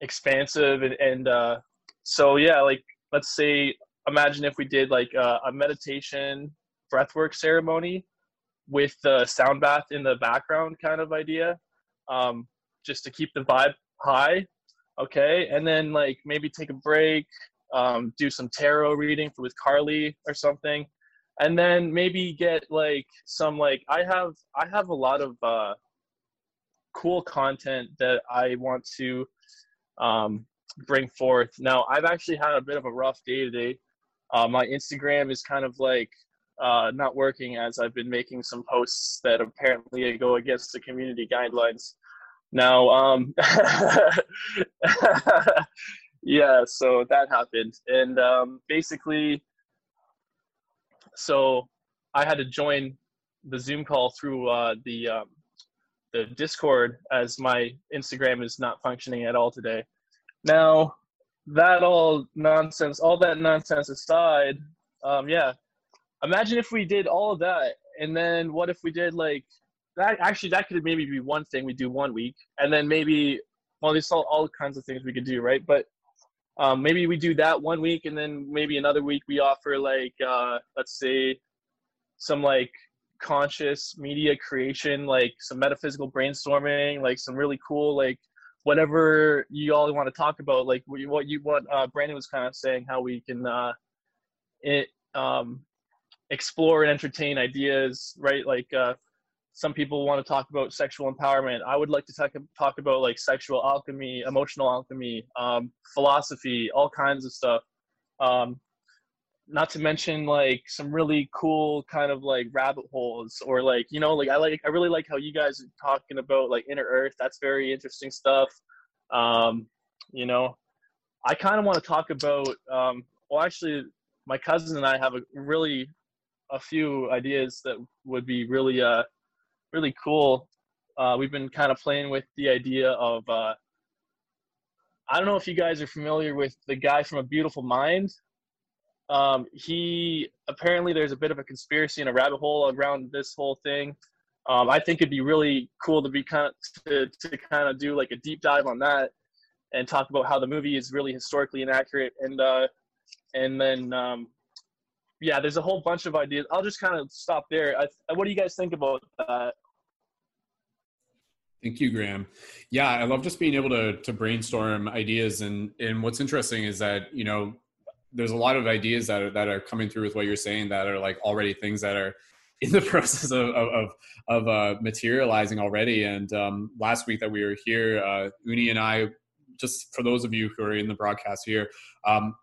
expansive and, and uh, so yeah like let's say imagine if we did like a, a meditation breathwork ceremony with the sound bath in the background kind of idea um, just to keep the vibe high okay? And then like maybe take a break um, do some tarot reading with Carly or something, and then maybe get like some like I have I have a lot of uh, cool content that I want to um, bring forth. Now I've actually had a bit of a rough day today. Uh, my Instagram is kind of like uh, not working as I've been making some posts that apparently go against the community guidelines. Now, um, yeah so that happened. And um, basically so i had to join the zoom call through uh, the um, the discord as my instagram is not functioning at all today. Now that all nonsense all that nonsense aside um, yeah. Imagine if we did all of that and then what if we did like that actually that could maybe be one thing we do one week and then maybe well there's all, all kinds of things we could do right? But um, maybe we do that one week and then maybe another week we offer like uh, let's say some like conscious media creation like some metaphysical brainstorming like some really cool like whatever you all want to talk about like what you what uh, brendon was kind of saying how we can uh, it, um, explore and entertain ideas right? Like uh, some people want to talk about sexual empowerment. I would like to talk, talk about like sexual alchemy emotional alchemy um, philosophy all kinds of stuff. Um, not to mention like some really cool kind of like rabbit holes or like you know like i like i really like how you guys are talking about like inner earth. That's very interesting stuff. Um you know i kind of want to talk about um well actually my cousin and i have a really a few ideas that would be really uh really cool. Uh, we've been kind of playing with the idea of uh, I don't know if you guys are familiar with the guy from A Beautiful Mind. Um, he apparently there's a bit of a conspiracy and a rabbit hole around this whole thing. Um, I think it'd be really cool to be kind of to, to kind of do like a deep dive on that and talk about how the movie is really historically inaccurate and uh, and then um, yeah, there's a whole bunch of ideas. I'll just kind of stop there. I, what do you guys think about that?
Thank you, Graham. Yeah, I love just being able to to brainstorm ideas, and and what's interesting is that you know there's a lot of ideas that are that are coming through with what you're saying that are like already things that are in the process of of of, uh, materializing already. And um, last week that we were here, uh, Uni and I just for those of you who are in the broadcast here, um,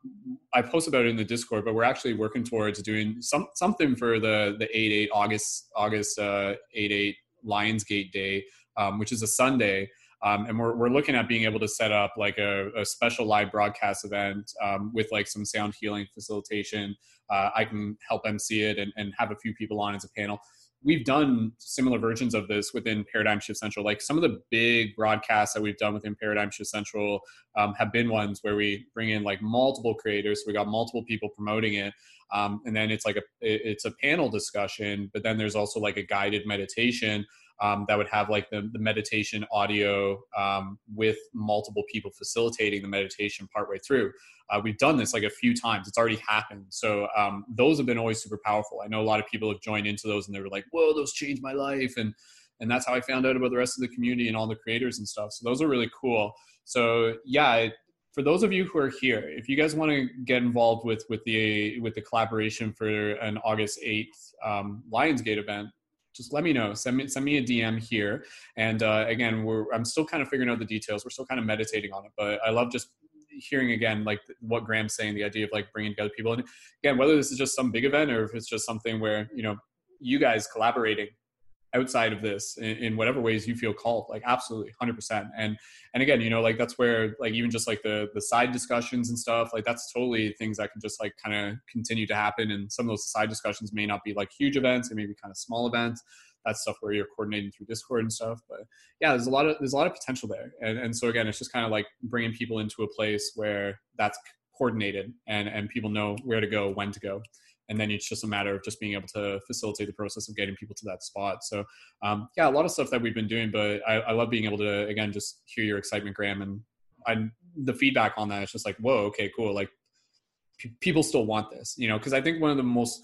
I posted about it in the Discord, but we're actually working towards doing some something for the the eight eight August August uh, eight eight Lionsgate Day, um, which is a Sunday. Um, and we're, we're looking at being able to set up like a, a special live broadcast event um, with like some sound healing facilitation. Uh, I can help MC it and, and have a few people on as a panel we've done similar versions of this within Paradigm Shift Central. Like some of the big broadcasts that we've done within Paradigm Shift Central um, have been ones where we bring in like multiple creators. So we got multiple people promoting it, um, and then it's like a it's a panel discussion. But then there's also like a guided meditation um, that would have like the, the meditation audio um, with multiple people facilitating the meditation partway through. Uh, we've done this like a few times. It's already happened. So um, those have been always super powerful. I know a lot of people have joined into those and they were like, "Whoa, those changed my life!" and and that's how I found out about the rest of the community and all the creators and stuff. So those are really cool. So yeah, for those of you who are here, if you guys want to get involved with with the with the collaboration for an August eighth um, Lionsgate event, just let me know. Send me send me a DM here. And uh, again, we're I'm still kind of figuring out the details. We're still kind of meditating on it, but I love just hearing again like what Graham's saying, the idea of like bringing together people. And again, whether this is just some big event or if it's just something where you know you guys collaborating outside of this in, in, whatever ways you feel called like absolutely 100% and and again you know like that's where like even just like the the side discussions and stuff like that's totally things that can just like kind of continue to happen. And some of those side discussions may not be like huge events they may be kind of small events. That's stuff where you're coordinating through discord and stuff. But yeah there's a lot of there's a lot of potential there. And and so again it's just kind of like bringing people into a place where that's coordinated and and people know where to go when to go and then it's just a matter of just being able to facilitate the process of getting people to that spot. So um, yeah a lot of stuff that we've been doing but I, I, love being able to again just hear your excitement graham and I, the feedback on that is just like whoa okay cool like p- people still want this you know because i think one of the most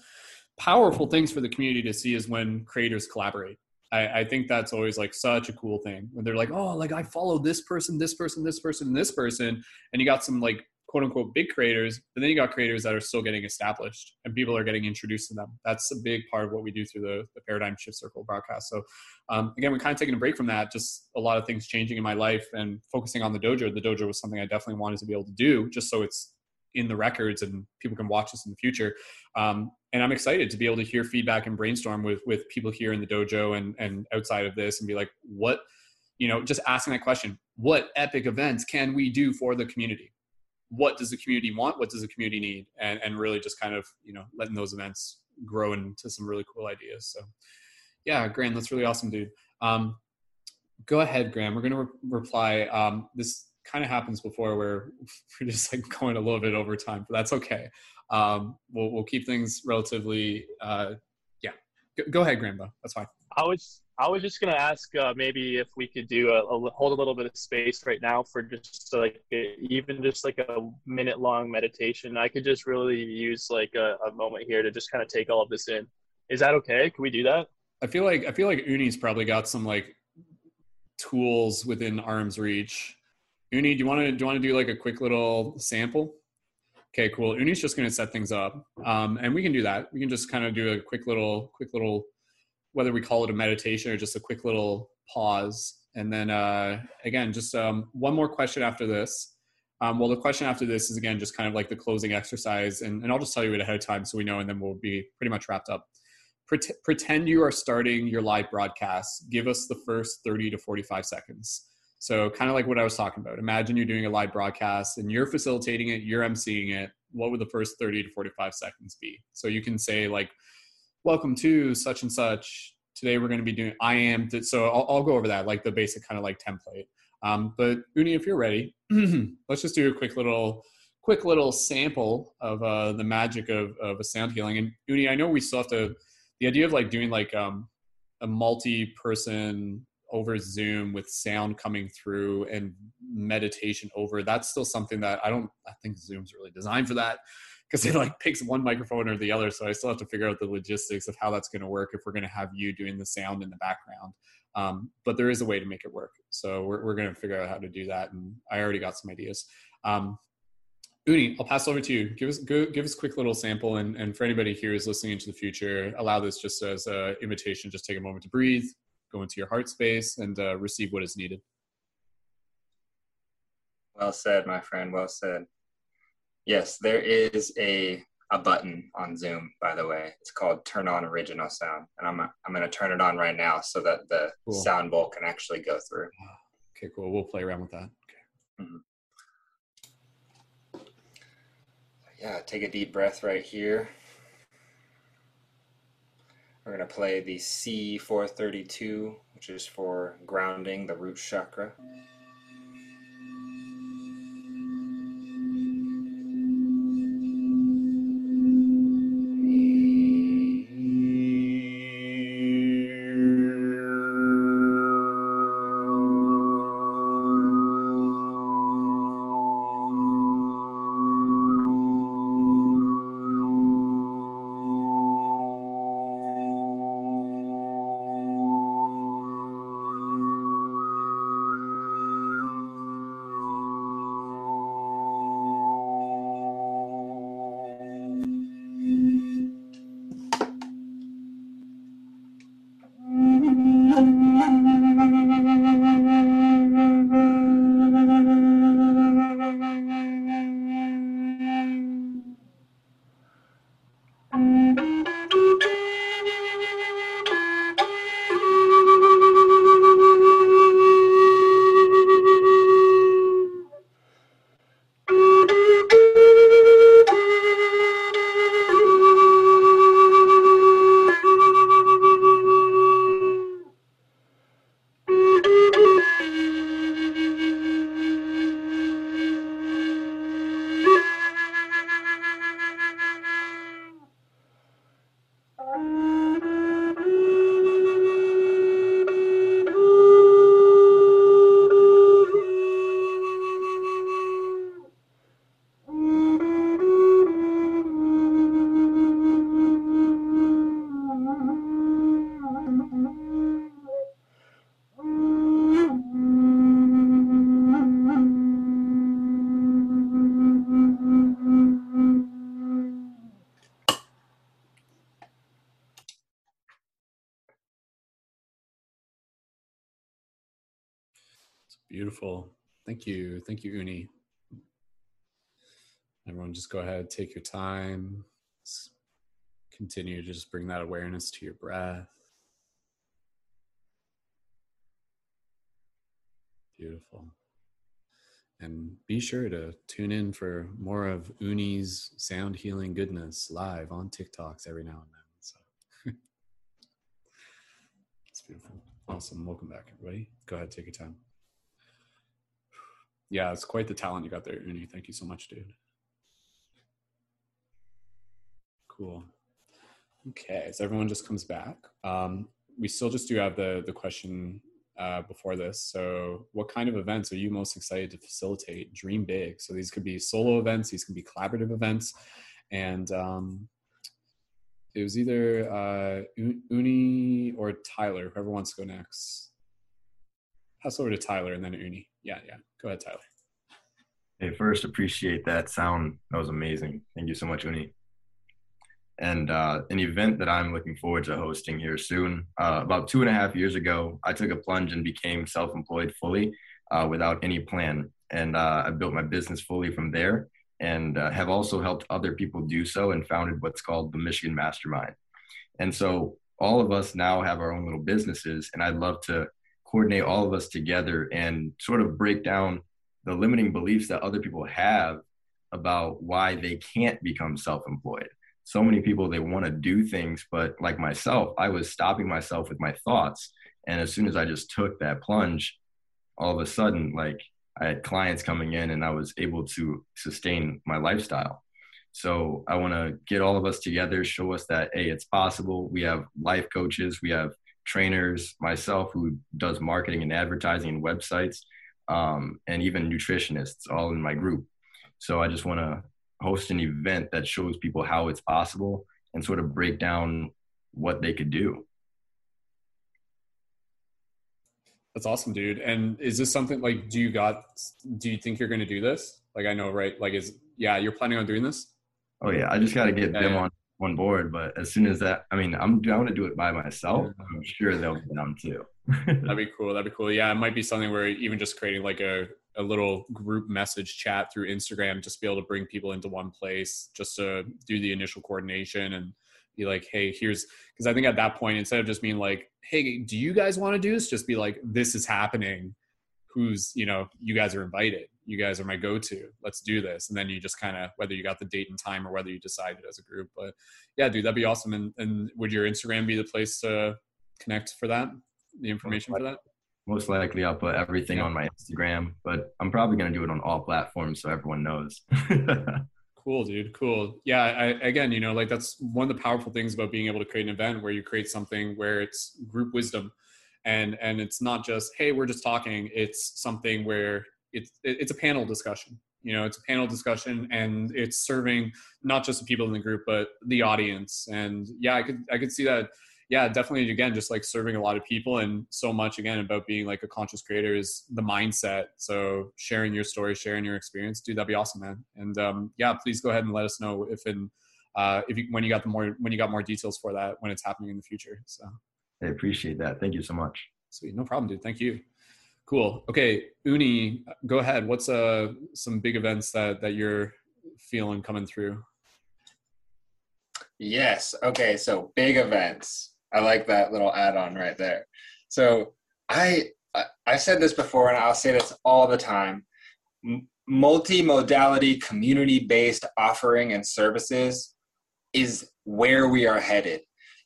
powerful things for the community to see is when creators collaborate. I, I, think that's always like such a cool thing when they're like, oh, like I follow this person, this person, this person, this person, and you got some like quote unquote big creators, but then you got creators that are still getting established and people are getting introduced to them. That's a big part of what we do through the, the Paradigm Shift Circle broadcast. So, um, again, we're kind of taking a break from that, just a lot of things changing in my life and focusing on the dojo. The dojo was something I definitely wanted to be able to do just so it's in the records and people can watch this in the future. Um, and I'm excited to be able to hear feedback and brainstorm with with people here in the dojo and and outside of this and be like, what, you know, just asking that question: What epic events can we do for the community? What does the community want? What does the community need? And, and really just kind of you know letting those events grow into some really cool ideas. So yeah graham that's really awesome dude. Um, go ahead graham. We're going to re- reply. Um, this kind of happens before where we're just like going a little bit over time but that's okay. Um, we'll, we'll keep things relatively uh, yeah. Go, go ahead graham that's fine.
I was I was just gonna ask uh, maybe if we could do a, a hold a little bit of space right now for just like a, even just like a minute long meditation. I could just really use like a, a moment here to just kind of take all of this in. Is that okay? Can we do that?
I feel like I feel like Uni's probably got some like tools within arm's reach. Uni, do you want to do you want to do like a quick little sample? Okay, cool. Uni's just going to set things up, um, and we can do that. We can just kind of do a quick little, quick little whether we call it a meditation or just a quick little pause. And then uh, again, just um, one more question after this. Um, well, the question after this is again just kind of like the closing exercise, and, and I'll just tell you it ahead of time so we know, and then we'll be pretty much wrapped up. Pret- pretend you are starting your live broadcast. Give us the first 30 to 45 seconds. So, kind of like what I was talking about. Imagine you're doing a live broadcast and you're facilitating it, you're emceeing it. What would the first 30 to 45 seconds be? So, you can say, like, welcome to such and such. Today we're going to be doing I am. So I'll, I'll go over that, like the basic kind of like template. Um, but Uni, if you're ready, let's just do a quick little, quick little sample of uh, the magic of, of a sound healing. And Uni, I know we still have to, the idea of like doing like um, a multi-person over Zoom with sound coming through and meditation over, that's still something that I don't, I think Zoom's really designed for that because it like picks one microphone or the other. So I still have to figure out the logistics of how that's going to work if we're going to have you doing the sound in the background. Um, but there is a way to make it work. So we're, we're going to figure out how to do that. And I already got some ideas. Um, Uni, I'll pass over to you. Give us go, give us a quick little sample, and, and for anybody here who's listening into the future, allow this just as an invitation. Just take a moment to breathe, go into your heart space, and uh, receive what is needed.
Well said, my friend. Well said. Yes, there is a a button on Zoom, by the way. It's called Turn On Original Sound, and I'm I'm going to turn it on right now so that the cool. sound bowl can actually go through.
Okay, cool. We'll play around with that. Okay.
Mm-hmm. Yeah, take a deep breath right here. We're going to play the C432, which is for grounding the root chakra.
Beautiful. Thank you. Uni. Everyone, just go ahead, take your time. Continue to just bring that awareness to your breath. Beautiful. And be sure to tune in for more of Uni's sound healing goodness live on TikToks every now and then. So it's beautiful. Awesome. Welcome back, everybody. Go ahead, take your time yeah, it's quite the talent you got there, Uni. Thank you so much, dude. Cool. Okay, so everyone just comes back. Um, we still just do have the the question uh, before this. So, what kind of events are you most excited to facilitate? Dream big. So these could be solo events, these can be collaborative events, and um, it was either uh, Uni or Tyler. Whoever wants to go next. Pass over to Tyler and then Uni. Yeah, yeah. Go ahead, Tyler.
Hey, first, appreciate that sound. That was amazing. Thank you so much, Uni. And uh, an event that I'm looking forward to hosting here soon. Uh, about two and a half years ago, I took a plunge and became self employed fully uh, without any plan. And uh, I built my business fully from there and uh, have also helped other people do so and founded what's called the Michigan Mastermind. And so all of us now have our own little businesses, and I'd love to coordinate all of us together and sort of break down the limiting beliefs that other people have about why they can't become self-employed. So many people they want to do things but like myself i was stopping myself with my thoughts. And as soon as i just took that plunge all of a sudden like i had clients coming in and i was able to sustain my lifestyle. So i want to get all of us together show us that hey it's possible. We have life coaches we have trainers myself who does marketing and advertising and websites um, and even nutritionists all in my group. So I just want to host an event that shows people how it's possible and sort of break down what they could do.
That's awesome, dude. And is this something like do you got do you think you're going to do this? Like I know right like is yeah, you're planning on doing this?
Oh yeah, I just got to get yeah, them yeah. on on board. But as soon as that, I mean, I'm down to do it by myself. I'm sure they'll be down too.
That'd be cool. That'd be cool. Yeah, it might be something where even just creating like a a little group message chat through Instagram, just be able to bring people into one place, just to do the initial coordination and be like, hey, here's because I think at that point, instead of just being like, hey, do you guys want to do this? Just be like, this is happening. Who's you know, you guys are invited you guys are my go-to. Let's do this. And then you just kind of whether you got the date and time or whether you decided as a group. But yeah dude that'd be awesome. And, and would your instagram be the place to connect for that? The information for that?
most likely i'll put everything yeah. on my instagram but i'm probably going to do it on all platforms so everyone knows.
Cool dude. Cool. Yeah I, again you know like that's one of the powerful things about being able to create an event where you create something where it's group wisdom. And and it's not just hey we're just talking. It's something where it's it's a panel discussion you know it's a panel discussion and it's serving not just the people in the group but the audience. And yeah i could i could see that. Yeah definitely again just like serving a lot of people and so much again about being like a conscious creator is the mindset. So sharing your story sharing your experience dude that'd be awesome man. And um, yeah please go ahead and let us know if in uh, if you when you got the more when you got more details for that when it's happening in the future so.
I appreciate that. Thank you so much.
Sweet. No problem dude. Thank you Cool. Okay, Uni, go ahead. What's uh some big events that that you're feeling coming through?
Yes. Okay. So big events. I like that little add-on right there. So I I've said this before, and I'll say this all the time. Multi-modality, community-based offering and services is where we are headed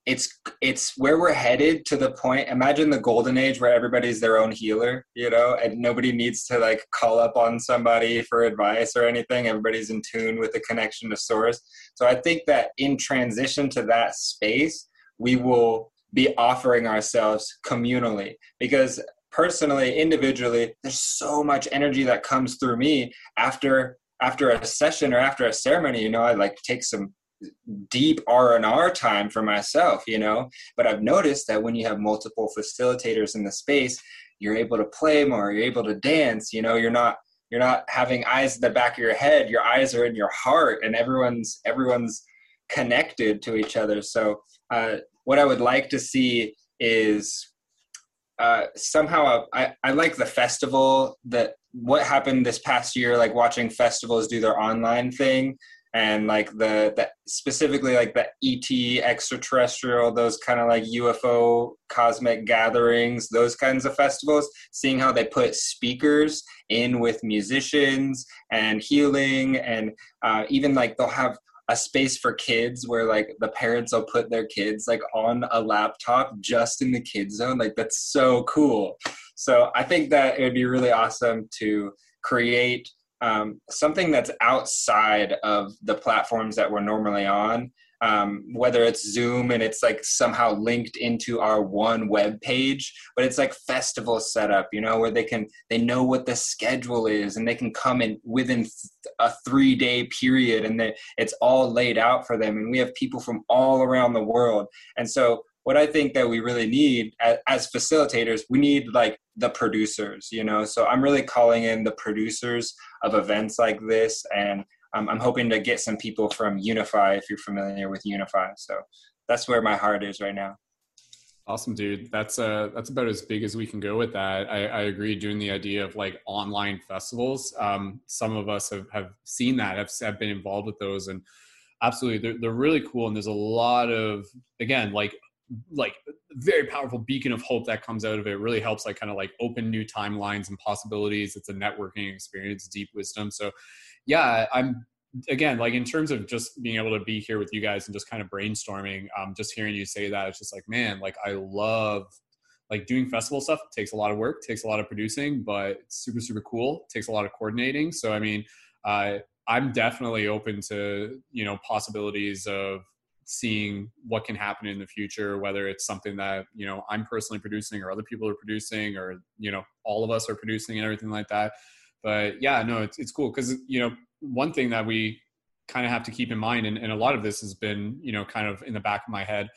it's it's where we're headed to the point imagine the golden age where everybody's their own healer you know and nobody needs to like call up on somebody for advice or anything. Everybody's in tune with the connection to source. So i think that in transition to that space we will be offering ourselves communally because personally individually there's so much energy that comes through me after after a session or after a ceremony. You know i like take some deep r&r time for myself you know? But i've noticed that when you have multiple facilitators in the space you're able to play more you're able to dance you know? You're not you're not having eyes in the back of your head your eyes are in your heart and everyone's everyone's connected to each other. So uh, what i would like to see is uh, somehow I, I like the festival that what happened this past year like watching festivals do their online thing and like the, the specifically like the ET extraterrestrial, those kind of like UFO cosmic gatherings, those kinds of festivals, seeing how they put speakers in with musicians and healing, and uh, even like they'll have a space for kids where like the parents will put their kids like on a laptop just in the kids zone like that's so cool. So i think that it would be really awesome to create um, something that's outside of the platforms that we're normally on um, whether it's Zoom and it's like somehow linked into our one web page, but it's like festival setup, you know, where they can they know what the schedule is and they can come in within a three day period and they, it's all laid out for them. And we have people from all around the world, and so what I think that we really need as, as facilitators, we need like the producers, you know. So I'm really calling in the producers of events like this and um, I'm hoping to get some people from Unify if you're familiar with Unify. So that's where my heart is right now.
Awesome, dude. That's uh that's about as big as we can go with that. I, I agree. Doing the idea of like online festivals, um, some of us have, have seen that, have, have been involved with those, and absolutely, they're they're really cool. And there's a lot of again like like very powerful beacon of hope that comes out of it. Really helps like kind of like open new timelines and possibilities. It's a networking experience, deep wisdom. So yeah, I'm again like in terms of just being able to be here with you guys and just kind of brainstorming. Um, just hearing you say that, it's just like man, like I love like doing festival stuff takes a lot of work, takes a lot of producing, but super super cool. Takes a lot of coordinating. So I mean, uh, I'm definitely open to you know possibilities of seeing what can happen in the future whether it's something that you know i'm personally producing or other people are producing or you know all of us are producing and everything like that. But yeah no it's, it's cool. Because you know one thing that we kind of have to keep in mind and, and, a lot of this has been you know kind of in the back of my head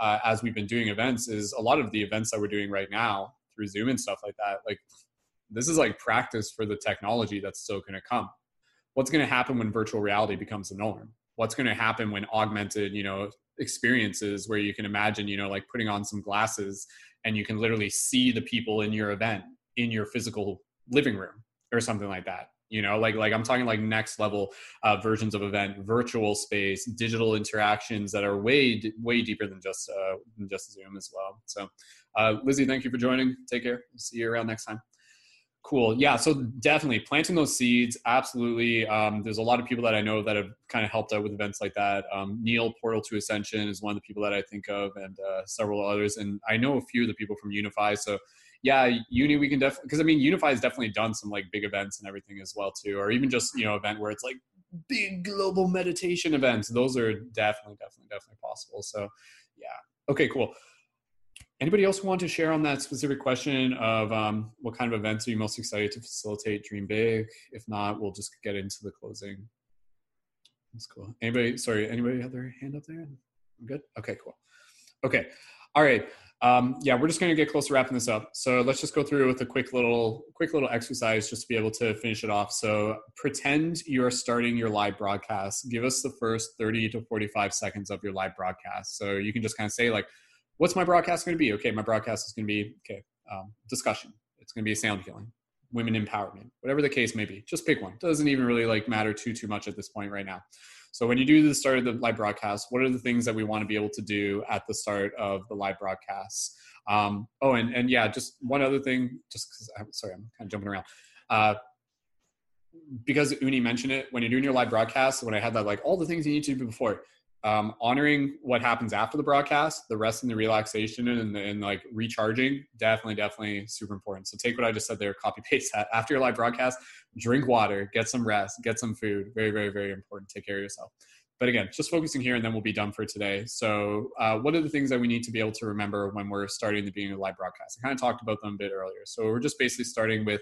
uh, as we've been doing events is a lot of the events that we're doing right now through zoom and stuff like that like this is like practice for the technology that's still going to come. What's going to happen when virtual reality becomes the norm what's going to happen when augmented you know experiences where you can imagine you know like putting on some glasses and you can literally see the people in your event in your physical living room or something like that you know? Like like i'm talking like next level uh, versions of event virtual space digital interactions that are way way deeper than just uh, than just zoom as well. So uh, lizzie thank you for joining. Take care. See you around next time Cool. Yeah. So definitely planting those seeds. Absolutely. Um, there's a lot of people that I know that have kind of helped out with events like that. Um, Neil Portal to Ascension is one of the people that I think of, and uh, several others. And I know a few of the people from Unify. So yeah, Uni, we can definitely because I mean Unify has definitely done some like big events and everything as well too, or even just you know event where it's like big global meditation events. Those are definitely, definitely, definitely possible. So yeah. Okay. Cool. Anybody else want to share on that specific question of um, what kind of events are you most excited to facilitate Dream Big? If not, we'll just get into the closing. That's cool. Anybody, sorry, anybody have their hand up there? I'm good? Okay, cool. Okay, all right. Um, yeah, we're just going to get close to wrapping this up. So let's just go through with a quick little, quick little exercise just to be able to finish it off. So pretend you are starting your live broadcast. Give us the first 30 to 45 seconds of your live broadcast. So you can just kind of say like, what's my broadcast going to be? Okay, my broadcast is going to be okay. Um, discussion. It's going to be a sound healing, women empowerment, whatever the case may be. Just pick one. Doesn't even really like matter too too much at this point right now. So when you do the start of the live broadcast, what are the things that we want to be able to do at the start of the live broadcast? Um, oh, and and yeah, just one other thing, just because I'm sorry, I'm kind of jumping around. Uh, because Uni mentioned it, when you're doing your live broadcast, when I had that like all the things you need to do before, um, honoring what happens after the broadcast, the rest and the relaxation and, and like recharging, definitely, definitely super important. So take what I just said there, copy paste that. After your live broadcast, drink water, get some rest, get some food. Very, very, very important. Take care of yourself. But again, just focusing here and then we'll be done for today. So, uh, what are the things that we need to be able to remember when we're starting the beginning of live broadcast? I kind of talked about them a bit earlier. So, we're just basically starting with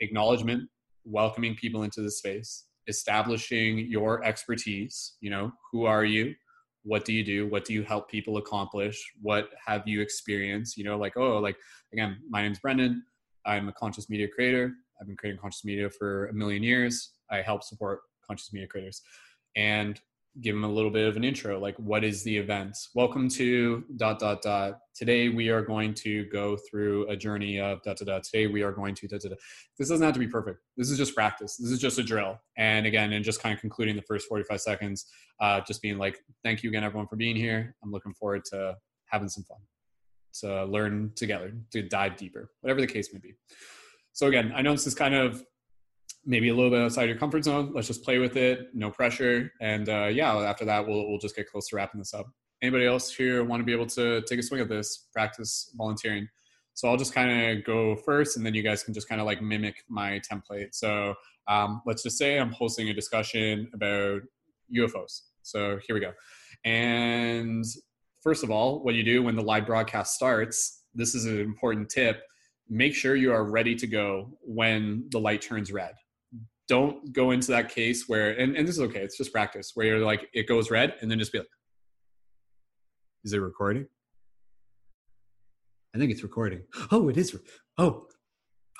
acknowledgement, welcoming people into the space, establishing your expertise. You know, who are you? What do you do? What do you help people accomplish? What have you experienced? You know like oh like again my name's brendon. I'm a conscious media creator. I've been creating conscious media for a million years. I help support conscious media creators. And give them a little bit of an intro like what is the event? Welcome to dot dot dot. Today we are going to go through a journey of dot dot dot. Today we are going to dot dot dot. This doesn't have to be perfect. This is just practice. This is just a drill. And again and just kind of concluding the first 45 seconds uh, just being like thank you again everyone for being here. I'm looking forward to having some fun. To learn together to dive deeper whatever the case may be. So again i know this is kind of maybe a little bit outside your comfort zone. Let's just play with it, no pressure, and uh, yeah, after that we'll we'll just get close to wrapping this up. Anybody else here want to be able to take a swing at this? Practice volunteering. So I'll just kind of go first, and then you guys can just kind of like mimic my template. So um, let's just say I'm hosting a discussion about UFOs. So here we go. And first of all, what you do when the live broadcast starts, this is an important tip. Make sure you are ready to go when the light turns red. Don't go into that case where, and, and this is okay, it's just practice, where you're like, it goes red, and then just be like, is it recording? I think it's recording. Oh, it is. Oh,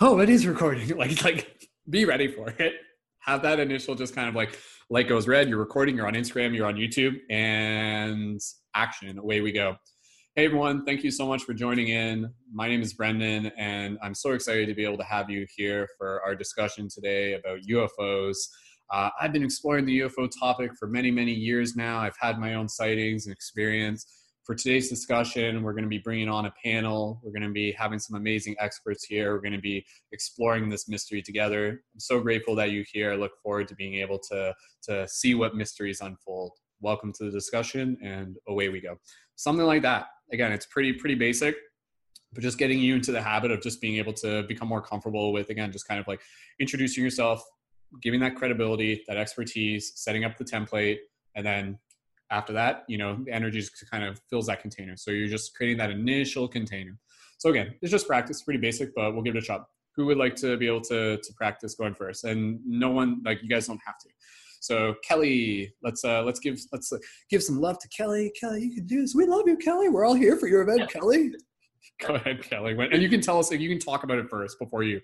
oh, it is recording. Like, like, be ready for it. Have that initial just kind of like light goes red. You're recording. You're on Instagram. You're on YouTube, and action. Away we go. Hey everyone, thank you so much for joining in. My name is Brendon, and I'm so excited to be able to have you here for our discussion today about UFOs. Uh, I've been exploring the UFO topic for many, many years now. I've had my own sightings and experience for today's discussion, we're going to be bringing on a panel. We're going to be having some amazing experts here. We're going to be exploring this mystery together. I'm so grateful that you're here. I look forward to being able to, to see what mysteries unfold. Welcome to the discussion, and away we go. Something like that. Again, it's pretty pretty basic, but just getting you into the habit of just being able to become more comfortable with again, just kind of like introducing yourself, giving that credibility, that expertise, setting up the template, and then after that, you know, the energy just kind of fills that container. So you're just creating that initial container. So again, it's just practice, pretty basic, but we'll give it a shot. Who would like to be able to to practice going first? And no one like you guys don't have to. So Kelly, let's uh let's give let's uh, give some love to Kelly. Kelly, you can do this. We love you, Kelly. We're all here for your event, Kelly. Go ahead, Kelly. And you can tell us if you can talk about it first before you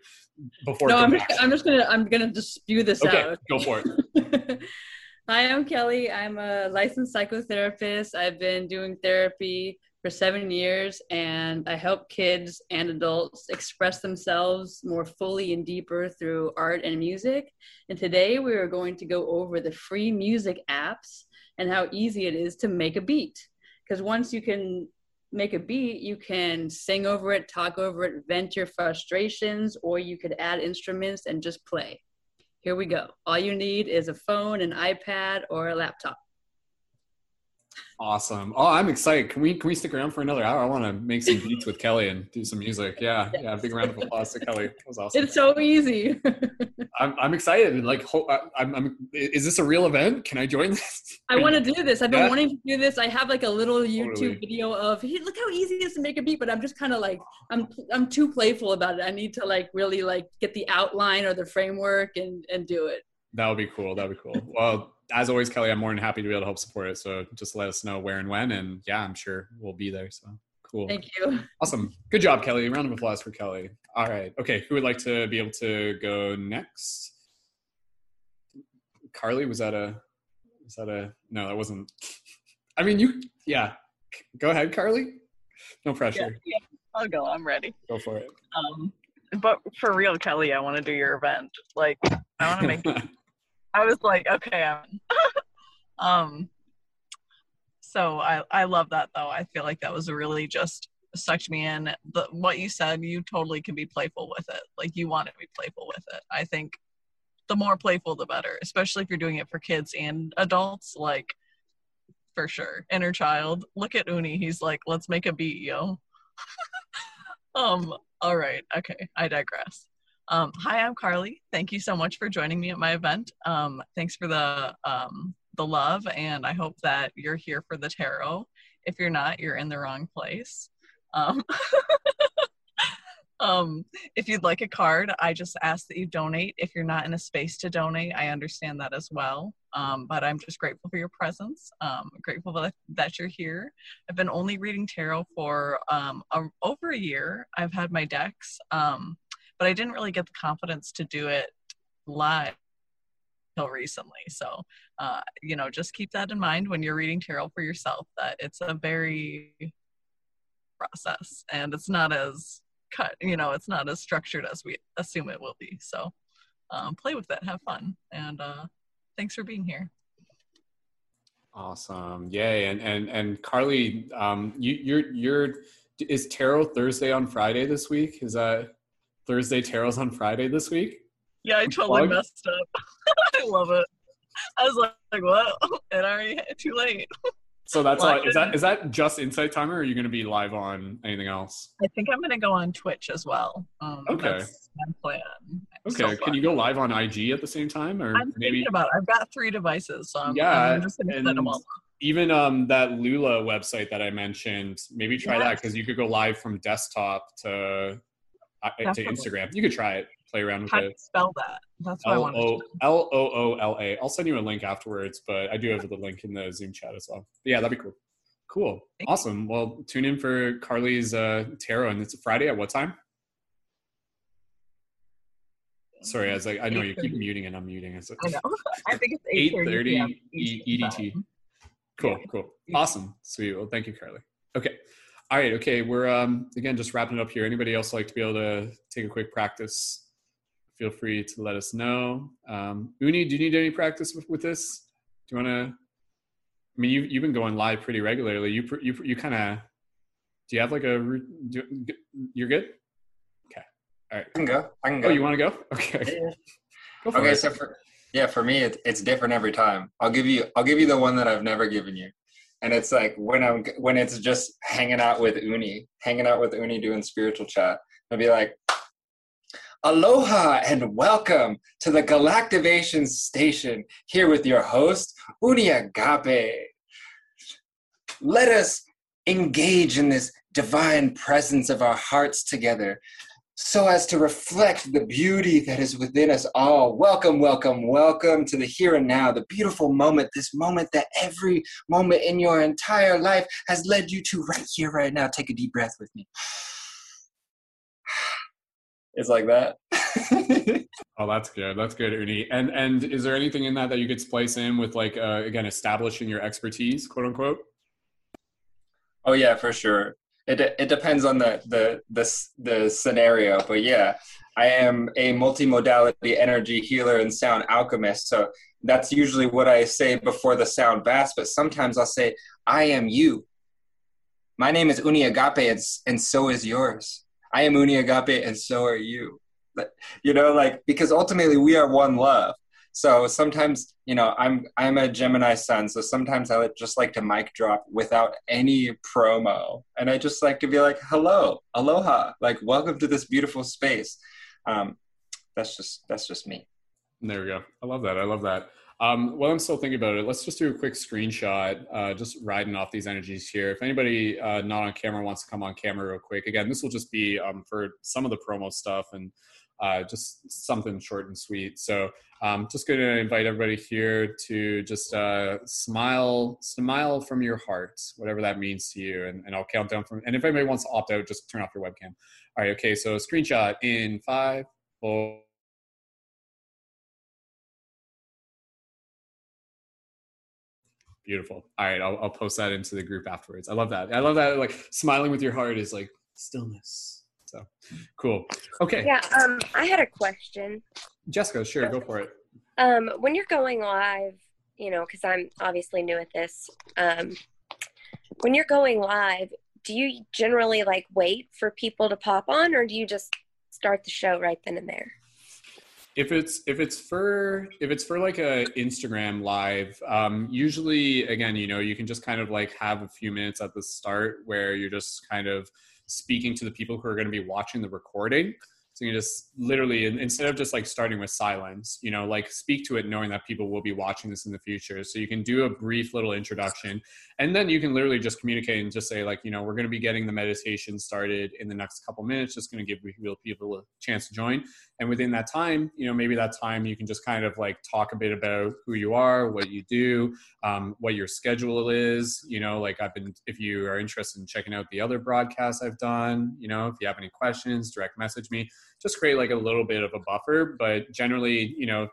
before.
No, I'm just, I'm just gonna I'm gonna just spew this
okay,
out.
Go for it.
Hi, I'm Kelly. I'm a licensed psychotherapist. I've been doing therapy for seven years and I help kids and adults express themselves more fully and deeper through art and music. And today we are going to go over the free music apps and how easy it is to make a beat. Because once you can make a beat, you can sing over it, talk over it, vent your frustrations, or you could add instruments and just play. Here we go. All you need is a phone, an iPad, or a laptop.
Awesome. Oh, I'm excited. Can we can we stick around for another hour? I want to make some beats with Kelly and do some music. Yeah, yeah. Big round of applause to Kelly. That was awesome.
It's so easy.
I'm I'm excited. Like, I'm, I'm. Is this a real event? Can I join this?
I want to do this. I've been yeah. wanting to do this. I have like a little YouTube totally. video of hey, look how easy it is to make a beat, but I'm just kind of like I'm I'm too playful about it. I need to like really like get the outline or the framework and and do it.
That would be cool. That would be cool. Well as always, Kelly, I'm more than happy to be able to help support it. So just let us know where and when, and yeah, I'm sure we'll be there. So cool.
Thank you.
Awesome. Good job, Kelly. Round of applause for Kelly. All right. Okay. Who would like to be able to go next? Carly, was that a? Was that a? No, that wasn't. I mean, you. Yeah. Go ahead, Carly. No pressure.
Yeah, yeah. I'll go. I'm ready.
Go for it.
Um, but for real, Kelly, I want to do your event. Like, I want to make I was like, okay, um so I I love that though. I feel like that was really just sucked me in. The what you said, you totally can be playful with it. Like you want to be playful with it. I think the more playful the better, especially if you're doing it for kids and adults, like for sure. Inner child. Look at Uni. He's like, let's make a beat, yo. um, all right, okay, I digress. Um, hi, I'm Carly. Thank you so much for joining me at my event. Um, thanks for the um, the love, and I hope that you're here for the tarot. If you're not, you're in the wrong place. Um, um, if you'd like a card, I just ask that you donate. If you're not in a space to donate, I understand that as well. Um, but I'm just grateful for your presence. Grateful that, that you're here. I've been only reading tarot for a, over a year. I've had my decks. But I didn't really get the confidence to do it live until recently. So, uh, you know, just keep that in mind when you're reading tarot for yourself that it's a very process and it's not as cut, you know, it's not as structured as we assume it will be. So, um, play with it, have fun, and uh, thanks for being here.
Awesome, yay! And and and Carly, um, you you're you're is tarot Thursday on Friday this week? Is that Thursday Tarot's on Friday this week.
Yeah, I totally Plug. messed up. I love it. I was like, like what? And I already too late.
So that's
well,
all. Is that is that just Insight Timer, or are you going to be live on anything else?
I think I'm gonna go on Twitch as well. Um,
Okay.
My plan.
Okay.
so
Can you go live on IG at the same time, or
I'm
maybe
about. It. I've got three devices, so I'm,
Yeah,
I'm just gonna set them
and-
all.
even um that Loola website that I mentioned? Maybe try that because you could go live from desktop to to Instagram. You could try it, play around with
How
it.
you spell that? That's what I
L
wanted to
O
know.
L O O L A. I'll send you a link afterwards, but I do have the link in the Zoom chat as well. But yeah, that'd be cool. Cool.
Thank you.
Awesome. Well, tune in for Carly's uh, tarot, and it's Friday at what time? Sorry, I was like, I know you keep muting and unmuting. It's
I know. I think it's
eight
8:30
thirty EDT. Cool, cool, awesome, sweet. Well, thank you, Carly. Okay, all right. Okay, we're um again just wrapping it up here. Anybody else like to be able to take a quick practice? Feel free to let us know. Um, Uni, do you need any practice with, with this? Do you want to? I mean, you you've been going live pretty regularly. You you you kind of. Do you have like a? Do, you're good. Okay. All right.
I can go. I can go.
Oh, you want to go? Okay.
Yeah.
Go for
Okay,
it.
so for yeah, for me it, it's different every time. I'll give you I'll give you the one that I've never given you. And it's like when I'm when it's just hanging out with Uni, hanging out with Uni doing spiritual chat. I'll be like Aloha and welcome to the Galactivation Station here with your host, Uni Agape. Let us engage in this divine presence of our hearts together so as to reflect the beauty that is within us all. Welcome, welcome, welcome to the here and now, the beautiful moment, this moment that every moment in your entire life has led you to right here, right now. Take a deep breath with me. It's like that.
Oh, that's good. That's good, Uni. And and is there anything in that that you could splice in with like uh, again establishing your expertise, quote unquote?
oh yeah, for sure. It, it depends on the, the the the scenario, but yeah, I am a multimodality energy healer and sound alchemist. So that's usually what I say before the sound baths. But sometimes I'll say, "I am you." My name is Uni Agape, and, and so is yours. I am Uni Agape, and so are you. But, you know, like because ultimately we are one love. So sometimes, you know, I'm I'm a Gemini sun, so sometimes I would just like to mic drop without any promo, and I just like to be like, "Hello, aloha, like welcome to this beautiful space." Um, that's just that's just me.
There we go. I love that. I love that. Um, while I'm still thinking about it, let's just do a quick screenshot, uh, just riding off these energies here. If anybody uh, not on camera wants to come on camera real quick, again, this will just be um, for some of the promo stuff and uh, just something short and sweet. So um, just going to invite everybody here to just uh, smile, smile from your heart, whatever that means to you. And, and I'll count down from, and if anybody wants to opt out, just turn off your webcam. All right. Okay. So screenshot in five, four, Beautiful. All right, I'll, I'll post that into the group afterwards. I love that. I love that. Like smiling with your heart is like stillness. So cool. Okay,
Yeah, um, I had a question.
Jessica, sure, go for it.
Um, when you're going live, you know, because I'm obviously new at this. Um, when you're going live, do you generally like wait for people to pop on, or do you just start the show right then and there?
If it's if it's for if it's for like a Instagram live, um, usually again, you know, you can just kind of like have a few minutes at the start where you're just kind of speaking to the people who are going to be watching the recording. So you just literally, instead of just like starting with silence, you know, like speak to it knowing that people will be watching this in the future. So you can do a brief little introduction and then you can literally just communicate and just say like, you know, we're going to be getting the meditation started in the next couple minutes, just going to give people a chance to join. And within that time, you know, maybe that time you can just kind of like talk a bit about who you are, what you do, um, what your schedule is. You know, like I've been, if you are interested in checking out the other broadcasts I've done, you know, if you have any questions, direct message me. Just create like a little bit of a buffer. But generally, you know,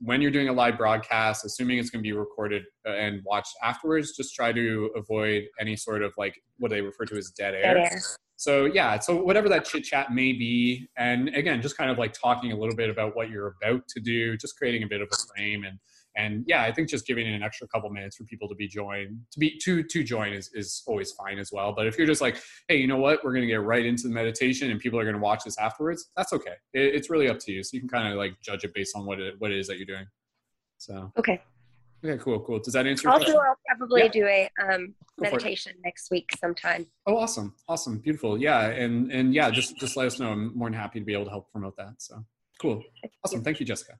when you're doing a live broadcast, assuming it's going to be recorded uh, and watched afterwards, just try to avoid any sort of like what they refer to as dead air.
Dead air.
So yeah, so whatever that chit chat may be, and again, just kind of like talking a little bit about what you're about to do, just creating a bit of a frame, and and yeah, I think just giving it an extra couple minutes for people to be joined, to be to to join is is always fine as well. But if you're just like, hey, you know what, we're gonna get right into the meditation, and people are gonna watch this afterwards, that's okay. It, it's really up to you. So you can kind of like judge it based on what it what it is that you're doing. So
Okay.
Okay, cool, cool. Does that answer your
Also? I'll probably
Yeah.
do a um,
Go for it.
meditation next week sometime.
Oh, awesome, awesome, beautiful. Yeah, and and yeah, just just let us know. I'm more than happy to be able to help promote that. So cool, awesome. Thank you, Jessica.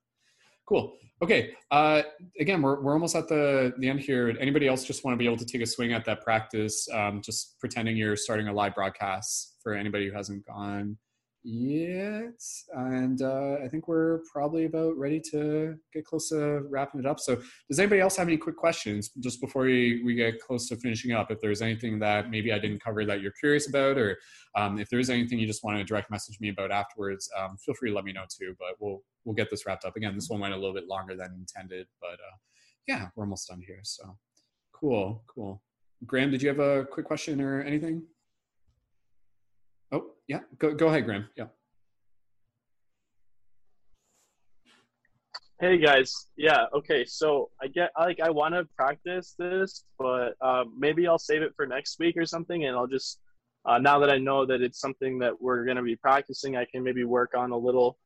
Cool. Okay. Uh, again, we're we're almost at the the end here. Anybody else just want to be able to take a swing at that practice? Um, just pretending you're starting a live broadcast for anybody who hasn't gone yet. And uh, I think we're probably about ready to get close to wrapping it up. So, does anybody else have any quick questions just before we, we get close to finishing up? If there's anything that maybe I didn't cover that you're curious about, or um, if there's anything you just want to direct message me about afterwards, um, feel free to let me know too. But we'll we'll get this wrapped up. Again, this one went a little bit longer than intended, but uh, yeah, we're almost done here. So, cool, cool. Graham, did you have a quick question or anything? Oh, yeah. Go go ahead, Graham. Yeah.
Hey guys, yeah, okay. So I get like I want to practice this, but um, maybe I'll save it for next week or something, and I'll just uh, now that I know that it's something that we're gonna be practicing, I can maybe work on a little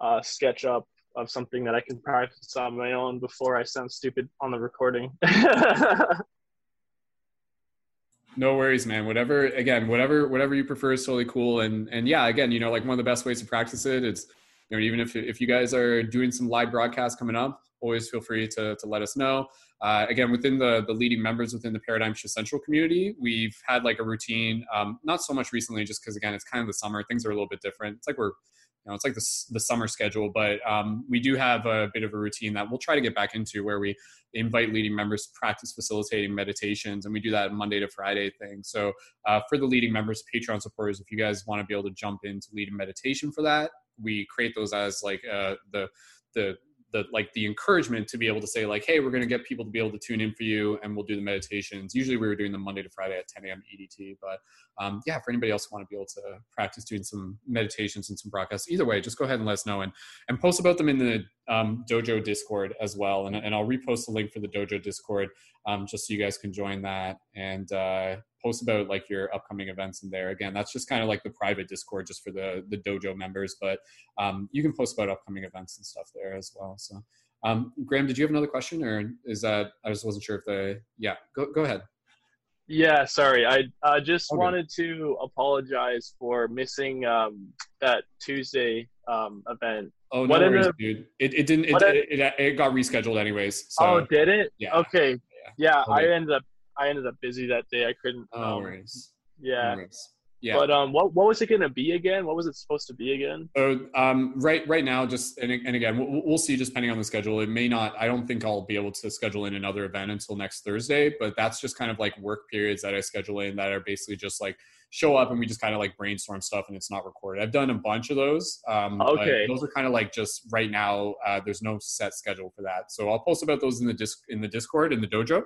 uh, sketch up of something that I can practice on my own before I sound stupid on the recording.
No worries, man. Whatever, again, whatever, whatever you prefer is totally cool. And and yeah, again, you know, like one of the best ways to practice it, it's you know, even if if you guys are doing some live broadcasts coming up, always feel free to to let us know. Uh, again, within the the leading members within the Paradigm Shift Central community, we've had like a routine. Um, not so much recently, just because again, it's kind of the summer. Things are a little bit different. It's like we're you know, it's like the, the summer schedule, but um, we do have a bit of a routine that we'll try to get back into where we invite leading members to practice facilitating meditations, and we do that Monday to Friday thing. So uh, for the leading members, Patreon supporters, if you guys want to be able to jump into leading meditation for that, we create those as like uh, the the the like the encouragement to be able to say like hey we're going to get people to be able to tune in for you and we'll do the meditations. Usually we were doing them monday to friday at 10 a.m edt but um, yeah for anybody else who want to be able to practice doing some meditations and some broadcasts either way just go ahead and let us know and and post about them in the um, dojo discord as well and, and i'll repost the link for the dojo discord um, just so you guys can join that and uh, post about like your upcoming events in there again that's just kind of like the private discord just for the the dojo members but um, you can post about upcoming events and stuff there as well so um, graham did you have another question or is that i just wasn't sure if the yeah go, go ahead
Yeah, sorry. I uh, just
Okay.
wanted to apologize for missing um, that Tuesday um, event.
oh no worries,
up-
dude it, it didn't it, it, it, it got rescheduled anyways so
oh, did it?
yeah.
Okay. Yeah, I ended up I ended up busy that day. I couldn't.
Oh,
um,
worries
yeah.
worries. yeah
But um, what what was it gonna be again? What was it supposed to be again?
So um, right right now, just and, and again, we'll, we'll see. Just depending on the schedule, it may not. I don't think I'll be able to schedule in another event until next Thursday. But that's just kind of like work periods that I schedule in that are basically just like show up and we just kind of like brainstorm stuff and it's not recorded. I've done a bunch of those. Um,
Okay.
those are kind of like just right now. Uh, there's no set schedule for that, so I'll post about those in the disc in the Discord in the dojo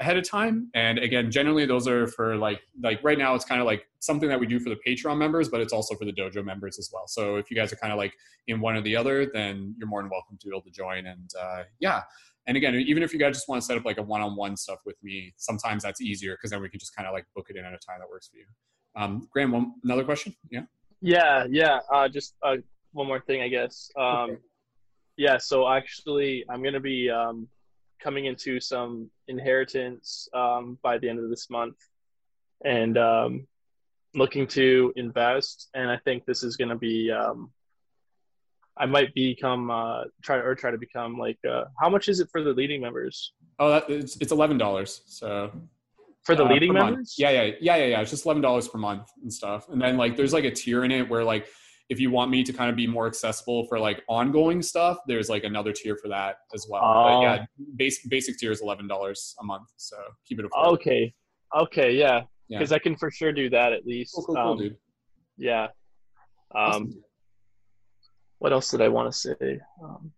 ahead of time. And again, generally those are for like like right now it's kind of like something that we do for the Patreon members, but it's also for the dojo members as well. So if you guys are kind of like in one or the other, then you're more than welcome to be able to join. And uh, yeah. And again, even if you guys just want to set up like a one-on-one stuff with me, sometimes that's easier because then we can just kind of like book it in at a time that works for you. Um, Graham, one, another question? Yeah.
Yeah, yeah. Uh, just uh, one more thing, I guess. Um,
Okay.
Yeah. So actually, I'm gonna be um, coming into some inheritance um, by the end of this month, and um, looking to invest. And I think this is gonna be. Um, I might become uh, try or try to become like. Uh, how much is it for the leading members?
Oh, that, it's, it's eleven dollars. So
For the
uh,
leading
per month.
members?
Yeah, yeah, yeah, yeah, yeah. It's just eleven dollars per month and stuff. And then like there's like a tier in it where like if you want me to kind of be more accessible for like ongoing stuff, there's like another tier for that as well.
Oh.
But yeah, basic basic tier is eleven dollars a month. So keep it affordable.
Okay. Okay. Yeah.
Yeah.
Because I can for sure do that at least.
Cool, cool, cool,
Um,
dude.
Yeah. Um,
Awesome.
what else did I want to say? Um,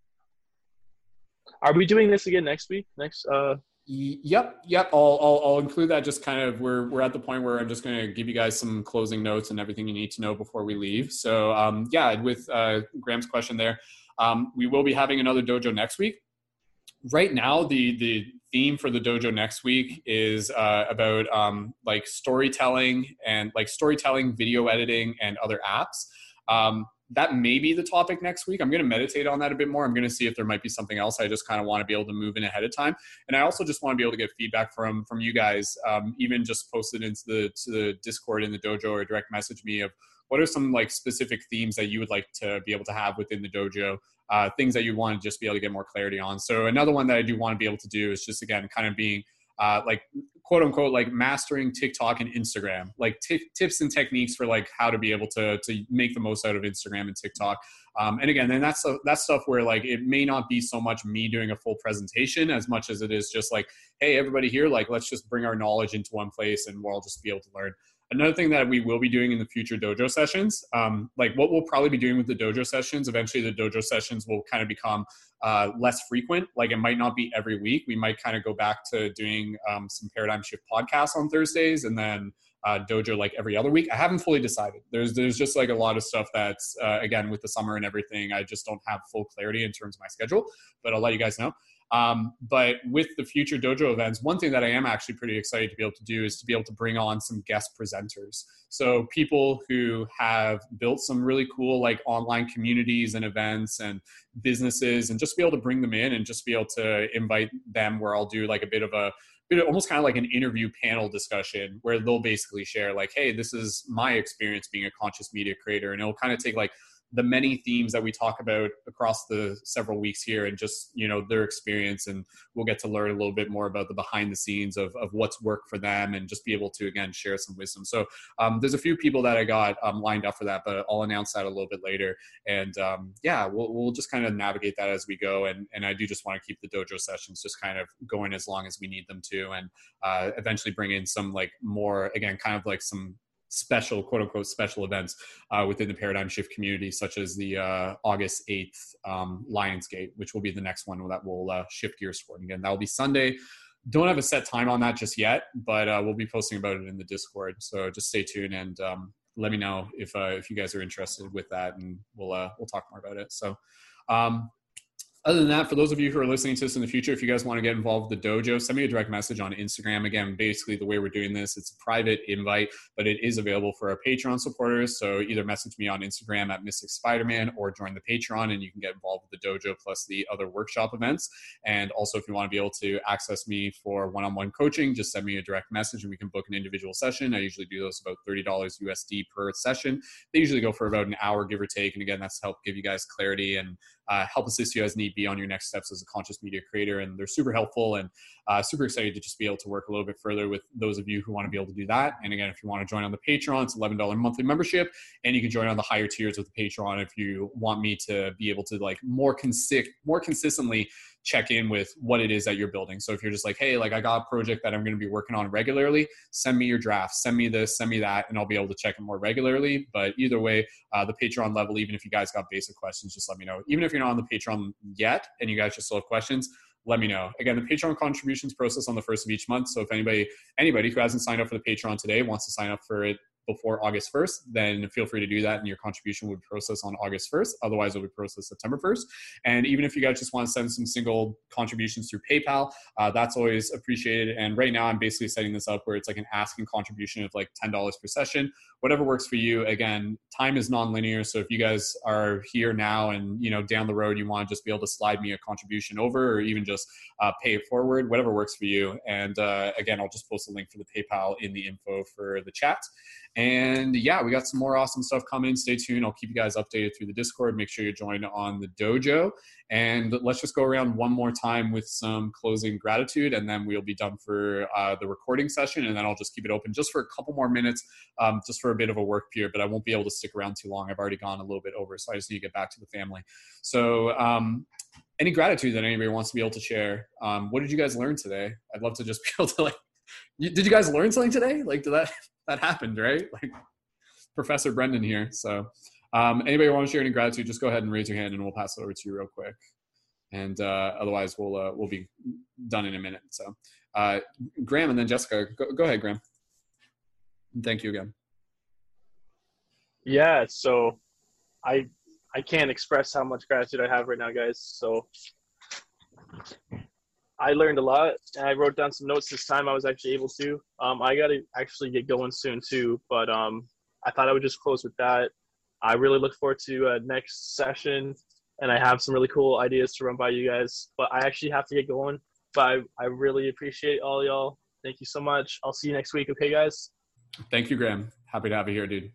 are we doing this again next week? Next, uh,
Yep, yep. I'll, I'll I'll include that. Just kind of we're we're at the point where I'm just going to give you guys some closing notes and everything you need to know before we leave. So um, yeah, with uh, Graham's question there, um, we will be having another dojo next week. Right now, the the theme for the dojo next week is uh, about um, like storytelling and like storytelling, video editing, and other apps. That may be the topic next week. I'm going to meditate on that a bit more. I'm going to see if there might be something else. I just kind of want to be able to move in ahead of time, and I also just want to be able to get feedback from from you guys. Um, even just post it into the to the Discord in the dojo or direct message me of what are some like specific themes that you would like to be able to have within the dojo uh, things that you want to just be able to get more clarity on so another one that i do want to be able to do is just again kind of being uh, like quote unquote like mastering tiktok and instagram like t- tips and techniques for like how to be able to to make the most out of instagram and tiktok. Um, and again then that's that's stuff where like it may not be so much me doing a full presentation as much as it is just like hey everybody here like let's just bring our knowledge into one place and we'll all just be able to learn another thing that we will be doing in the future dojo sessions um, like what we'll probably be doing with the dojo sessions eventually the dojo sessions will kind of become uh, less frequent. Like it might not be every week. We might kind of go back to doing um, some paradigm shift podcasts on thursdays and then uh, dojo like every other week. I haven't fully decided. There's there's just like a lot of stuff that's uh, again with the summer and everything i just don't have full clarity in terms of my schedule but i'll let you guys know um, but with the future dojo events, one thing that I am actually pretty excited to be able to do is to be able to bring on some guest presenters. So people who have built some really cool like online communities and events and businesses, and just be able to bring them in and just be able to invite them where I'll do like a bit of a bit of almost kind of like an interview panel discussion where they'll basically share like hey this is my experience being a conscious media creator and it'll kind of take like the many themes that we talk about across the several weeks here and just you know their experience. And we'll get to learn a little bit more about the behind the scenes of, of what's worked for them and just be able to again share some wisdom. So um, there's a few people that i got um, lined up for that but i'll announce that a little bit later. And um, yeah we'll, we'll just kind of navigate that as we go. And, and i do just want to keep the dojo sessions just kind of going as long as we need them to. And uh, eventually bring in some like more again kind of like some special quote unquote special events uh, within the paradigm shift community such as the uh, august 8th um, lionsgate which will be the next one that we'll uh, shift gears for and again that will be sunday. Don't have a set time on that just yet but uh, we'll be posting about it in the discord. So just stay tuned and um, let me know if uh, if you guys are interested with that and we'll uh, we'll talk more about it. So um, other than that, for those of you who are listening to this in the future, if you guys want to get involved with the dojo, send me a direct message on Instagram. Again, basically the way we're doing this, it's a private invite, but it is available for our Patreon supporters. So either message me on Instagram at Mystic Spiderman or join the Patreon and you can get involved with the dojo plus the other workshop events. And also if you want to be able to access me for one-on-one coaching, just send me a direct message and we can book an individual session. I usually do those about $30 USD per session. They usually go for about an hour, give or take. And again, that's to help give you guys clarity and uh, help assist you as need be on your next steps as a conscious media creator. And they're super helpful and uh, super excited to just be able to work a little bit further with those of you who want to be able to do that. And again, if you want to join on the Patreon, it's $11 monthly membership. And you can join on the higher tiers of the Patreon if you want me to be able to like more, consi- more consistently check in with what it is that you're building. So if you're just like, hey, like I got a project that I'm going to be working on regularly, send me your draft, send me this, send me that, and I'll be able to check it more regularly. But either way, uh, the Patreon level, even if you guys got basic questions, just let me know. Even if you're not on the Patreon yet and you guys just still have questions, let me know. Again, the Patreon contributions process on the first of each month. So if anybody anybody who hasn't signed up for the Patreon today wants to sign up for it before August 1st, then feel free to do that and your contribution will process on August 1st. Otherwise, it'll be processed September 1st. And even if you guys just want to send some single contributions through PayPal, uh, that's always appreciated. And right now, I'm basically setting this up where it's like an asking contribution of like $10 per session, whatever works for you. Again, time is non-linear. So if you guys are here now and, you know, down the road, you want to just be able to slide me a contribution over or even just uh, pay it forward, whatever works for you. And uh, again, I'll just post a link for the PayPal in the info for the chat. And yeah, we got some more awesome stuff coming. Stay tuned. I'll keep you guys updated through the Discord. Make sure you join on the dojo. And let's just go around one more time with some closing gratitude, and then we'll be done for uh, the recording session. And then I'll just keep it open just for a couple more minutes, um, just for a bit of a work period. But I won't be able to stick around too long. I've already gone a little bit over, so I just need to get back to the family. So, um, any gratitude that anybody wants to be able to share? Um, what did you guys learn today? I'd love to just be able to like. Did you guys learn something today? Like, did that that happened, right? Like Professor Brendon here. So um, anybody want to share any gratitude, just go ahead and raise your hand and we'll pass it over to you real quick. And uh, otherwise we'll, uh, we'll be done in a minute. So uh, Graham and then Jessica, go, go ahead, Graham. Thank you again.
Yeah, so I I can't express how much gratitude I have right now, guys. So I learned a lot, and I wrote down some notes this time. I was actually able to. Um, I got to actually get going soon too, but um, I thought I would just close with that. I really look forward to uh, next session, and I have some really cool ideas to run by you guys. But I actually have to get going. But I, I really appreciate all y'all. Thank you so much. I'll see you next week. Okay, guys.
Thank you, Graham. Happy to have you here, dude.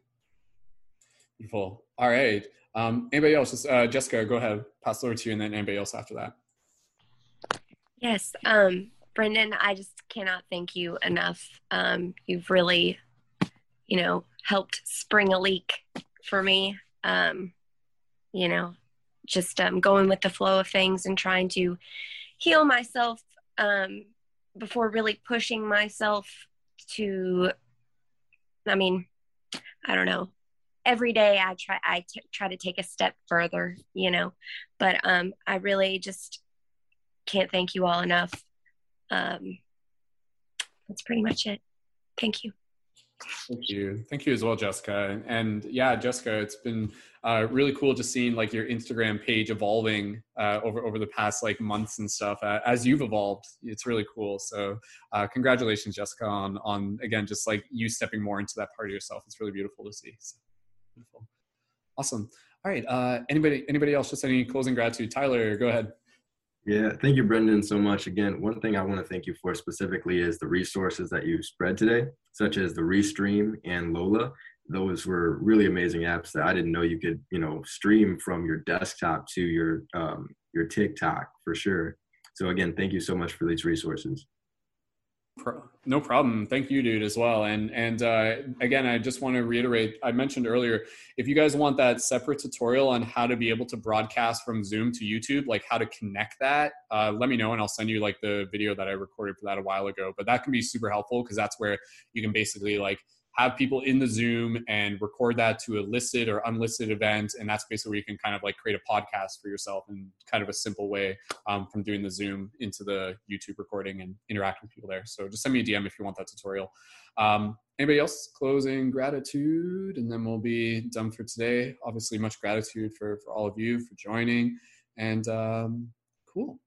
Beautiful. All right. Um, anybody else? Uh, Jessica, go ahead. Pass it over to you, and then anybody else after that.
Yes, um, Brendon, I just cannot thank you enough. Um, you've really, you know, helped spring a leak for me. Um, you know, just um, going with the flow of things and trying to heal myself um, before really pushing myself to. I mean, I don't know. Every day I try I t- try to take a step further, you know, but um, I really just can't thank you all enough. Um, that's pretty much it. Thank you.
Thank you. Thank you as well, Jessica. And yeah, Jessica, it's been uh, really cool just seeing like your Instagram page evolving uh, over over the past like months and stuff uh, as you've evolved. It's really cool. So uh, congratulations, Jessica, on on again just like you stepping more into that part of yourself. It's really beautiful to see. So, beautiful. Awesome. All right. Uh, anybody anybody else? Just any closing gratitude? Tyler, go ahead.
Yeah, thank you, Brendon, so much. Again, one thing I want to thank you for specifically is the resources that you spread today, such as the Restream and Loola. Those were really amazing apps that I didn't know you could, you know, stream from your desktop to your um, your TikTok for sure. So again, thank you so much for these resources.
No problem. Thank you, dude, as well. And and uh, again, I just want to reiterate. I mentioned earlier, if you guys want that separate tutorial on how to be able to broadcast from Zoom to YouTube, like how to connect that, uh, let me know, and I'll send you like the video that I recorded for that a while ago. But that can be super helpful because that's where you can basically like have people in the Zoom and record that to a listed or unlisted event. And that's basically where you can kind of like create a podcast for yourself in kind of a simple way um, from doing the Zoom into the YouTube recording and interacting with people there. So just send me a DM if you want that tutorial. Um, anybody else closing gratitude? And then we'll be done for today. Obviously, much gratitude for, for all of you for joining. And um, cool.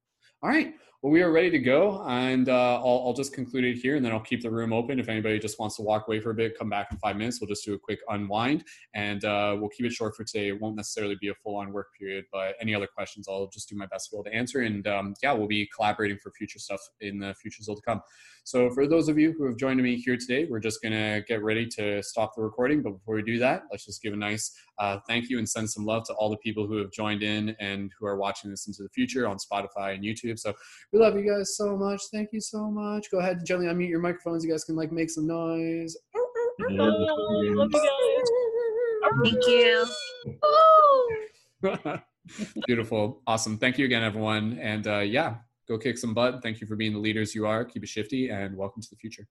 All right. Well, we are ready to go, and uh, I'll, I'll just conclude it here, and then I'll keep the room open. If anybody just wants to walk away for a bit, come back in five minutes. We'll just do a quick unwind, and uh, we'll keep it short for today. It won't necessarily be a full-on work period, but any other questions, I'll just do my best to be able to answer. And um, yeah, we'll be collaborating for future stuff in the future still to come. So for those of you who have joined me here today, we're just gonna get ready to stop the recording. But before we do that, let's just give a nice uh, thank you and send some love to all the people who have joined in and who are watching this into the future on Spotify and YouTube. So we love you guys so much. Thank you so much. Go ahead and gently unmute your microphones. You guys can like make some noise.
Thank you.
Beautiful. Awesome. Thank you again, everyone. And uh, yeah, go kick some butt. Thank you for being the leaders you are. Keep it shifty and welcome to the future.